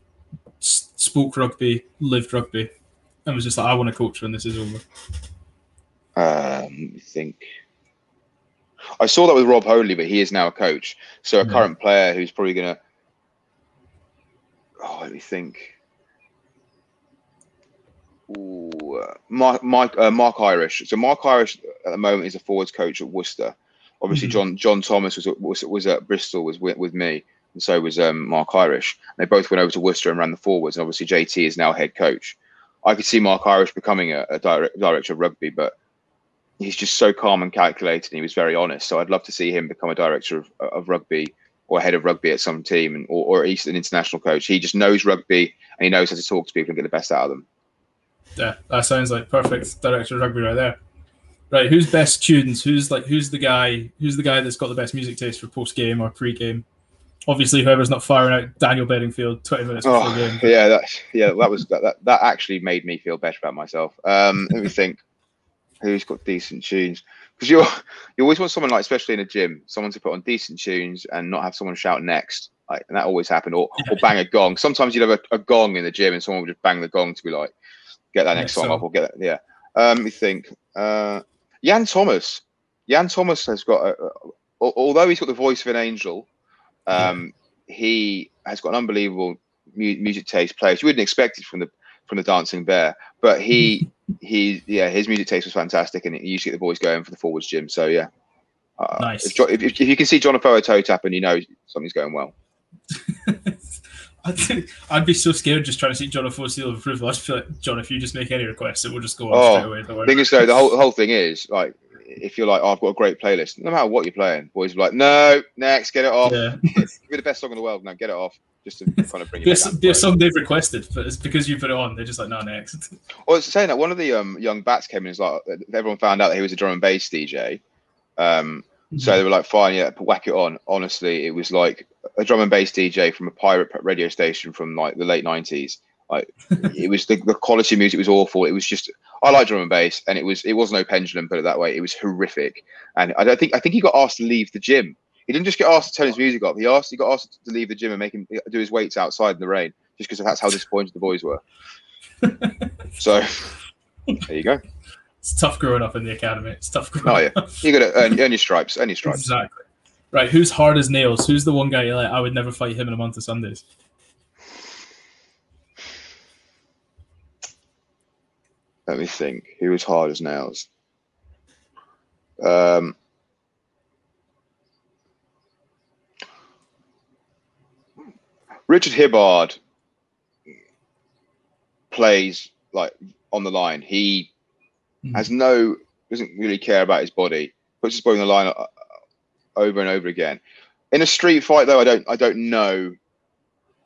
spoke rugby, lived rugby, and was just like, I want to coach when this is over. Um, let me think. I saw that with Rob Hawley, but he is now a coach. So a Yeah. current player who's probably gonna. Oh, let me think. Ooh, uh, Mark Mark uh, Mark Irish. So Mark Irish at the moment is a forwards coach at Worcester. Obviously, Mhm. John John Thomas was at, was, was at Bristol was with, with me, and so was um, Mark Irish. They both went over to Worcester and ran the forwards. And obviously, JT is now head coach. I could see Mark Irish becoming a, a direct, director of rugby, but he's just so calm and calculated. And he was very honest. So I'd love to see him become a director of, of rugby or head of rugby at some team, and, or, or at least an international coach. He just knows rugby and he knows how to talk to people and get the best out of them. Yeah, that sounds like perfect director of rugby right there. Right, who's best tunes? Who's like who's the guy? Who's the guy that's got the best music taste for post game or pre game? Obviously, whoever's not firing out Daniel Bedingfield twenty minutes before Oh, game. yeah, that yeah, that was that, that that actually made me feel better about myself. Um, let me think, who's got decent tunes? Because you you always want someone like, especially in a gym, someone to put on decent tunes and not have someone shout next. Like, and that always happened, or or bang a gong. Sometimes you'd have a, a gong in the gym, and someone would just bang the gong to be like, get that next Next song song. up, or get that. Yeah. Um, let me think. Uh, Jan Thomas. Jan Thomas has got, a, a, al- although he's got the voice of an angel, um, he has got an unbelievable mu- music taste. Players you wouldn't expect it from the from the Dancing Bear, but he he yeah his music taste was fantastic, and he used to get the boys going for the forwards gym. So yeah, uh, Nice. If, if, if you can see John Afoa toe tapping, you know something's going well. I'd, I'd be so scared just trying to see John Afoa seal of approval. I just feel like John, if you just make any requests, it will just go on Oh, straight away. Don't thing is though, the whole the whole thing is like if you're like, oh, I've got a great playlist, no matter what you're playing, boys are like, no, next, get it off. yeah, You're the best song in the world. Now get it off. Just to kind of bring you down a song they've requested, but it's because you put it on. They're just like, no, next. Well, it's saying that one of the um, young bats came in. Is like everyone found out that he was a drum and bass DJ. Um, so they were like, "Fine, yeah, whack it on." Honestly, it was like a drum and bass DJ from a pirate radio station from like the late nineties. Like it was the, the quality music was awful. It was just I like drum and bass, and it was it was no pendulum, put it that way. It was horrific, and I don't think I think he got asked to leave the gym. He didn't just get asked to turn his music off. He asked he got asked to leave the gym and make him do his weights outside in the rain, just because that's how disappointed the boys were. so there you go. It's tough growing up in the academy. It's tough growing Oh, yeah. up. You got to earn, earn your stripes. Earn your stripes. Exactly. Right, who's hard as nails? Who's the one guy you're like, I would never fight him in a month of Sundays? Let me think. He was hard as nails? Um, Richard Hibbard plays like on the line. He Mhm. has no doesn't really care about his body. Puts his body on the line uh, over and over again. In a street fight, though, I don't I don't know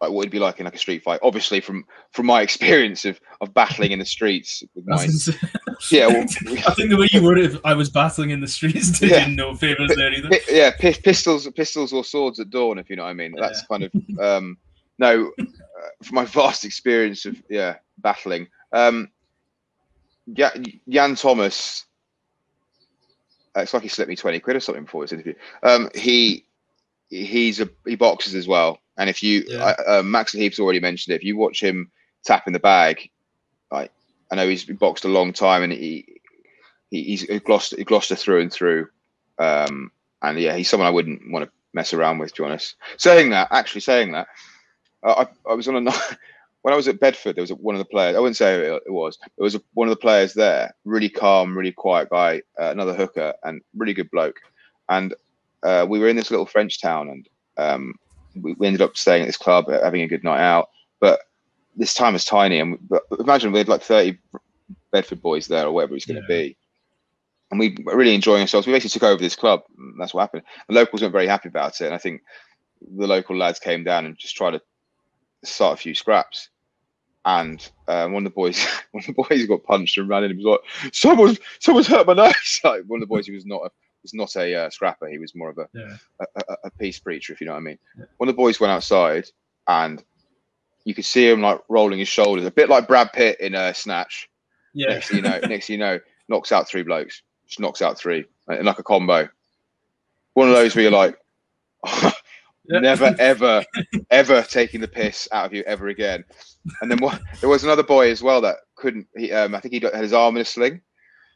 like what it'd be like in like a street fight. Obviously, from from my experience of of battling in the streets with my yeah, well, I think the way you worded it, I was battling in the streets did Yeah. no favors there either. Pi- yeah, pi- pistols, pistols or swords at dawn, if you know what I mean. That's kind of um, no, uh, from my vast experience of yeah battling. Um, yeah, Jan Thomas. uh, It's like he slipped me twenty quid or something before this interview. Um, he he's a he boxes as well, and if you Yeah. I, uh, Max Heap's already mentioned it. If you watch him tap in the bag, like I know he's boxed a long time, and he, he he's Gloucester, Gloucester through and through. Um, and yeah, he's someone I wouldn't want to mess around with, to be honest. Saying that, actually saying that, uh, I, I was on a night, when I was at Bedford, there was one of the players. I wouldn't say who it was. It was a, one of the players there. Really calm, really quiet guy. Uh, another hooker and really good bloke. And uh, we were in this little French town, and um, we, we, ended up staying at this club, having a good night out. But this time was tiny, and but imagine we had like thirty Bedford boys there, or whatever it's going to yeah. be. And we were really enjoying ourselves. We basically took over this club. that's what happened. The locals weren't very happy about it, and I think the local lads came down and just tried to start a few scraps. And um, one of the boys, one of the boys got punched and ran in. He was like, "Someone's, someone's hurt my nose." Like one of the boys, he was not a, was not a uh, scrapper. He was more of a, yeah. a, a, a, peace preacher, if you know what I mean. Yeah. One of the boys went outside, and you could see him like rolling his shoulders, a bit like Brad Pitt in uh, Snatch. Yeah. Next you know, next you know, knocks out three blokes. Just knocks out three, like, like a combo. One of those where you're like, never ever ever taking the piss out of you ever again and then what there was another boy as well that couldn't he um i think he got, had his arm in a sling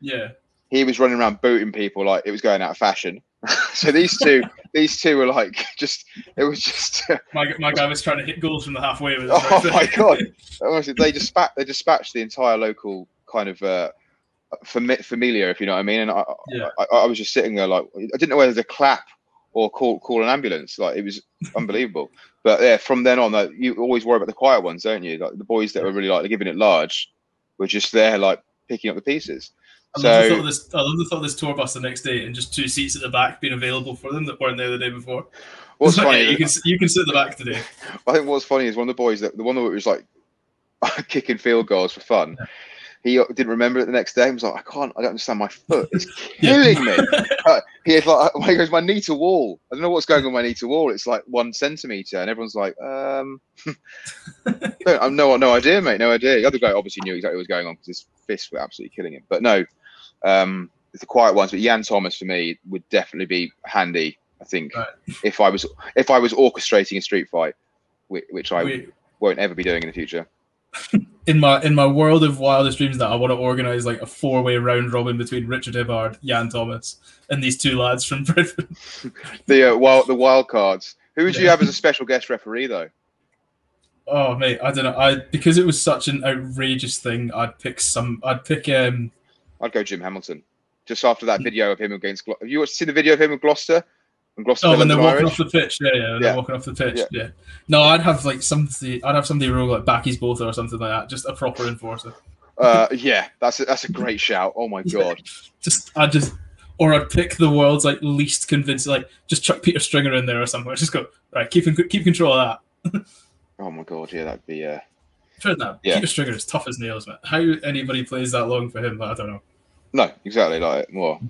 yeah he was running around booting people like it was going out of fashion so these two these two were like just it was just my, my guy was trying to hit goals from the halfway with oh my god honestly they dispatched they dispatched the entire local kind of uh familiar if you know what i mean and I, yeah. I, I was just sitting there like i didn't know whether to clap or call call an ambulance. Like it was unbelievable. But yeah, from then on, like, you always worry about the quiet ones, don't you? Like the boys that were really like giving it large were just there, like picking up the pieces. I love, so, the thought of this, I love the thought of this tour bus the next day and just two seats at the back being available for them that weren't there the day before. What's funny? Yeah, you can you can sit at the back today. I think what's funny is one of the boys that the one that was like kicking field goals for fun. Yeah he didn't remember it the next day. He was like, I can't, I don't understand. My foot is killing me. Uh, he like, he goes, my knee to wall. I don't know what's going on my knee to wall. It's like one centimeter, and everyone's like, um, I've no, no idea, mate, no idea. The other guy obviously knew exactly what was going on because his fists were absolutely killing him. But no, um, the quiet ones. But Jan Thomas for me would definitely be handy. I think right. if I was if I was orchestrating a street fight, which, which I won't ever be doing in the future in my in my world of wildest dreams that I want to organize like a four way round robin between Richard Hibbard, Jan Thomas, and these two lads from Bedford. the uh, wild the wild cards. Who would yeah. you have as a special guest referee though? Oh mate, I don't know. I because it was such an outrageous thing. I'd pick some. I'd pick. um I'd go Jim Hamilton. Just after that video of him against. Have you seen the video of him with Gloucester? Gloucester oh, when they're walking Irish. off the pitch, yeah, yeah, they're yeah. walking off the pitch, yeah. yeah. No, I'd have like somebody, I'd have somebody roll like Bakkies Botha or something like that, just a proper enforcer. Uh, yeah, that's a, that's a great shout. Oh my god! just I just, or I'd pick the world's like least convincing, like just chuck Peter Stringer in there or somewhere. Just go right, keep keep control of that. oh my god, yeah, that'd be uh. Enough. Yeah. Peter Stringer is tough as nails, man. How anybody plays that long for him, I don't know. No, exactly. Like more.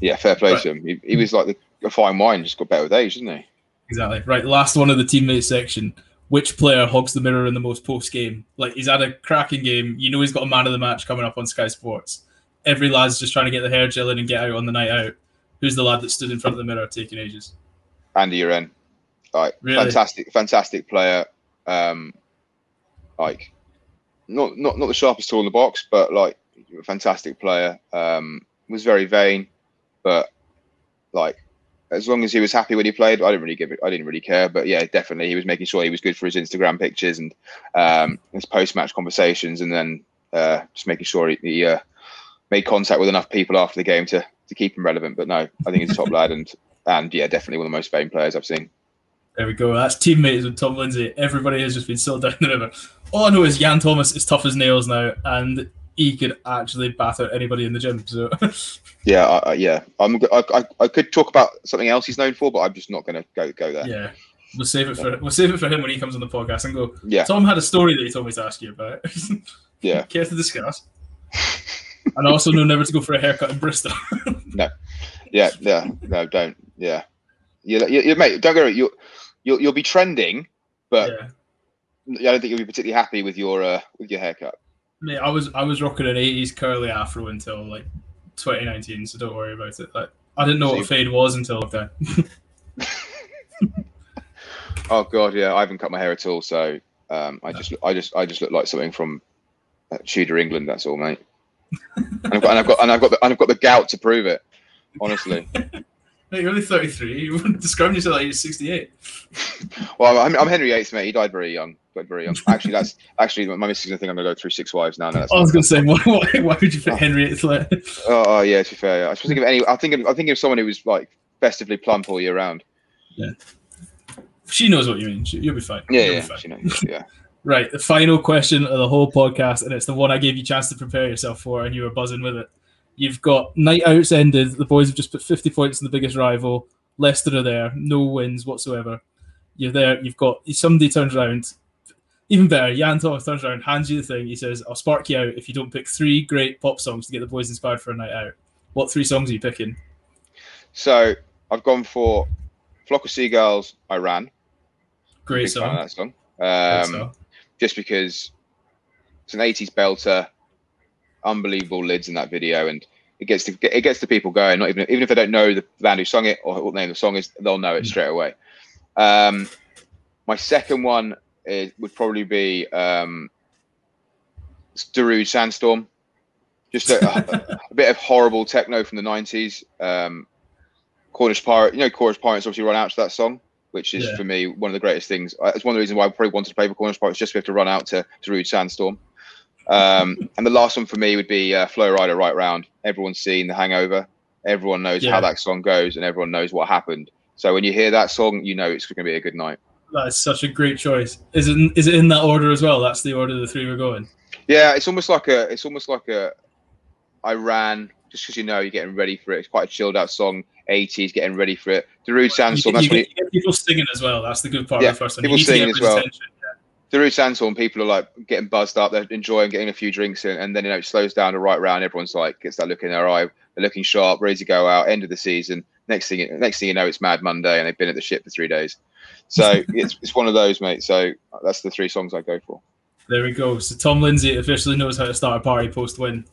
Yeah, fair play right. to him. He, he was like the a fine wine just got better with age, didn't he? Exactly. Right. Last one of the teammate section. Which player hogs the mirror in the most post game? Like he's had a cracking game. You know he's got a man of the match coming up on Sky Sports. Every lad's just trying to get the hair gel in and get out on the night out. Who's the lad that stood in front of the mirror taking ages? Andy Uren. Like really? fantastic, fantastic player. Um, like not not not the sharpest tool in the box, but like a fantastic player. Um, was very vain, but like as long as he was happy when he played, I didn't really give it. I didn't really care. But yeah, definitely, he was making sure he was good for his Instagram pictures and um, his post-match conversations, and then uh, just making sure he, he uh, made contact with enough people after the game to to keep him relevant. But no, I think he's a top lad, and and yeah, definitely one of the most vain players I've seen. There we go. That's teammates with Tom Lindsay. Everybody has just been so down the river. All I know is Jan Thomas is tough as nails now, and he could actually batter anybody in the gym. So yeah, uh, yeah, I'm. I, I, I, could talk about something else he's known for, but I'm just not going to go go there. Yeah, we'll save it for we'll save it for him when he comes on the podcast and go. Yeah, Tom had a story that he told me to ask you about. yeah, care to discuss? and I also know never to go for a haircut in Bristol. no, yeah, yeah, no, don't. Yeah, you, you, mate, don't go. You, you'll you'll be trending, but yeah. I don't think you'll be particularly happy with your uh, with your haircut. Mate, I was I was rocking an '80s curly afro until like 2019, so don't worry about it. Like, I didn't know what a fade was until then. oh god, yeah, I haven't cut my hair at all, so um, I just I just I just look like something from uh, Tudor England. That's all, mate. and I've got and I've got and I've got the, and I've got the gout to prove it. Honestly. Mate, you're only 33. You wouldn't describe yourself like you're 68. well, I'm, I'm Henry VIII, mate. He died very young. Very young. Actually, that's actually my missus is gonna think I'm gonna go through six wives now. No, I was going to say, why, why, would you pick Oh. Henriette Flair? Oh, oh, yeah, to be fair, yeah. I was thinking of any. I think of, I think of someone who was like festively plump all year round. Yeah, She knows what you mean. She, you'll be fine. Yeah, You'll yeah, fine. you know, yeah. Right, the final question of the whole podcast, and it's the one I gave you a chance to prepare yourself for, and you were buzzing with it. You've got night outs ended. The boys have just put 50 points in the biggest rival. Leicester are there, no wins whatsoever. You're there. You've got somebody turns around. Even better, Jan Thomas turns around, hands you the thing. He says, "I'll spark you out if you don't pick three great pop songs to get the boys inspired for a night out." What three songs are you picking? So I've gone for "Flock of Seagulls." I ran. Great Big fan of song. that song. Um, song. just because it's an 80s belter, unbelievable lids in that video, and it gets the, it gets the people going. Not even even if they don't know the band who sung it or what the name of the song is, they'll know it straight away. Um, my second one is, would probably be um, Darude Sandstorm. Just a, a, bit of horrible techno from the 90s. Um, Cornish Pirate, you know, Cornish Pirates obviously run out to that song, which is Yeah. for me one of the greatest things. Uh, It's one of the reasons why I probably wanted to play for Cornish Pirates, just to have to run out to Darude Sandstorm. Um, and the last one for me would be uh, Flo Rida Right Round. Everyone's seen The Hangover. Everyone knows Yeah. how that song goes, and everyone knows what happened. So when you hear that song, you know it's going to be a good night. That is such a great choice. Is it is it in that order as well? That's the order the three were going. Yeah, it's almost like a. It's almost like a. I ran just because you know you're getting ready for it. It's quite a chilled out song. 80s, getting ready for it. Darude You, Sandstorm. That's you when get, you get people singing as well. That's the good part Yeah, of the first one. people you singing as well. attention. Darude Sandstorm, people are like getting buzzed up, they're enjoying getting a few drinks in, and then you know it slows down to right round. Everyone's like gets that look in their eye, they're looking sharp, ready to go out. End of the season. Next thing, next thing you know, it's Mad Monday, and they've been at the ship for three days. So it's it's one of those, mate. So that's the three songs I go for. There we go. So Tom Lindsay officially knows how to start a party post win.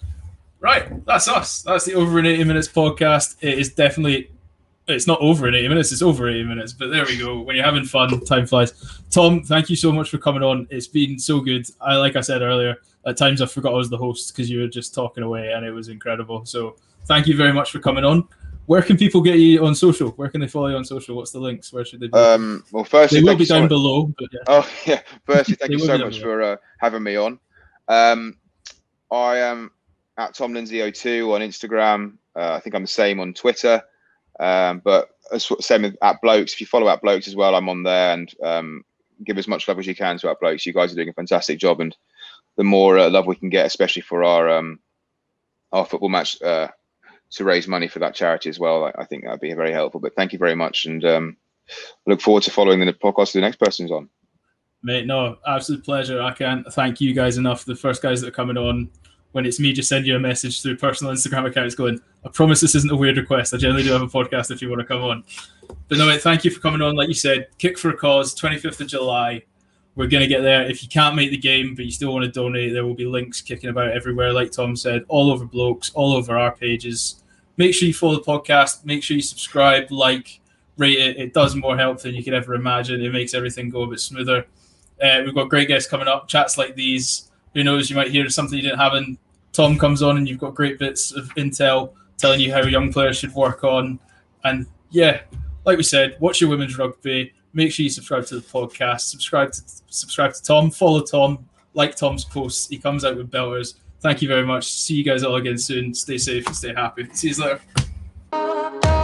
Right, that's us. That's the over in eighty minutes podcast. It is definitely. It's not over in 80 minutes, it's over 80 minutes, but there we go. When you're having fun, time flies. Tom, thank you so much for coming on. It's been so good. I like I said earlier, at times I forgot I was the host because you were just talking away and it was incredible. So thank you very much for coming on. Where can people get you on social? Where can they follow you on social? What's the links? Where should they be? Um, well, firstly, they will be you so down below, yeah. Oh yeah. Firstly, thank you so much for uh, having me on. Um, I am at Tom Lindsay02 on Instagram. Uh, I think I'm the same on Twitter. Um, but as- same with at Blokes. If you follow at Blokes as well, I'm on there and um, give as much love as you can to at Blokes. You guys are doing a fantastic job, and the more uh, love we can get, especially for our um, our football match uh, to raise money for that charity as well, I, I think that'd be very helpful. But thank you very much, and um, look forward to following the podcast the next person's on. Mate, no, absolute pleasure. I can't thank you guys enough. The first guys that are coming on, when it's me just send you a message through personal Instagram accounts going, I promise this isn't a weird request. I generally do have a podcast if you want to come on. But no, mate, thank you for coming on. Like you said, Kick for a Cause, 25th of July. We're going to get there. If you can't make the game, but you still want to donate, there will be links kicking about everywhere, like Tom said, all over blokes, all over our pages. Make sure you follow the podcast. Make sure you subscribe, like, rate it. It does more help than you could ever imagine. It makes everything go a bit smoother. Uh, we've got great guests coming up, chats like these. Who knows, you might hear something you didn't have. And Tom comes on, and you've got great bits of intel telling you how young players should work on. And yeah, like we said, watch your women's rugby. Make sure you subscribe to the podcast. Subscribe to subscribe to Tom. Follow Tom. Like Tom's posts. He comes out with belters. Thank you very much. See you guys all again soon. Stay safe and stay happy. See you later.